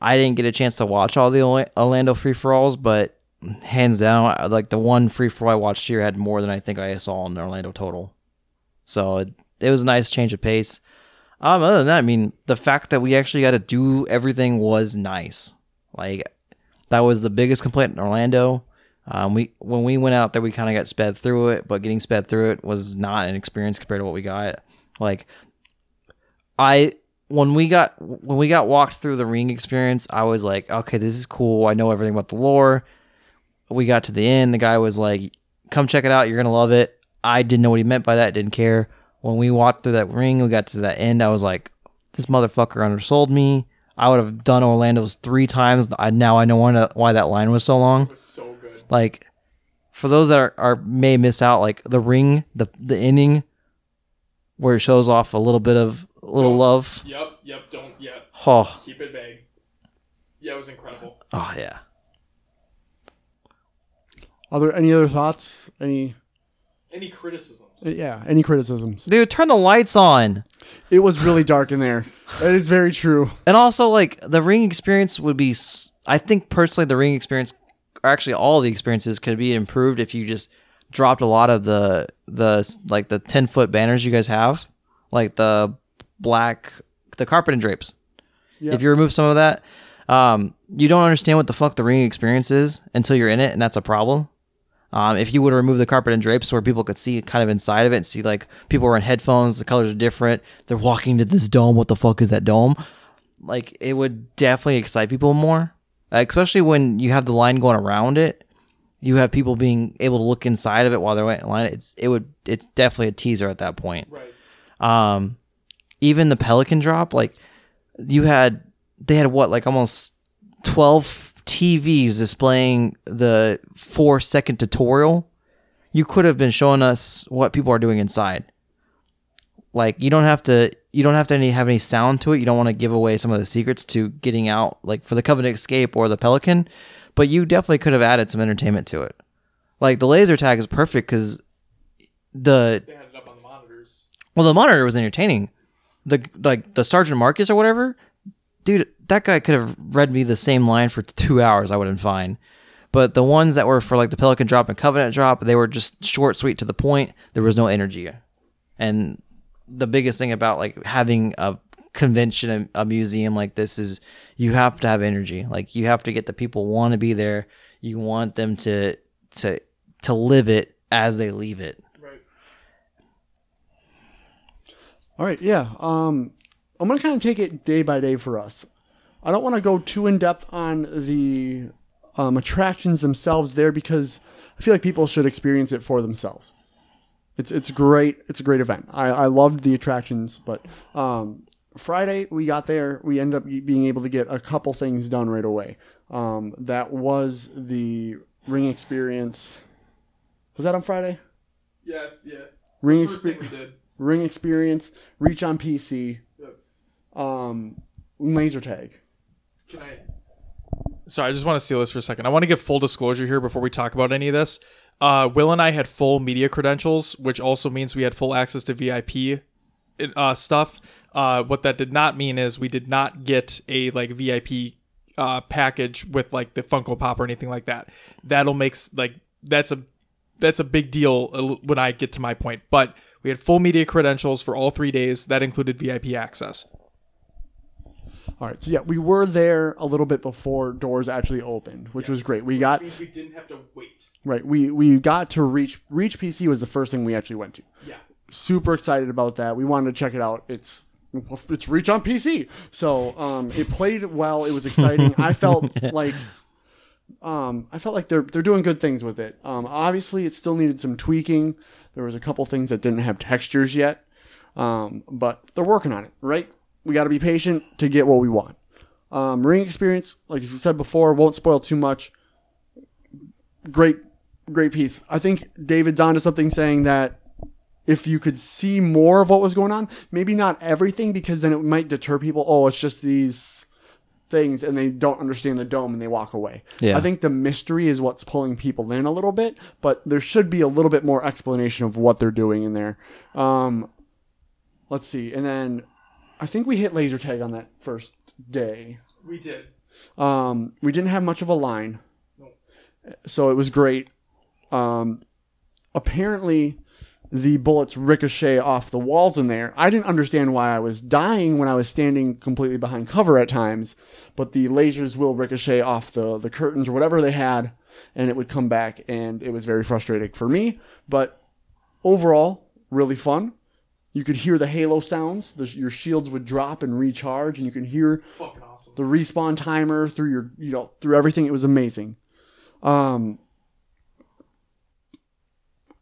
I didn't get a chance to watch all the Orlando free for alls, but hands down, like the one free for all I watched here had more than I think I saw in Orlando total. So it, it was a nice change of pace. Um, other than that, I mean, the fact that we actually got to do everything was nice. Like that was the biggest complaint in Orlando. Um, we when we went out there, we kind of got sped through it, but getting sped through it was not an experience compared to what we got. Like, I when we got when we got walked through the ring experience, I was like, okay, this is cool. I know everything about the lore. We got to the end. The guy was like, "Come check it out. You're gonna love it." I didn't know what he meant by that. Didn't care. When we walked through that ring, we got to that end. I was like, "This motherfucker undersold me." I would have done Orlando's three times. I now I know why why that line was so long was so good. like for those that are, are may miss out like the ring the the ending where it shows off a little bit of a little Don't- love Yep. Yep. Don't. Yeah. oh Keep it vague. Yeah, it was incredible. oh yeah Are there any other thoughts? Any? Any criticisms? Yeah, any criticisms? dude turn the lights on It was really dark in there. That is very true. and also like the ring experience would be. I think personally the ring experience or actually all the experiences could be improved if you just dropped a lot of the the like the ten foot banners you guys have, like the black the carpet and drapes. Yep. If you remove some of that, um, you don't understand what the fuck the ring experience is until you're in it, and that's a problem. Um, if you would remove the carpet and drapes where people could see kind of inside of it and see like people wearing headphones, the colors are different, they're walking to this dome. What the fuck is that dome? Like it would definitely excite people more, Uh, especially when you have the line going around it. You have people being able to look inside of it while they're waiting in line. It's it would it's definitely a teaser at that point Right. um even the pelican drop like you had they had what like almost 12 tvs displaying the four second tutorial you could have been showing us what people are doing inside like you don't have to you don't have to any, have any sound to it you don't want to give away some of the secrets to getting out like for the covenant escape or the pelican but you definitely could have added some entertainment to it like the laser tag is perfect because the They had it up on the monitors. well, the monitor was entertaining. The like the Sergeant Marcus or whatever, dude, that guy could have read me the same line for two hours. I would have been fine. But the ones that were for like the Pelican drop and Covenant drop, they were just short, sweet, to the point. There was no energy. And the biggest thing about like having a convention, a museum like this is you have to have energy. Like you have to get the people want to be there. You want them to to to live it as they leave it. Right. All right, yeah. Um, I'm gonna kind of take it day by day for us. I don't want to go too in depth on the um, attractions themselves there because I feel like people should experience it for themselves. It's it's great. It's a great event. I, I loved the attractions, but um, Friday we got there. We ended up being able to get a couple things done right away. Um, that was the ring experience. Was that on Friday? Yeah, yeah. Ring First thing expe- we did. Ring experience, reach on PC. Um, laser tag. Can I? Sorry, I just want to steal this for a second. I want to give full disclosure here before we talk about any of this. Uh, Will and I had full media credentials, which also means we had full access to VIP uh, stuff. Uh, what that did not mean is we did not get a like VIP uh, package with like the Funko Pop or anything like that. That'll makes like that's a that's a big deal uh, when I get to my point. But we had full media credentials for all three days. That included VIP access. All right, so yeah, we were there a little bit before doors actually opened, which was great. We got means we didn't have to wait. right. We we got to reach reach PC was the first thing we actually went to. Yeah. Super excited about that. We wanted to check it out. It's it's reach on PC. So um, it played well. It was exciting. I felt like um, I felt like they're they're doing good things with it. Um, obviously, it still needed some tweaking. There was a couple things that didn't have textures yet, um, but they're working on it. Right? We got to be patient to get what we want. Um, ring experience, like you said before, won't spoil too much. Great, great piece. I think David's onto something saying that if you could see more of what was going on, maybe not everything, because then it might deter people. Oh, it's just these things, and they don't understand the dome and they walk away. Yeah. I think the mystery is what's pulling people in a little bit, but there should be a little bit more explanation of what they're doing in there. Um, let's see, and then I think we hit laser tag on that first day. We did. Um, we didn't have much of a line, so it was great. Um, apparently, the bullets ricochet off the walls in there. I didn't understand why I was dying when I was standing completely behind cover at times, but the lasers will ricochet off the the curtains or whatever they had, and it would come back, and it was very frustrating for me. But overall, really fun. You could hear the halo sounds. The, your shields would drop and recharge, and you can hear awesome. the respawn timer through your you know through everything it was amazing um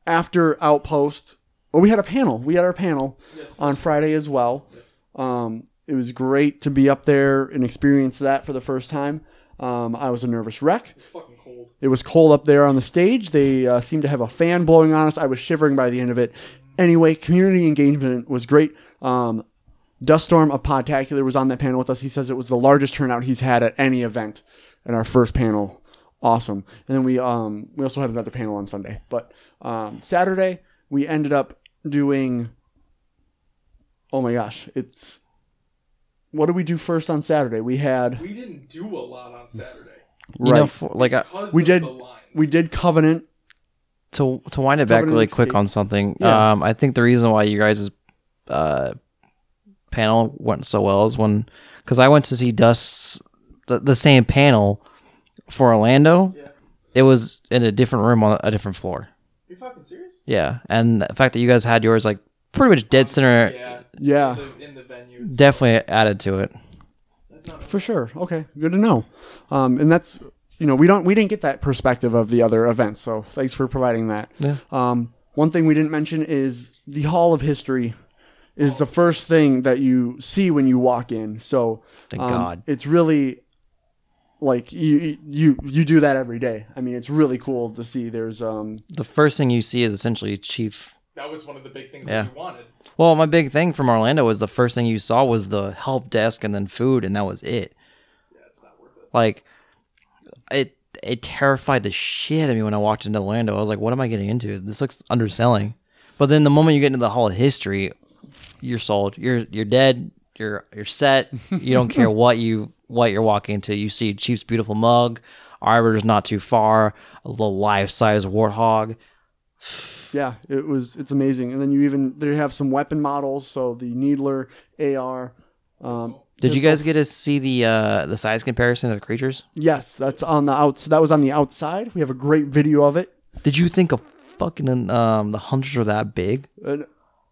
after outpost well we had a panel we had our panel Yes. on friday as well um it was great to be up there and experience that for the first time um, i was a nervous wreck It's fucking cold. it was cold up there on the stage. They uh, seemed to have a fan blowing on us. I was shivering by the end of it. Anyway, community engagement was great. Um, Duststorm of Podtacular was on that panel with us. He says it was the largest turnout he's had at any event in our first panel. Awesome. And then we um, we also had another panel on Sunday. But um, Saturday we ended up doing. Oh my gosh! It's what did we do first on Saturday? We had We didn't do a lot on Saturday. You right. know, for, like I, We did- we did Covenant to to wind it back really quick Escape. on something. Yeah. Um, I think the reason why you guys' uh, panel went so well is when because I went to see Dust's the, the same panel for Orlando. Yeah. It was in a different room on a different floor. you fucking serious? Yeah, and the fact that you guys had yours like pretty much dead center Yeah. Yeah. In the, venue. definitely added to it. For sure. Okay, good to know. Um, and that's you know we don't we didn't get that perspective of the other events, so thanks for providing that. Yeah. Um, one thing we didn't mention is the Hall of History is the first thing that you see when you walk in. So Thank um, God. it's really like you you you do that every day. I mean, it's really cool to see. There's um The first thing you see is essentially Chief. That was one of the big things Yeah. that we wanted. Well, my big thing from Orlando was the first thing you saw was the help desk and then food, and that was it. Yeah, it's not worth it. like it it terrified the shit out of me when I walked into Orlando. I was like, what am I getting into? This looks underselling. But then the moment you get into the Hall of History, you're sold. You're you're dead. You're you're set. You don't care what you what you're walking into. You see Chief's beautiful mug, Arbiter's not too far, a little life size warthog. yeah, it was it's amazing. And then you even they have some weapon models. So the Needler AR. Um, Did you guys get to see the uh the size comparison of the creatures? Yes, that's on the outs. That was on the outside. We have a great video of it. Did you think of fucking um the hunters were that big? And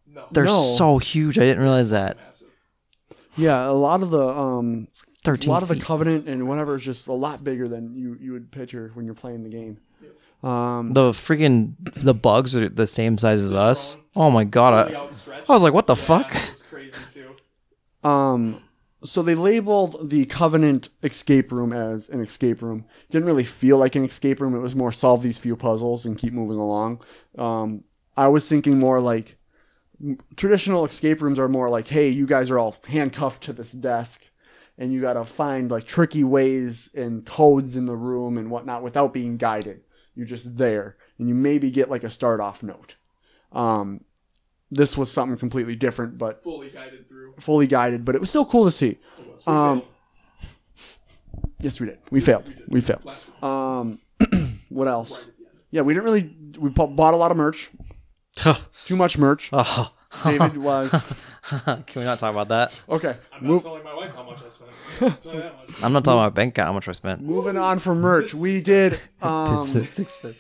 No. They're No. so huge. I didn't realize that. Massive. yeah, a lot of the um, a 13 lot of the feet. Covenant and whatever is just a lot bigger than you you would picture when you're playing the game. Um, The freaking the bugs are the same size as us. Oh my god! I. I was like, what the Yeah, fuck? that was crazy too. Um, so they labeled the Covenant escape room as an escape room. Didn't really feel like an escape room. It was more solve these few puzzles and keep moving along. Um, I was thinking more like traditional escape rooms are more like, hey, you guys are all handcuffed to this desk, and you got to find like tricky ways and codes in the room and whatnot without being guided. You're just there, and you maybe get like a start off note. Um, this was something completely different, but Fully guided through. fully guided, but it was still cool to see. Um, yes, we did. We failed. We failed. Um, what else? Yeah, we didn't really. We bought a lot of merch. Too much merch. oh, David was can we not talk about that? okay. I'm not Move, telling my wife how much I spent. I'll tell you that much. I'm not talking about bank account. How much I spent? moving on from merch, we did. Um, Six bits.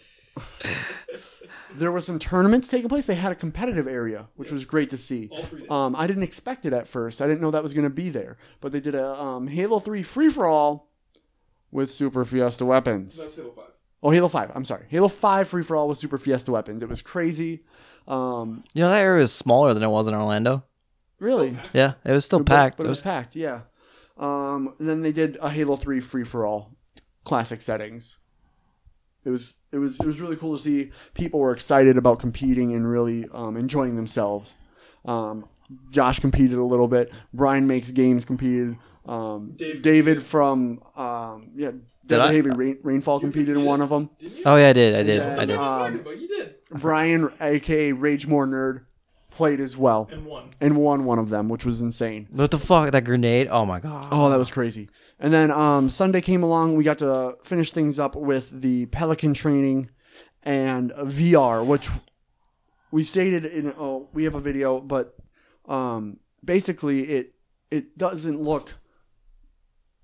There were some tournaments taking place. They had a competitive area, which was great to see. All three days. Um, I didn't expect it at first. I didn't know that was going to be there. But they did a um, Halo 3 free for all with Super Fiesta weapons. That's Halo 5. Oh, Halo 5. I'm sorry. Halo 5 free for all with Super Fiesta weapons. It was crazy. Um, You know that area was smaller than it was in Orlando. really. Yeah, it was still But- packed. But, it it was was packed, yeah. Um, and then they did a Halo 3 free for all classic settings. It was it was it was really cool to see people were excited about competing and really um, enjoying themselves. Um, Josh competed a little bit. Brian makes games competed. Um, Dave- David from um, yeah, David I? Heavy Rain, Rainfall competed in one of them. Oh yeah, I did. I did. Yeah. I did. What are you Um, talking about? You did. Brian, aka Rage More Nerd, played as well And one. and won one of them, which was insane. What the fuck? That grenade? Oh my god. Oh, that was crazy. And then um, Sunday came along. We got to finish things up with the Pelican training and VR, which we stated in. Oh, we have a video, but um, basically it it doesn't look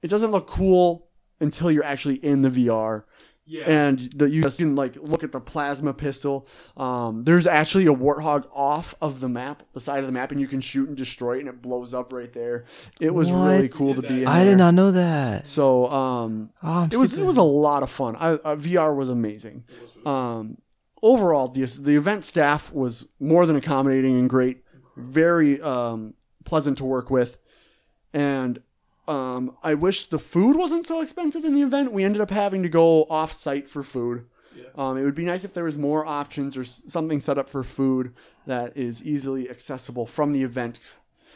it doesn't look cool until you're actually in the VR Yeah. and the, you can like look at the plasma pistol. Um, there's actually a warthog off of the map, the side of the map, and you can shoot and destroy it, and it blows up right there. It was What? really cool to did be. that. In I there. did not know that. So um, Oh, I'm it was super- it was a lot of fun. I, uh, VR was amazing. Um, overall, the the event staff was more than accommodating and great. Very um, pleasant to work with, and um, I wish the food wasn't so expensive in the event. We ended up having to go off site for food. Yeah. Um, it would be nice if there was more options or something set up for food that is easily accessible from the event.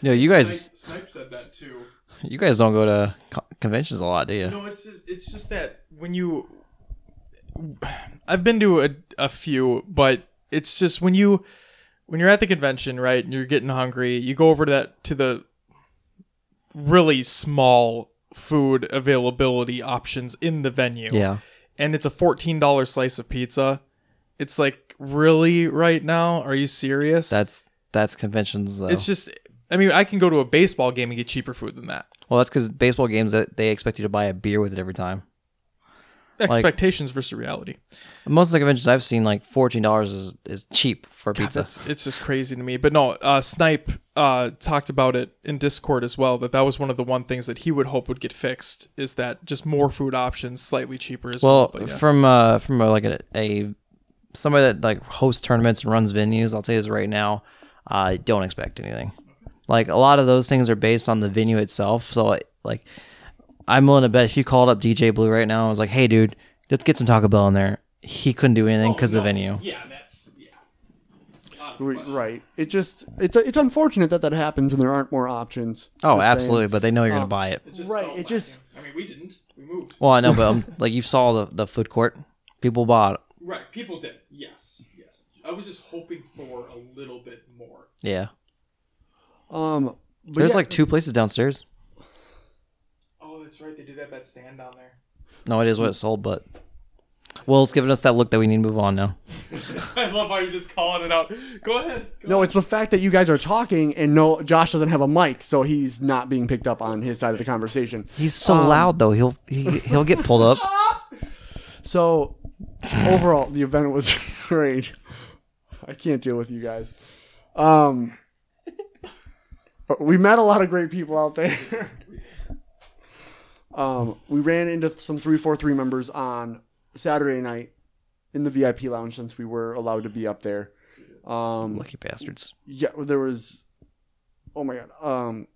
Yo, you guys, Snipe, Snipe said that too. you guys don't go to co- conventions a lot, do you? No, it's just it's just that when you I've been to a, a few, but it's just when you when you're at the convention, right, and you're getting hungry, you go over to that to the really small food availability options in the venue. Yeah. And it's a $14 slice of pizza It's like really right now. Are you serious? That's that's conventions though. it's just. I mean, I can go to a baseball game and get cheaper food than that. well, that's because baseball games that they expect you to buy a beer with it every time. Expectations versus reality. Most of the conventions I've seen, like fourteen dollars is is cheap for God, pizza. that's it's just crazy to me. But no, uh, Snipe uh, talked about it in Discord as well. That that was one of the one things that he would hope would get fixed is that just more food options, slightly cheaper as well. Well, yeah. from uh from a, like a, a somebody that like hosts tournaments and runs venues, I'll tell you this right now, I don't expect anything. Like a lot of those things are based on the venue itself. So like, I'm willing to bet if you called up DJ Blue right now, and was like, "Hey, dude, let's get some Taco Bell in there," he couldn't do anything because of the venue. Yeah, that's yeah. Right. It just it's it's unfortunate that that happens and there aren't more options. Oh, Just saying. absolutely, but they know you're gonna Um, buy it. Right. It just I mean, we didn't. We moved. Well, I know, but um, like you saw the the food court, people bought. Right. People did. Yes. Yes. I was just hoping for a little bit more. Yeah, um. but there's yeah, like two places downstairs. That's right. They did have that stand down there. No, it is what it sold, but Will's giving us that look that we need to move on now. I love how you're just calling it out. Go ahead. Go No, it's the fact that you guys are talking and no, Josh doesn't have a mic, so he's not being picked up on his side of the conversation. He's so Um, loud though. He'll he, he'll get pulled up. So overall, the event was great. I can't deal with you guys. Um, we met a lot of great people out there. Um, we ran into some three four three members on Saturday night in the VIP lounge since we were allowed to be up there. Um, Lucky bastards. yeah, there was. Oh my god. Um,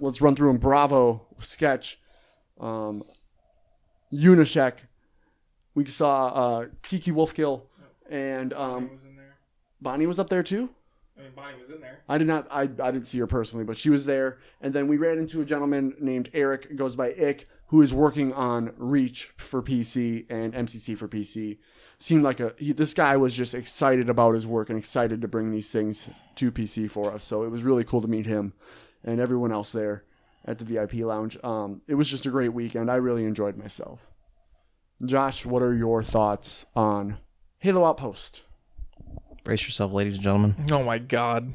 let's run through them. Bravo sketch. Um, Unyshek. We saw uh, Kiki Wolfkill and um, was in there. Bonnie was up there too. I mean, Bonnie was in there. I did not. I, I didn't see her personally, but she was there. And then we ran into a gentleman named Eric, goes by Ick, who is working on Reach for PC and MCC for PC. Seemed like a he, this guy was just excited about his work and excited to bring these things to PC for us. So it was really cool to meet him and everyone else there at the VIP lounge. Um, it was just a great weekend. I really enjoyed myself. Josh, what are your thoughts on Halo Outpost? Brace yourself, ladies and gentlemen, oh my god,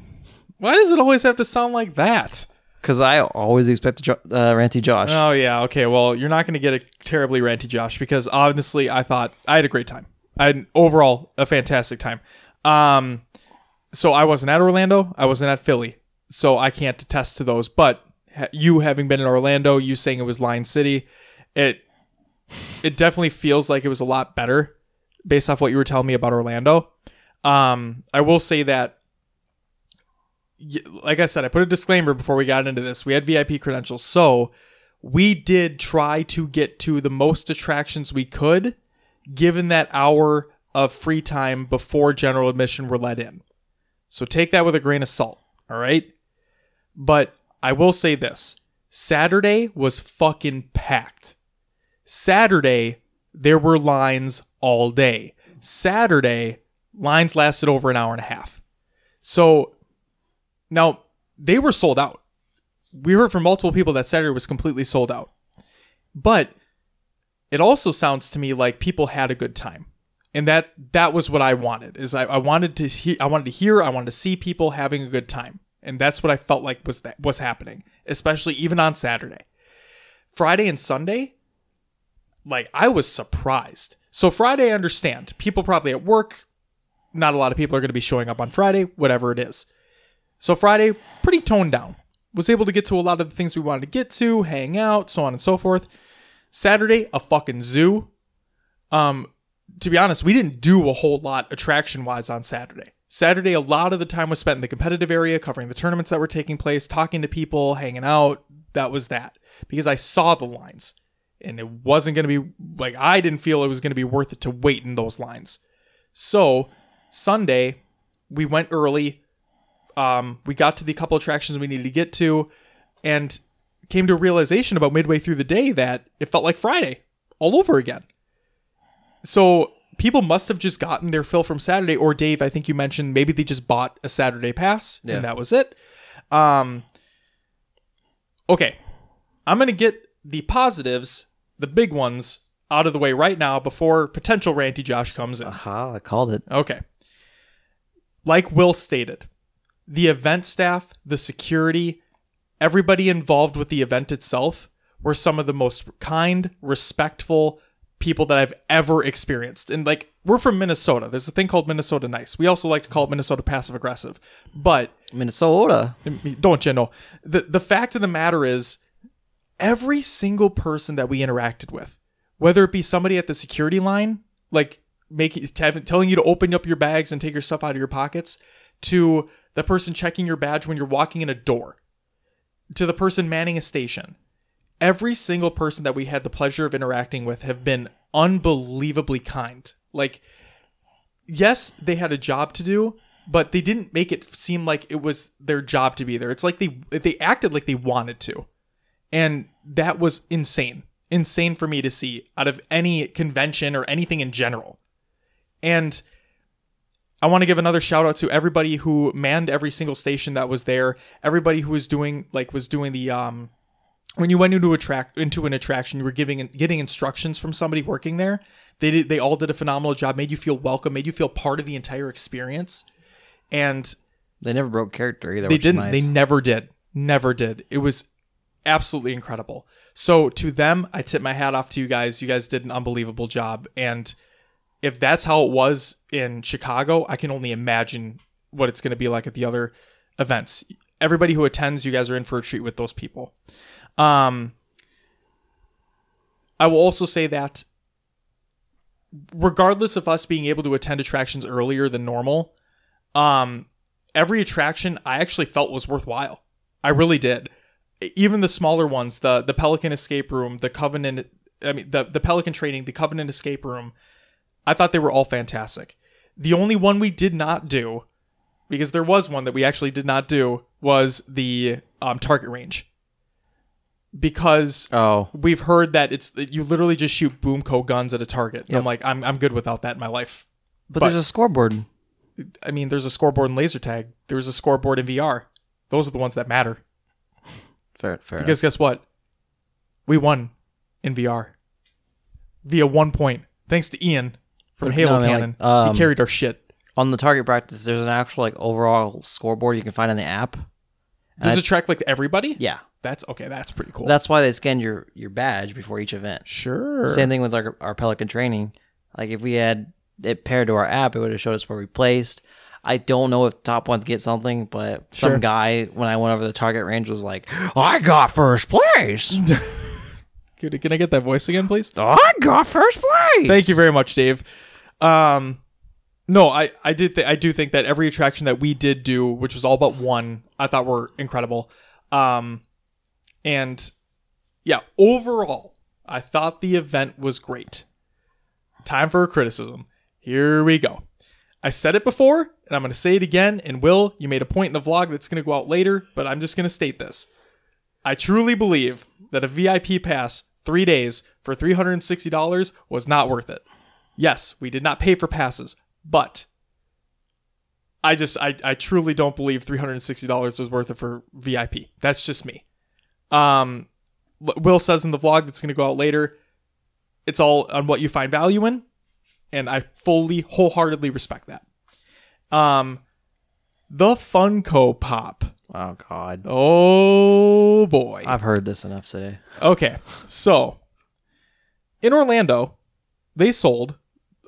why does it always have to sound like that? because I always expect jo- uh, ranty Josh. Oh yeah, okay. Well, you're not going to get a terribly ranty Josh because honestly, I thought I had a great time. I had overall a fantastic time. Um, so I wasn't at Orlando. I wasn't at Philly, so I can't attest to those. But ha- you having been in Orlando, you saying it was Lion City, it it definitely feels like it was a lot better based off what you were telling me about Orlando. Um, I will say that like I said, I put a disclaimer before we got into this. We had VIP credentials, so we did try to get to the most attractions we could, given that hour of free time before general admission were let in. So take that with a grain of salt, all right? But I will say this Saturday was fucking packed. Saturday, there were lines all day. Saturday, lines lasted over an hour and a half. So now they were sold out. We heard from multiple people that Saturday was completely sold out. But it also sounds to me like people had a good time. And that that was what I wanted. Is I, I wanted to hear I wanted to hear, I wanted to see people having a good time. And that's what I felt like was that was happening, especially even on Saturday. Friday and Sunday, like I was surprised. So Friday I understand. People probably at work, not a lot of people are going to be showing up on Friday, whatever it is. So Friday, pretty toned down. Was able to get to a lot of the things we wanted to get to, hang out, so on and so forth. Saturday, a fucking zoo. Um, to be honest, we didn't do a whole lot attraction wise on Saturday. Saturday, a lot of the time was spent in the competitive area, covering the tournaments that were taking place, talking to people, hanging out. That was that. Because I saw the lines. And it wasn't going to be, like, I didn't feel it was going to be worth it to wait in those lines. So, Sunday, we went early. Um, we got to the couple attractions we needed to get to, and came to a realization about midway through the day that it felt like Friday all over again. So people must have just gotten their fill from Saturday, or Dave, I think you mentioned maybe they just bought a Saturday pass Yeah. and that was it. Um, okay, I'm gonna get the positives, the big ones, out of the way right now before potential ranty Josh comes in. Aha, I called it. Okay. Like Will stated, the event staff, the security, everybody involved with the event itself were some of the most kind, respectful people that I've ever experienced. And like, we're from Minnesota. There's a thing called Minnesota Nice. We also like to call it Minnesota passive aggressive. But Minnesota. don't you know? The the fact of the matter is, every single person that we interacted with, whether it be somebody at the security line, like making telling you to open up your bags and take your stuff out of your pockets, to the person checking your badge when you're walking in a door, to the person manning a station, every single person that we had the pleasure of interacting with have been unbelievably kind. Like, yes, they had a job to do, but they didn't make it seem like it was their job to be there. It's like they they acted like they wanted to. And that was insane. Insane for me to see out of any convention or anything in general. And I want to give another shout out to everybody who manned every single station that was there. Everybody who was doing like was doing the um when you went into a track into an attraction, you were giving getting instructions from somebody working there. They did they all did a phenomenal job, made you feel welcome, made you feel part of the entire experience. And They never broke character either. they which didn't. nice. They never did. Never did. It was absolutely incredible. So to them, I tip my hat off to you guys. You guys did an unbelievable job. And if that's how it was in Chicago, I can only imagine what it's going to be like at the other events. Everybody who attends, you guys are in for a treat with those people. Um, I will also say that regardless of us being able to attend attractions earlier than normal, um, every attraction I actually felt was worthwhile. I really did. Even the smaller ones, the the Pelican Escape Room, the Covenant, I mean the the Pelican Training, the Covenant Escape Room, I thought they were all fantastic. The only one we did not do, because there was one that we actually did not do, was the um, Target Range. Because Oh, we've heard that it's you literally just shoot boomco guns at a target. And I'm like, I'm I'm good without that in my life. but, But- there's a scoreboard. I mean, there's a scoreboard in laser tag. There's a scoreboard in VR. Those are the ones that matter. Fair, fair. Because guess what? We won in VR via one point, thanks to Ian from Halo no, I mean, Canon. like, um, he carried our shit. on the target practice, there's an actual like overall scoreboard you can find in the app. Does it track like everybody? Yeah, That's okay. That's pretty cool. that's why they scan your your badge before each event. sure. Same thing with our our Pelican training. Like if we had it paired to our app, it would have showed us where we placed. I don't know if top ones get something, but some guy when I went over the target range was like, "I got first place. Can, can I get that voice again, please? I got first place." Thank you very much, Dave. Um, no, I I did th- I do think that every attraction that we did do, which was all but one, I thought were incredible. Um, and yeah, overall, I thought the event was great. Time for a criticism. Here we go. I said it before, and I'm going to say it again. And Will, you made a point in the vlog that's going to go out later, but I'm just going to state this. I truly believe that a VIP pass three days for $360 was not worth it. Yes, we did not pay for passes, but I just, I, I truly don't believe $360 was worth it for VIP. That's just me. Um, Will says in the vlog that's going to go out later, it's all on what you find value in, and I fully, wholeheartedly respect that. Um, the Funko Pop. Oh God, Oh boy. I've heard this enough today. Okay, so in Orlando, they sold.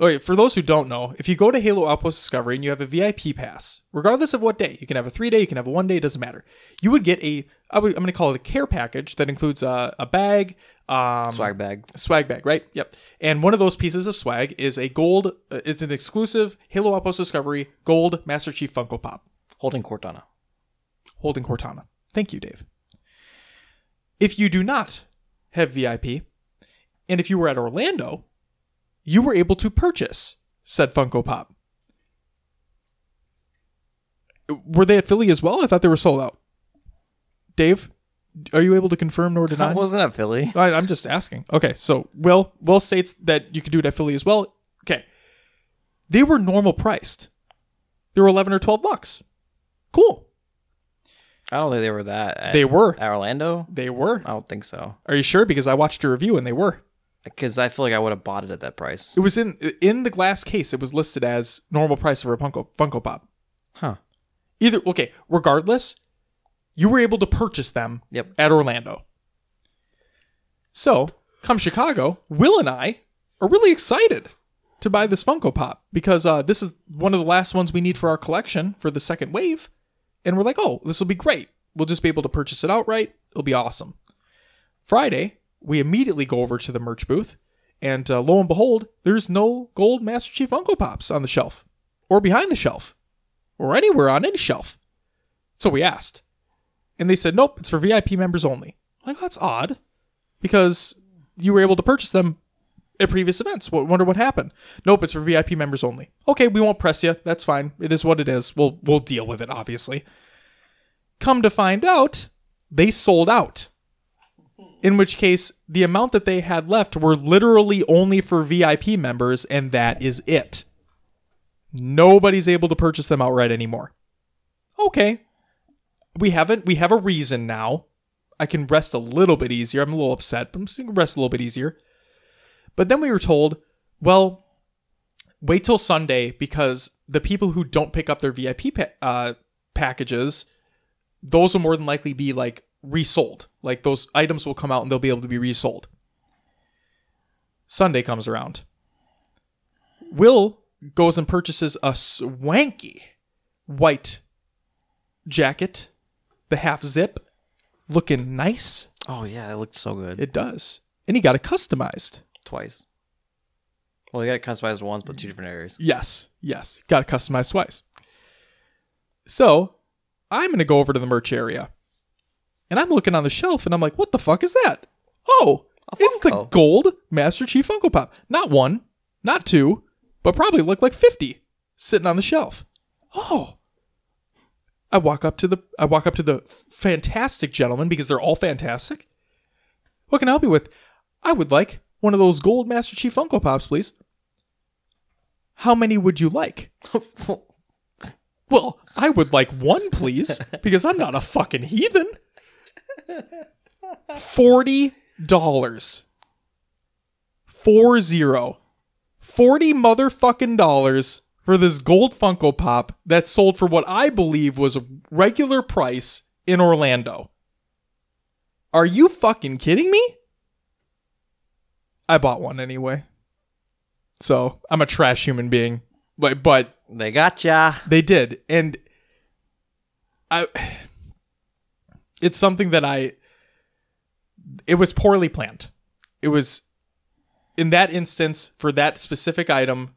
Wait, for those who don't know, if you go to Halo Outpost Discovery and you have a VIP pass, regardless of what day, you can have a three day, you can have a one day, it doesn't matter. You would get a, I would, I'm going to call it a care package that includes a, a bag, um, Swag bag. swag bag, right? Yep. And one of those pieces of swag is a gold. Uh, it's an exclusive Halo Outpost Discovery gold Master Chief Funko Pop Holding Cortana. holding Cortana. Thank you, Dave. If you do not have VIP, and if you were at Orlando, you were able to purchase said Funko Pop. Were they at Philly as well? I thought they were sold out. Dave, are you able to confirm nor deny? I wasn't at Philly. I, I'm just asking. Okay, so Will Will states that you could do it at Philly as well. Okay, they were normal priced. They were eleven or twelve bucks. Cool. I don't think they were that. At, They were. at Orlando. They were. I don't think so. Are you sure? Because I watched your review and they were. Because I feel like I would have bought it at that price. It was in in the glass case. It was listed as normal price for a Funko Funko Pop. Huh. Either okay, regardless, you were able to purchase them Yep. at Orlando. So, come Chicago, Will and I are really excited to buy this Funko Pop because uh, this is one of the last ones we need for our collection for the second wave. And we're like, oh, this will be great. We'll just be able to purchase it outright. It'll be awesome. Friday, we immediately go over to the merch booth, and uh, lo and behold, there's no gold Master Chief Funko Pops on the shelf, or behind the shelf, or anywhere on any shelf. So we asked, and they said, nope, it's for VIP members only. I'm like, that's odd, because you were able to purchase them at previous events. Wo- Wonder what happened. Nope, it's for VIP members only. Okay, we won't press you. That's fine. It is what it is. We'll we'll deal with it. Obviously. Come to find out, they sold out. In which case, the amount that they had left were literally only for VIP members, and that is it. Nobody's able to purchase them outright anymore. Okay. We haven't we have a reason now. I can rest a little bit easier. I'm a little upset, but I'm just gonna rest a little bit easier. But then we were told, well, wait till Sunday because the people who don't pick up their VIP pa- uh, packages, those will more than likely be like resold. Like those items will come out and they'll be able to be resold. Sunday comes around. Will goes and purchases a swanky white jacket, the half zip, looking nice. Oh yeah, it looked so good. It does. And he got it customized. Twice. Well, you got it customized once, but two different areas. Yes, yes. Got it customized twice. So I'm going to go over to the merch area. And I'm looking on the shelf and I'm like, what the fuck is that? Oh, it's the gold Master Chief Funko Pop. Not one, not two, but probably look like 50 sitting on the shelf. Oh. I walk up to the I walk up to the fantastic gentleman because they're all fantastic. What can I help you with? I would like one of those gold Master Chief Funko Pops, please. How many would you like? Well, I would like one, please, because I'm not a fucking heathen. Forty dollars. Four zero. Forty motherfucking dollars for this gold Funko Pop that sold for what I believe was a regular price in Orlando. Are you fucking kidding me? I bought one anyway. So I'm a trash human being. But but They got ya. they did, and I. It's something that I. It was poorly planned. It was, in that instance, for that specific item,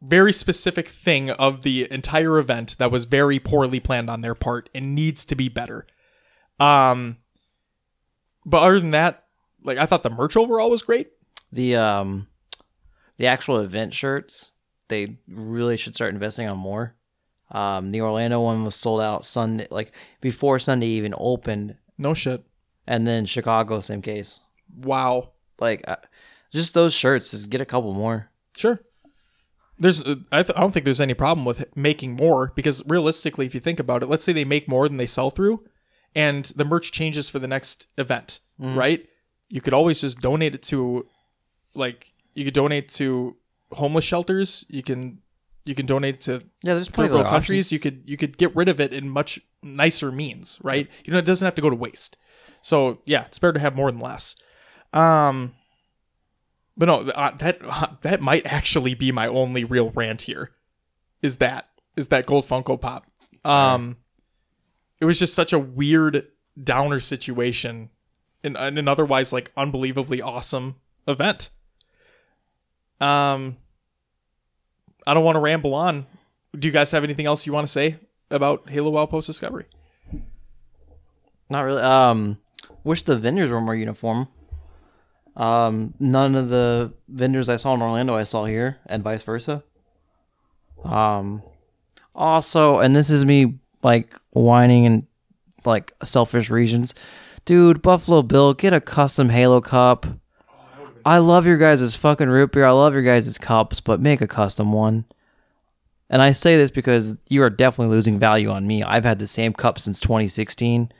very specific thing of the entire event that was very poorly planned on their part and needs to be better. Um. But other than that, like I thought the merch overall was great. The um, the actual event shirts, they really should start investing on more. Um, the Orlando one was sold out Sunday, like before Sunday even opened, No shit. and then Chicago, same case. Wow. Like, uh, just those shirts, just get a couple more. Sure. There's, uh, I, th- I don't think there's any problem with making more because realistically, if you think about it, let's say they make more than they sell through, and the merch changes for the next event, right? You could always just donate it to, like, you could donate to homeless shelters. You can, you can donate to Yeah, there's plenty of other countries. options. You could, you could get rid of it in much nicer means, right? You know, it doesn't have to go to waste. So yeah, it's better to have more than less. Um, but no, uh, that uh, that might actually be my only real rant here. Is that is that gold Funko Pop? Um, it was just such a weird downer situation in, in an otherwise like unbelievably awesome event. Um, I don't want to ramble on. Do you guys have anything else you want to say about Halo Outpost Discovery? Not really. Um, wish the vendors were more uniform. Um, none of the vendors I saw in Orlando I saw here, and vice versa. Um, also, and this is me like whining and like selfish reasons, dude. Buffalo Bill, get a custom Halo cup. I love your guys' fucking root beer. I love your guys' cups, but make a custom one. And I say this because you are definitely losing value on me. I've had the same cup since 2016.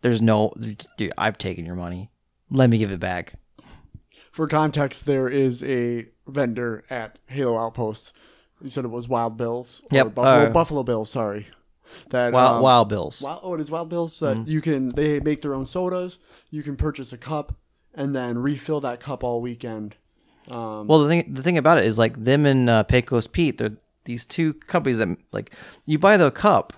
There's no, dude, I've taken your money. Let me give it back. for context, there is a vendor at Halo Outpost. You said it was Wild Bills. Or Yep, Buffalo, uh, Buffalo Bills. Sorry. That Wild, um, Wild Bills. Wild, oh, it is Wild Bills. That you can they make their own sodas. You can purchase a cup and then refill that cup all weekend. Um, Well, the thing the thing about it is like them and uh, Pecos Pete. They're these two companies that like you buy the cup.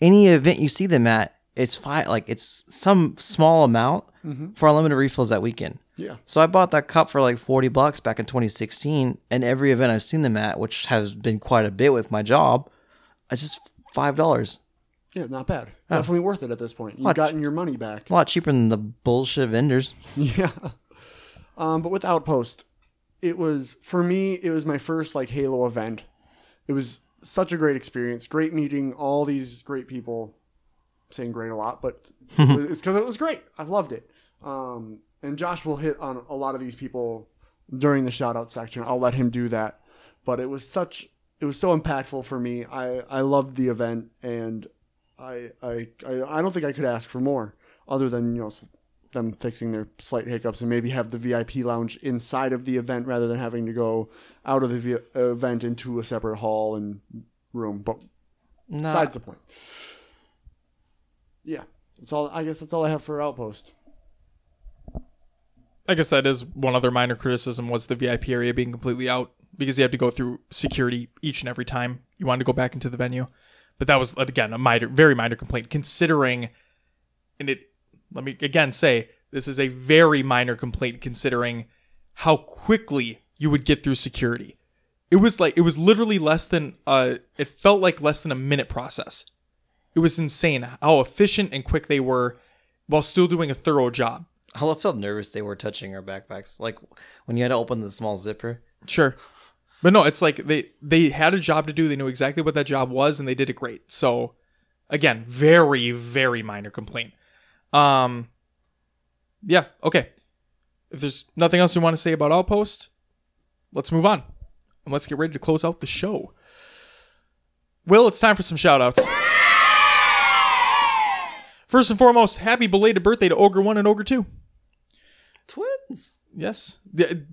Any event you see them at, it's five like it's some small amount for unlimited refills that weekend. yeah. So I bought that cup for like forty bucks back in 2016, and every event I've seen them at, which has been quite a bit with my job, it's just five dollars. Yeah, not bad. Definitely worth it at this point. You've gotten your money back. A lot cheaper than the bullshit vendors. Yeah. Um, but with Outpost, it was for me. It was my first like Halo event. It was such a great experience. Great meeting all these great people. saying great a lot, but it's because it was great. I loved it. Um, and Josh will hit on a lot of these people during the shout out section. I'll let him do that. But it was such. It was so impactful for me. I, I loved the event, and I, I I I don't think I could ask for more, other than you know them fixing their slight hiccups and maybe have the VIP lounge inside of the event rather than having to go out of the v- event into a separate hall and room. But No, besides the point. Yeah, that's all. I guess that's all I have for Outpost. I guess that is one other minor criticism was the VIP area being completely out because you have to go through security each and every time you wanted to go back into the venue. But that was again a minor, very minor complaint considering, and it. Let me again say this is a very minor complaint considering how quickly you would get through security. It was like it was literally less than uh it felt like less than a minute process. It was insane how efficient and quick they were while still doing a thorough job. I felt nervous they were touching our backpacks. Like when you had to open the small zipper. Sure. But no, it's like they they had a job to do. They knew exactly what that job was and they did it great. So again, very very minor complaint. Um yeah, okay. If there's nothing else you want to say about Outpost, let's move on. And let's get ready to close out the show. Will, it's time for some shout outs. First and foremost, happy belated birthday to Ogre 1 and Ogre 2. Twins. Yes.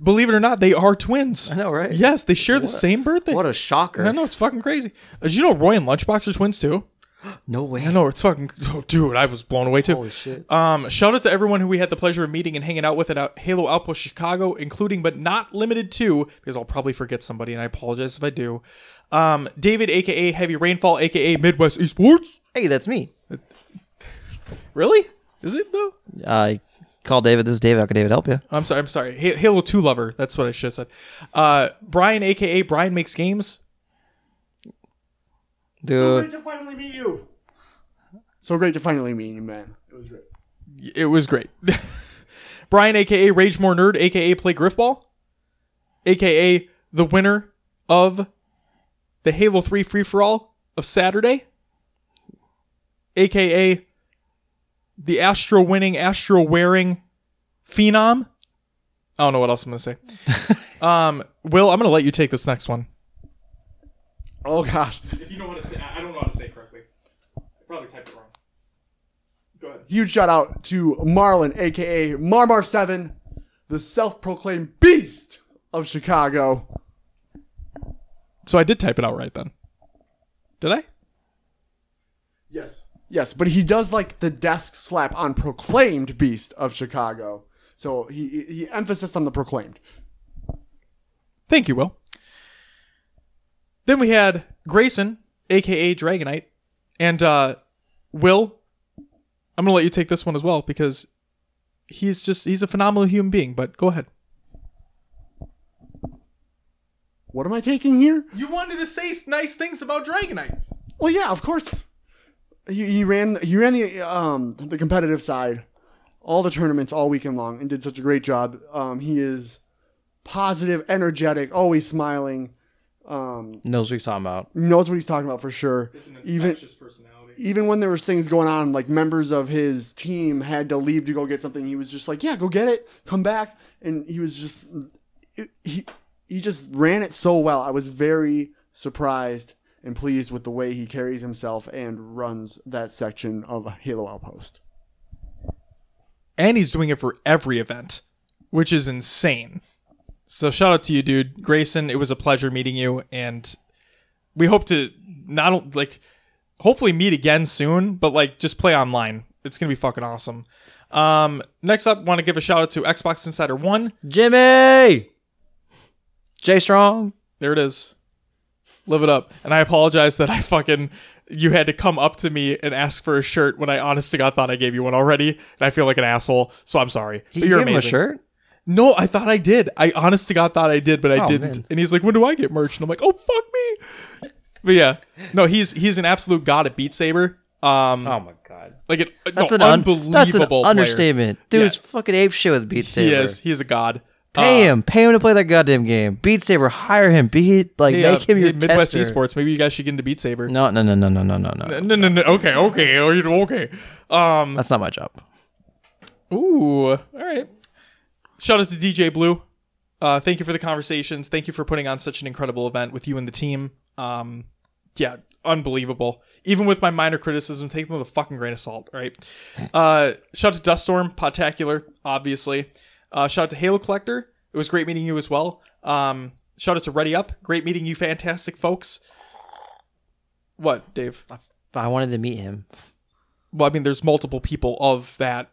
Believe it or not, they are twins. I know, right? Yes, they share the same birthday. What a shocker. I know it's fucking crazy. Uh, Did you know Roy and Lunchbox are twins too? No way. I know it's fucking. Oh, dude, I was blown away too. Holy shit. Um, shout out to everyone who we had the pleasure of meeting and hanging out with at uh, Halo Outpost Chicago, including but not limited to, because I'll probably forget somebody, and I apologize if I do. Um, David, aka Heavy Rainfall, aka Midwest Esports. Hey, that's me. Really? Is it though? Uh, call David. This is David. How can David help you? I'm sorry. I'm sorry. Ha- Halo Two lover. That's what I should have said. Uh, Brian, aka Brian makes games. Dude, So great to finally meet you. So great to finally meet you, man. It was great. It was great. Brian, aka Rage More Nerd, aka Play Grifball, aka the winner of the Halo 3 free for all of Saturday, aka the Astro winning, Astro wearing phenom. I don't know what else I'm gonna say. um, Will, I'm gonna let you take this next one. Oh gosh, If you know what to say, I don't know how to say it correctly. I probably typed it wrong. Go ahead. huge shout out to Marlon, aka Marmar Seven, the self-proclaimed beast of Chicago. So I did type it out right then. Did I? Yes. Yes, but he does like the desk slap on proclaimed beast of Chicago. So he he emphasis on the proclaimed. Thank you, Will. Then we had Grayson, aka Dragonite, and uh, Will. I'm gonna let you take this one as well because he's just he's a phenomenal human being. But go ahead. What am I taking here? You wanted to say nice things about Dragonite. Well, yeah, of course. He, he ran he ran the um the competitive side, all the tournaments all weekend long, and did such a great job. Um, he is positive, energetic, always smiling. Um, knows what he's talking about. knows what he's talking about for sure. Even personality. even when there was things going on, like members of his team had to leave to go get something, he was just like, "Yeah, go get it, come back," and he was just he he just ran it so well. I was very surprised and pleased with the way he carries himself and runs that section of Halo Outpost. And he's doing it for every event, which is insane. So shout out to you, dude. Grayson, it was a pleasure meeting you, and we hope to not like hopefully meet again soon, but like just play online. It's gonna be fucking awesome. Um, next up, want to give a shout out to Xbox Insider One. Jimmy, Jay Strong. There it is. Live it up. And I apologize that I fucking you had to come up to me and ask for a shirt when I honest to God thought I gave you one already, and I feel like an asshole. So I'm sorry. He but you're gave him a shirt. No, I thought I did. I honest to God thought I did, but I Oh, didn't. man. And he's like, "When do I get merch?" And I'm like, "Oh fuck me." But yeah, no, he's he's an absolute god at Beat Saber. Um, my god, like an, that's no, an un- unbelievable. that's an player. understatement. Dude's Yeah. fucking ape shit with Beat Saber. He is. He's a god. Pay Uh, him, pay him to play that goddamn game. Beat Saber, hire him. Be like, hey, make uh, him your hey, Midwest tester. Esports. Maybe you guys should get into Beat Saber. No, no, no, no, no, no, no, no. no, no, no. Okay, okay, you- okay. Um, That's not my job. Ooh, all right. Shout out to DJ Blue. Uh, thank you for the conversations. Thank you for putting on such an incredible event with you and the team. Um, yeah, unbelievable. Even with my minor criticism, take them with a fucking grain of salt. Right. Uh, shout out to Duststorm, Podtacular, obviously. Uh, shout out to Halo Collector. It was great meeting you as well. Um, shout out to Ready Up. Great meeting you, fantastic folks. What, Dave? But I wanted to meet him. Well, I mean, there's multiple people of that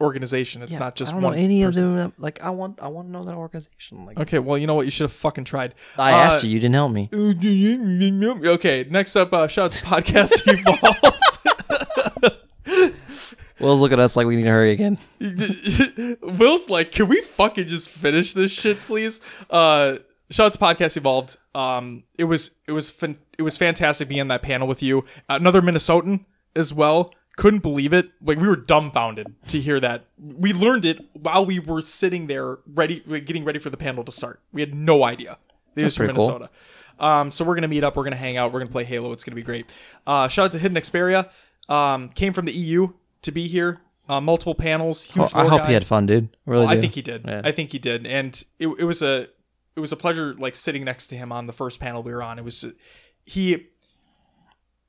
organization. It's Yeah, not just I don't one know any person. of them. Like, I want, I want to know that organization. Like, Okay, well, you know what? You should have fucking tried. I Uh, asked you, you didn't help me. Okay, next up, uh, shout out to Podcast Evolved. Will's look at us like we need to hurry again. Will's like, can we fucking just finish this shit, please? Uh, shout out to Podcast Evolved. Um, it was it was fan- it was fantastic being on that panel with you. Another Minnesotan as well. Couldn't believe it. Like we were dumbfounded to hear that. We learned it while we were sitting there, ready, like, getting ready for the panel to start. We had no idea. He was from pretty cool. Minnesota. Um, so we're gonna meet up. We're gonna hang out. We're gonna play Halo. It's gonna be great. Uh, shout out to Hidden Xperia. Um, came from the EU to be here. Uh, multiple panels. Huge Oh, I hope guy. he had fun, dude. Really, Oh, I think he did. Yeah. I think he did, and it, it was a it was a pleasure like sitting next to him on the first panel we were on. It was he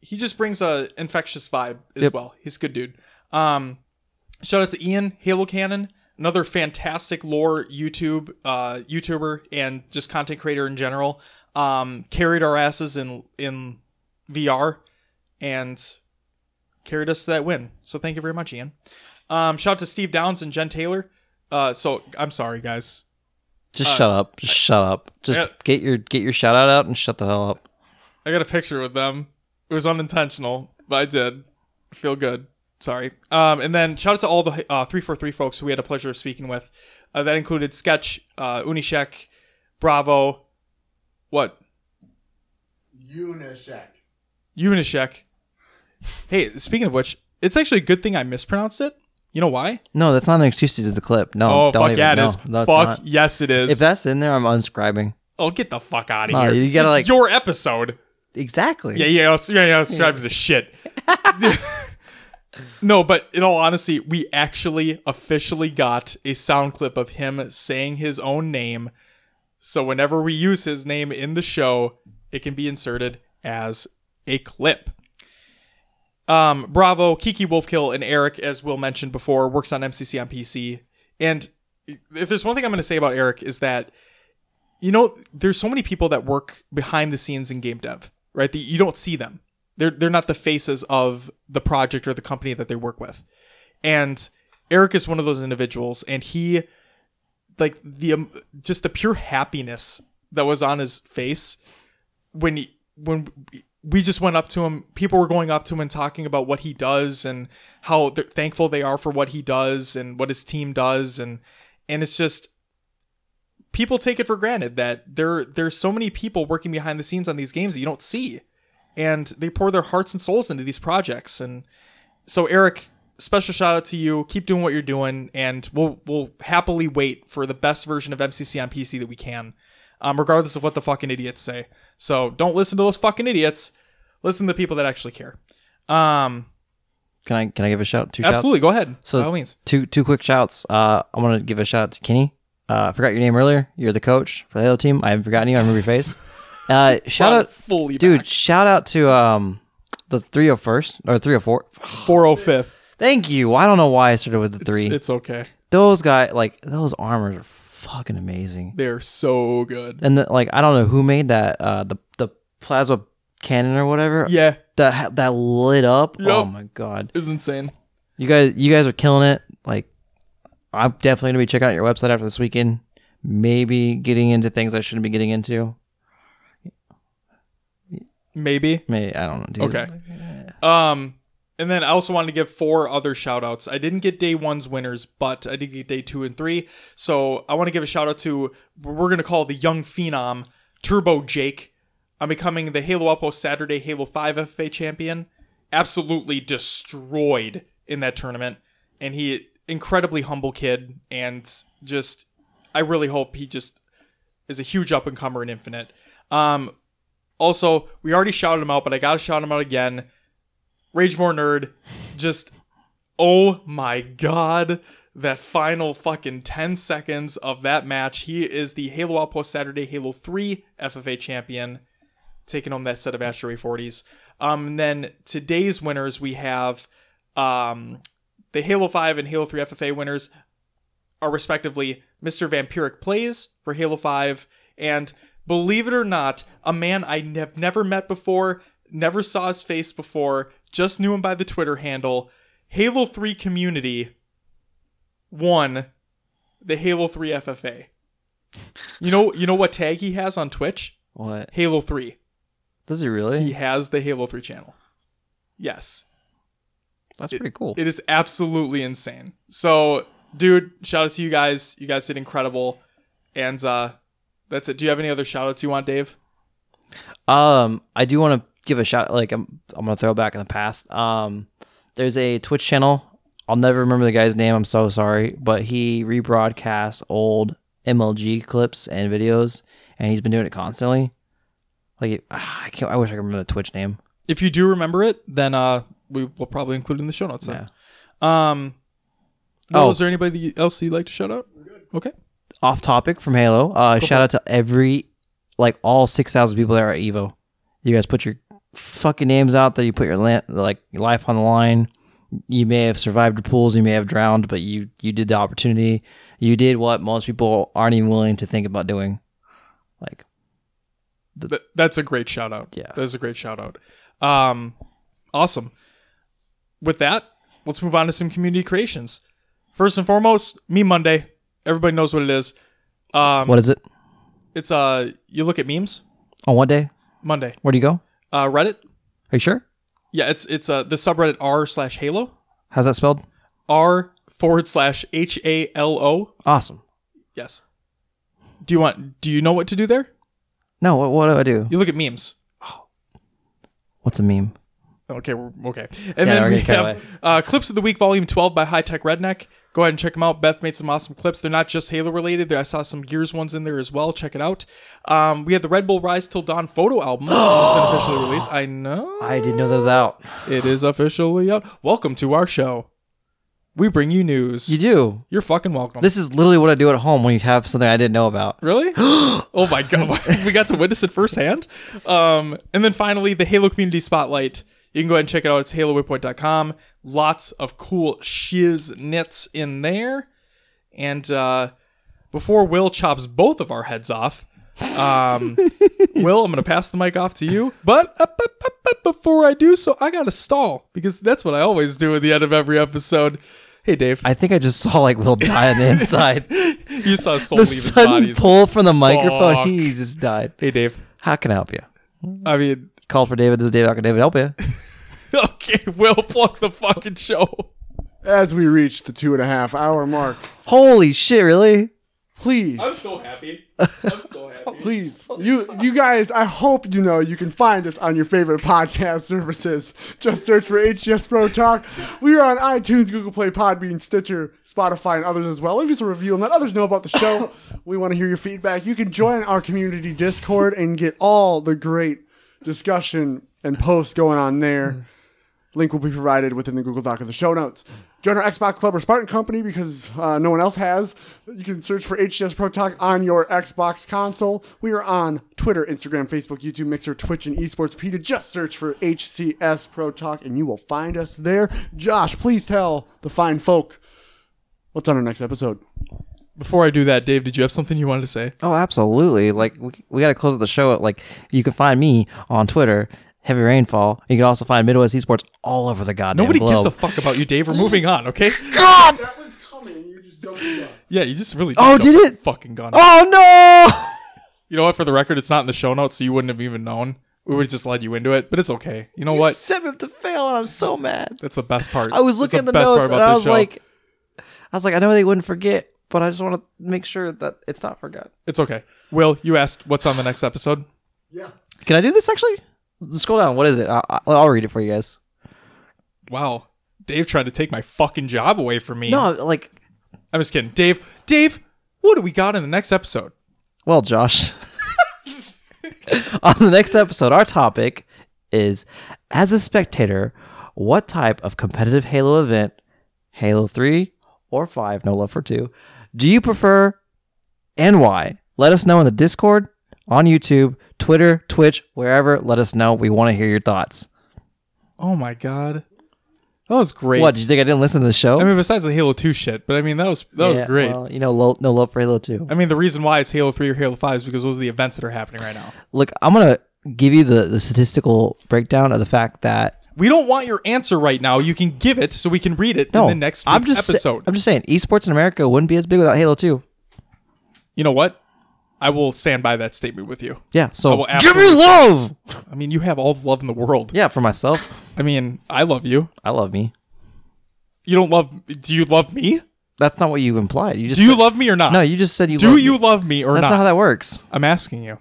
he just brings a infectious vibe as Yep. well. He's a good dude. Um, shout out to Ian Halo Canon, another fantastic lore YouTube uh, YouTuber and just content creator in general. Um, carried our asses in in VR and carried us to that win. So thank you very much, Ian. Um, shout out to Steve Downs and Jen Taylor. Uh, so I'm sorry, guys. Just shut up. Just shut up. Just Yeah. get your get your shout out out and shut the hell up. I got a picture with them. It was unintentional, but I did. Feel good. Sorry. Um, and then shout out to all the uh, 343 folks who we had a pleasure of speaking with. Uh, that included Sketch, uh, Unyshek, Bravo, what? Unyshek. Unyshek. Hey, speaking of which, it's actually a good thing I mispronounced it. You know why? No, that's not an excuse to use the clip. No, Oh, don't fuck even. yeah, it no, is. No, it's fuck not. yes, it is. If that's in there, I'm unscribing. oh, get the fuck out of No, here. you gotta, it's like- your episode. Exactly. Yeah, yeah, let's, yeah, yeah. Subscribe to the shit. no, but in all honesty, we actually officially got a sound clip of him saying his own name. So whenever we use his name in the show, it can be inserted as a clip. Um, Bravo, Kiki Wolfkill, and Eric, as Will mentioned before, works on MCC on PC. And if there's one thing I'm going to say about Eric is that you know, there's so many people that work behind the scenes in game dev, right? That you don't see them. They're they're not the faces of the project or the company that they work with. And Eric is one of those individuals, and he, like the um, just the pure happiness that was on his face when he, when we just went up to him. People were going up to him and talking about what he does and how thankful they are for what he does and what his team does, and and it's just people take it for granted that there there's so many people working behind the scenes on these games that you don't see. And they pour their hearts and souls into these projects. And so Eric special shout out to you. Keep doing what you're doing and we'll we'll happily wait for the best version of MCC on PC that we can um, regardless of what the fucking idiots say so don't listen to those fucking idiots listen to the people that actually care um Can I can I give a shout? Two absolutely shouts? go ahead So- by all means Two two quick shouts. Uh, I want to give a shout out to Kenny. Uh, I forgot your name earlier. You're the coach for the Halo team. I haven't forgotten you. I remember your face. Uh, shout out, fully dude. back. Shout out to um the 301st or 304. 405th Thank you. I don't know why I started with the It's, three. it's okay. those guys, like those armors, are fucking amazing. They're so good. And the, like, I don't know who made that. Uh, the the plasma cannon or whatever. Yeah, That that lit up. Oh my god. it's insane. You guys, you guys are killing it. Like, I'm definitely gonna be checking out your website after this weekend. Maybe getting into things I shouldn't be getting into. Maybe. Maybe I don't know. Dude. Okay. Um, and then I also wanted to give four other shout outs. I didn't get day one's winners, but I did get day two and three. So I want to give a shout out to, we're going to call the young phenom, Turbo Jake. I'm becoming the Halo Outpost Saturday Halo 5 FFA champion. Absolutely destroyed in that tournament. And he, incredibly humble kid. And just, I really hope he just is a huge up and comer in Infinite. Um, also, we already shouted him out, but I gotta shout him out again. Ragemore Nerd, just oh my god, that final fucking 10 seconds of that match. He is the Halo Outpost Saturday Halo 3 FFA champion, taking home that set of Astro A40s. Um, and then today's winners, we have um, the Halo 5 and Halo 3 FFA winners are respectively Mr. Vampiric Plays for Halo 5 and believe it or not, a man I have never met before, never saw his face before, just knew him by the Twitter handle. Halo 3 community won the Halo 3 FFA. You know you know what tag he has on Twitch? What Halo 3. does he really? He has the Halo 3 channel. Yes. That's pretty cool. It is absolutely insane. So, dude, shout out to you guys. You guys did incredible. And uh that's it. Do you have any other shout outs you want, Dave? Um, I do want to give a shout. Like, I'm, I'm gonna throw back in the past. Um, there's a Twitch channel. I'll never remember the guy's name. I'm so sorry, but he rebroadcasts old MLG clips and videos, and he's been doing it constantly. Like, I can't. I wish I could remember the Twitch name. If you do remember it, then uh we will probably include it in the show notes then. Yeah. Um well, Oh. is there anybody else you'd like to shout out? Okay. Off topic from Halo. Uh, shout out to every, like all six thousand people that are at Evo. You guys put your fucking names out there. You put your la- like your life on the line. You may have survived the pools. You may have drowned, but you you did the opportunity. You did what most people aren't even willing to think about doing. Like Th- that's a great shout out. Yeah. That is a great shout out. Um awesome. With that, let's move on to some community creations. First and foremost, me Monday. Everybody knows what it is. Um what is it? it's uh you look at memes On what day? Monday. Where do you go? Uh Reddit. Are you sure? Yeah, it's it's uh the subreddit r slash Halo. How's that spelled? R forward slash H A L O. Awesome. Yes. Do you want do you know what to do there? No, what, what do I do? You look at memes. What's a meme? Okay, we're okay. And Yeah, then we're we gonna cut have uh, clips of the week, volume twelve by High Tech Redneck. Go ahead and check them out. Beth made some awesome clips. They're not just Halo related. There, I saw some Gears ones in there as well. Check it out. Um, we had the Red Bull Rise Till Dawn photo album. it's been officially released. I know I didn't know that was out. it is officially out. Welcome to our show. We bring you news. You do. You're fucking welcome. This is literally what I do at home when you have something I didn't know about. Really? oh my god, we got to witness it firsthand. Um, and then finally, the Halo Community Spotlight. You can go ahead and check it out. It's halowaypoint.com. Lots of cool shiz knits in there. And uh, before Will chops both of our heads off, um, Will, I'm going to pass the mic off to you. But uh, before I do so, I got to stall because that's what I always do at the end of every episode. Hey, Dave. I think I just saw like Will die on the inside. you saw Soul the leave his sudden body. pull from the microphone, Fuck. he just died. Hey, Dave. How can I help you? I mean, Call for David. This is David. How can David help you? okay, we'll plug the fucking show. As we reach the two and a half hour mark, Holy shit! Really? please, I'm so happy. I'm so happy. please, you you guys, I hope you know you can find us on your favorite podcast services. Just search for HCS Pro Talk. We are on iTunes, Google Play, Podbean, Stitcher, Spotify, and others as well. Leave us a review and let others know about the show. we want to hear your feedback. You can join our community Discord and get all the great discussion and posts going on there. Link will be provided within the Google Doc of the show notes. Join our Xbox Club or Spartan Company because uh, no one else has. You can search for HCS Pro Talk on your Xbox console. We are on Twitter, Instagram, Facebook, YouTube, Mixer, Twitch, and Esportspedia. Just search for HCS Pro Talk and you will find us there. Josh, please tell the fine folk what's on our next episode. Before I do that, Dave, did you have something you wanted to say? Oh, absolutely. Like we, we got to close the show. Like you can find me on Twitter, Heavy Rainfall. You can also find Midwest Esports all over the goddamn Nobody globe. gives a fuck about you, Dave. We're moving on, okay? God! That was coming you just don't. Yeah, you just really. Oh, did it? Fucking gone. Oh no! You know what? For the record, it's not in the show notes, so you wouldn't have even known. We would have just led you into it, but it's okay. You know You what? set me up to fail, and I'm so mad. That's the best part. I was looking at the best part notes, about and I this was show. like, I was like, I know they wouldn't forget, but I just want to make sure that it's not forgot. it's okay. Will, you asked what's on the next episode. Yeah. Can I do this actually? Scroll down. What is it? I, I, I'll read it for you guys. Wow, Dave tried to take my fucking job away from me. No, like, I'm just kidding. Dave, Dave, what do we got in the next episode? well, Josh. On the next episode, our topic is as a spectator, what type of competitive Halo event, Halo 3 or 5, no love for 2, do you prefer and why? Let us know in the Discord, on YouTube, Twitter, Twitch, wherever. Let us know. We want to hear your thoughts. Oh my god, that was great. What, did you think I didn't listen to the show? I mean, besides the Halo Two shit, but I mean that was that was Yeah, great. Well, you know, lo- no love for Halo 2. I mean, the reason why it's Halo Three or Halo Five is because those are the events that are happening right now. Look, I'm going to give you the, the statistical breakdown of the fact that We don't want your answer right now. You can give it so we can read it no, in the next week's I'm just sa- episode. I'm just saying, esports in America wouldn't be as big without Halo 2. you know what? I will stand by that statement with you. Yeah, so give me love. I mean, you have all the love in the world. Yeah, for myself, I mean, I love you. I love me. You don't love? Do you love me? That's not what you implied. You just Do you said- love me or not? No, you just said you. Love me. Do love you Me. love me or That's not? That's not how that works. I'm asking you.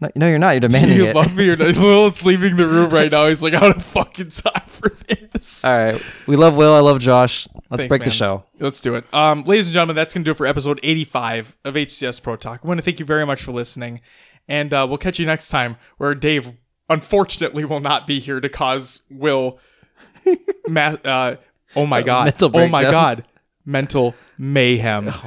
No, no, you're not. You're Do demanding you it. love me or not? Will's leaving the room right now. He's like, I don't fucking time for this. All right, we love Will. I love Josh. Let's Thanks, break the man. show. Let's do it. Um, ladies and gentlemen, that's going to do it for episode 85 of HCS Pro Talk. I want to thank you very much for listening. And uh, we'll catch you next time where Dave, unfortunately, will not be here to cause Will. ma- uh, oh my God. Mental oh my. God. Mental mayhem.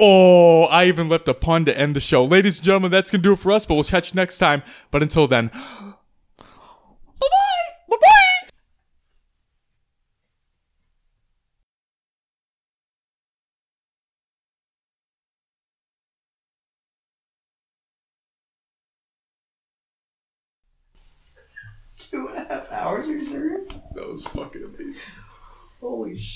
Oh, I even left a pun to end the show. Ladies and gentlemen, that's going to do it for us, but we'll catch you next time. But until then, bye bye. Bye bye. Two and a half hours. Are you serious? That was fucking amazing. Holy shit.